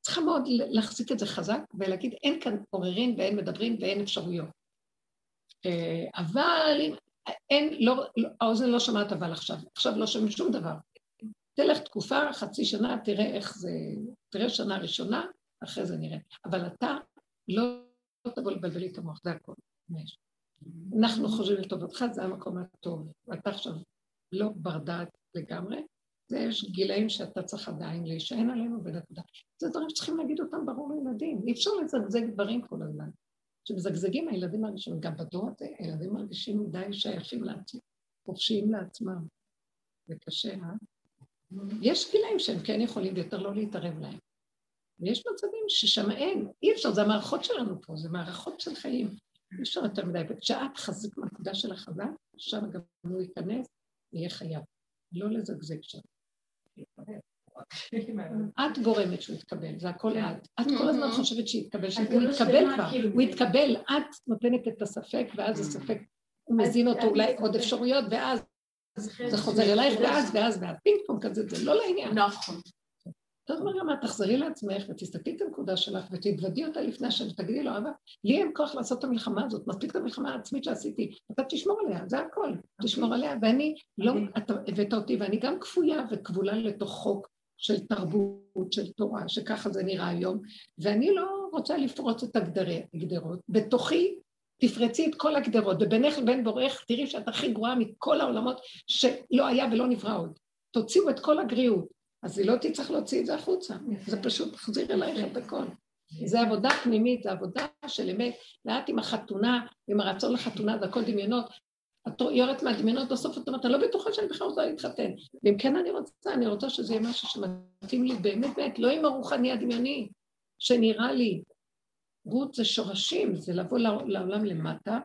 צריכה מאוד להחזיק את זה חזק ולהגיד, אין כאן עוררין ואין מדברים ואין אפשרויות. אה, אבל אם אין, לא, לא, האוזן לא שומעת אבל עכשיו, עכשיו לא שומעים שום דבר. תלך תקופה, חצי שנה, תראה איך זה, תראה שנה ראשונה, אחרי זה נראה. אבל אתה לא, לא תבוא לבלבל את המוח, זה הכול. אנחנו חושבים לטובתך, זה המקום הטוב. ואתה עכשיו לא בר דעת לגמרי, יש גילאים שאתה צריך עדיין להישען עלינו בנקודה. זה דברים שצריכים להגיד אותם ברור לילדים, אי אפשר לזגזג דברים כל הזמן. כשמזגזגים הילדים מרגישים, גם בדור הזה, הילדים מרגישים די שייכים לעצמם, חופשיים לעצמם. זה קשה, אה? יש גילאים שהם כן יכולים יותר לא להתערב להם. ויש מצבים ששם אין, אי אפשר, זה המערכות שלנו פה, זה מערכות של חיים. אי אפשר יותר מדי, וכשאת חזק מהנקודה של החזק, שם גם הוא ייכנס, יהיה חייב. לא לזגזג שם. את גורמת שהוא יתקבל, זה הכל. את. את כל הזמן חושבת שיתקבל, שהוא לא יתקבל כבר, כאילו. הוא יתקבל, את נותנת את הספק, ואז הספק, הוא מזין אותו אולי עוד אפשרויות, ואז זה חוזר אלייך, ואז, ואז, ואז, פינג פונג כזה, זה לא לעניין. נכון. אומרת, גם תחזרי לעצמך ותסתכלי את הנקודה שלך ותתוודי אותה לפני השם ותגידי לו, אבא, לי אין כוח לעשות את המלחמה הזאת, מספיק את המלחמה העצמית שעשיתי, אתה תשמור עליה, זה הכל, תשמור עליה, ואני לא, אתה הבאת אותי, ואני גם כפויה וכבולה לתוך חוק של תרבות, של תורה, שככה זה נראה היום, ואני לא רוצה לפרוץ את הגדרות. בתוכי תפרצי את כל הגדרות, ובינך לבין בורך תראי שאת הכי גרועה מכל העולמות שלא היה ולא נברא עוד. תוציאו את כל הגריעות. אז היא לא תצטרך להוציא את זה החוצה, זה פשוט מחזיר אלייך את הכל. זה עבודה פנימית, זה עבודה של אמת, לאט עם החתונה, עם הרצון לחתונה, זה הכל דמיונות. את יורדת מהדמיונות, בסוף את אומרת, אני לא בטוחה שאני בכלל רוצה להתחתן. ואם כן אני רוצה, אני רוצה שזה יהיה משהו שמתאים לי באמת, באמת, לא עם הרוחני הדמיוני, שנראה לי. רות זה שורשים, זה לבוא לעולם למטה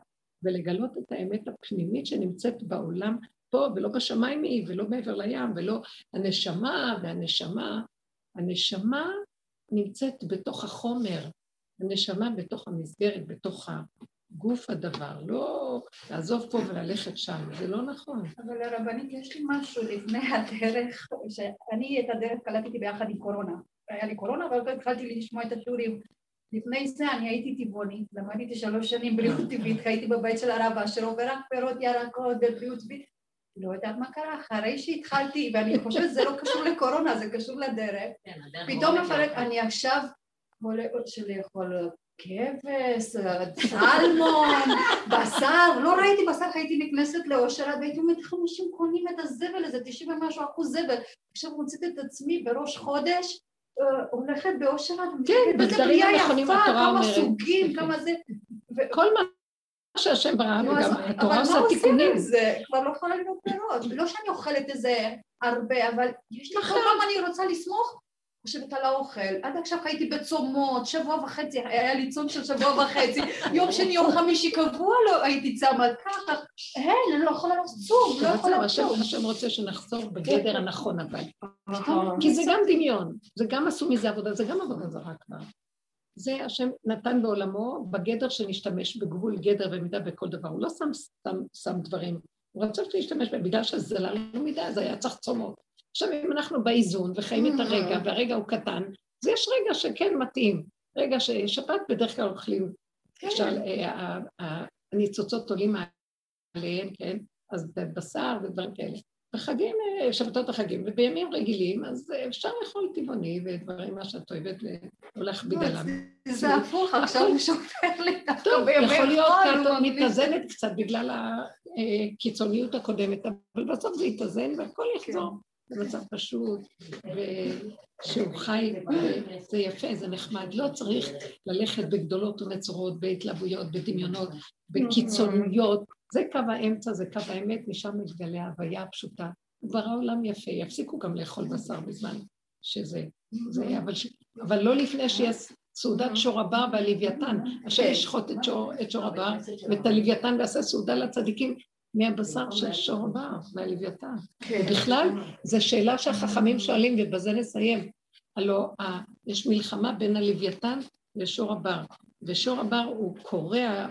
ולגלות את האמת הפנימית שנמצאת בעולם פה ולא בשמיים היא ולא מעבר לים ולא הנשמה והנשמה, הנשמה נמצאת בתוך החומר, הנשמה בתוך המסגרת, בתוך גוף הדבר, לא לעזוב פה וללכת שם, זה לא נכון. אבל הרבנית, יש לי משהו לפני הדרך, שאני את הדרך קלטתי ביחד עם קורונה. היה לי קורונה, אבל התחלתי לשמוע את השיעורים. לפני זה אני הייתי טבעונית, למדתי שלוש שנים בריאות טבעית, הייתי בבית של הרב אשר עובר רק פירות ירקות ובריאות טבעית. לא יודעת מה קרה, אחרי שהתחלתי, ואני חושבת שזה לא קשור לקורונה, זה קשור לדרך, כן, פתאום מפרק, אני עכשיו של לאכול כבש, סלמון, בשר, לא ראיתי בשר, הייתי נכנסת לאושרת והייתי אומרת איך אנשים קונים את הזבל הזה, 90 ומשהו אחוז זבל, עכשיו מוצאת את עצמי בראש חודש אה, הולכת באושרת, כן, בגדרים הנכונים התורה אומרת, כמה סוגים, כמה זה, כל מה שהשם ברא, וגם התורה עושה תיקונים. אבל מה עושים עם זה? כבר לא יכולה להיות פירות. לא שאני אוכלת איזה הרבה, אבל יש לי כל פעם אני רוצה לסמוך, חושבת על האוכל. עד עכשיו הייתי בצומות, שבוע וחצי, היה לי צום של שבוע וחצי. יום שני, יום חמישי קבוע לא הייתי צמה ככה. אין, אני לא יכולה לצום, לא יכולה לצום. השם רוצה שנחזור בגדר הנכון אבל. כי זה גם דמיון, זה גם עשו מזה עבודה, זה גם עבודה זרה כבר. זה השם נתן בעולמו בגדר שנשתמש בגבול גדר ומידה בכל דבר, הוא לא שם שם, שם דברים, הוא רצה להשתמש בהם, בגלל שזה לא מידה, אז היה צריך צומות. עכשיו אם אנחנו באיזון וחיים את הרגע, mm-hmm. והרגע הוא קטן, אז יש רגע שכן מתאים, רגע ששבת בדרך כלל אוכלים, למשל כן. הניצוצות עולים עליהם, כן, אז בשר ודברים כאלה. בחגים, אה, שבתות החגים, ובימים רגילים, אז אפשר לאכול טבעוני ודברים, מה שאת אוהבת, לא להכביד עליו. זה הפוך, עכשיו הוא שופר לי טוב, יכול להיות קאטו מתאזנת קצת בגלל הקיצוניות הקודמת, אבל בסוף זה יתאזן והכל יחזור. זה מצב פשוט, ושהוא חי, זה יפה, זה נחמד. לא צריך ללכת בגדולות ונצורות, בהתלהבויות, בדמיונות, בקיצוניות. זה קו האמצע, זה קו האמת, משם מתגלה ההוויה הפשוטה. כבר העולם יפה, יפסיקו גם לאכול בשר בזמן שזה, זה, אבל, אבל לא לפני שיש סעודת שור הבר והלוויתן, השם ישחוט את שור הבר ואת הלוויתן ועשה סעודה לצדיקים מהבשר של שור הבר והלוויתן. כן. בכלל, זו שאלה שהחכמים שואלים, ובזה נסיים. הלוא יש מלחמה בין הלוויתן לשור הבר, ושור הבר הוא קורע אה,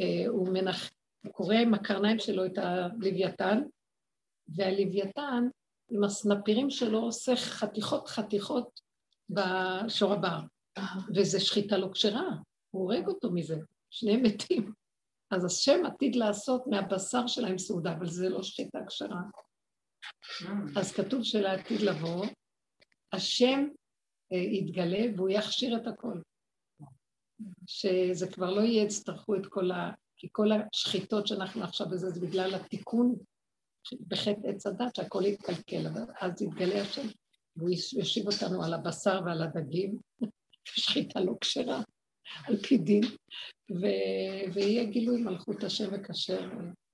אה, הוא, מנח... הוא קורא עם הקרניים שלו את הלוויתן, והלוויתן עם הסנפירים שלו עושה חתיכות חתיכות בשור הבר, וזה שחיטה לא כשרה, הוא הורג אותו מזה, שניהם מתים. אז השם עתיד לעשות מהבשר שלהם סעודה, אבל זה לא שחיטה כשרה. אז כתוב שלעתיד לבוא, השם אה, יתגלה והוא יכשיר את הכל. שזה כבר לא יהיה, יצטרכו את כל ה... כי כל השחיטות שאנחנו עכשיו בזה, זה בגלל התיקון בחטא עץ הדת, שהכל יתקלקל, אז יתגלה השם, והוא ישיב אותנו על הבשר ועל הדגים, שחיטה לא כשרה. על פי דין, ו- ויהיה גילוי מלכות השם וכשר,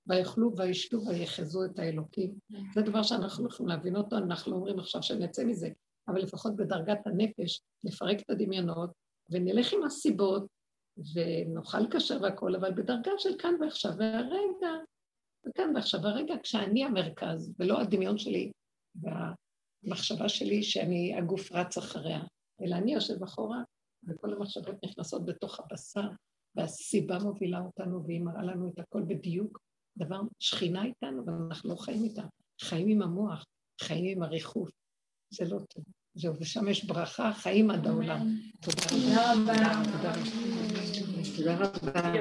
ויאכלו וישתו ויחזו את האלוקים. זה דבר שאנחנו יכולים להבין אותו, אנחנו אומרים עכשיו שנצא מזה, אבל לפחות בדרגת הנפש, נפרק את הדמיונות ונלך עם הסיבות ונאכל כשר והכול, אבל בדרגה של כאן ועכשיו, והרגע, וכאן ועכשיו, הרגע כשאני המרכז, ולא הדמיון שלי והמחשבה שלי שאני, הגוף רץ אחריה, אלא אני יושב אחורה, וכל המחשבות נכנסות בתוך הבשר, והסיבה מובילה אותנו והיא מראה לנו את הכל בדיוק. דבר, שכינה איתנו, ואנחנו לא חיים איתה. חיים עם המוח, חיים עם הריחוף. זה לא טוב. זהו, ושם יש ברכה, חיים עד העולם. תודה רבה. תודה רבה. תודה רבה.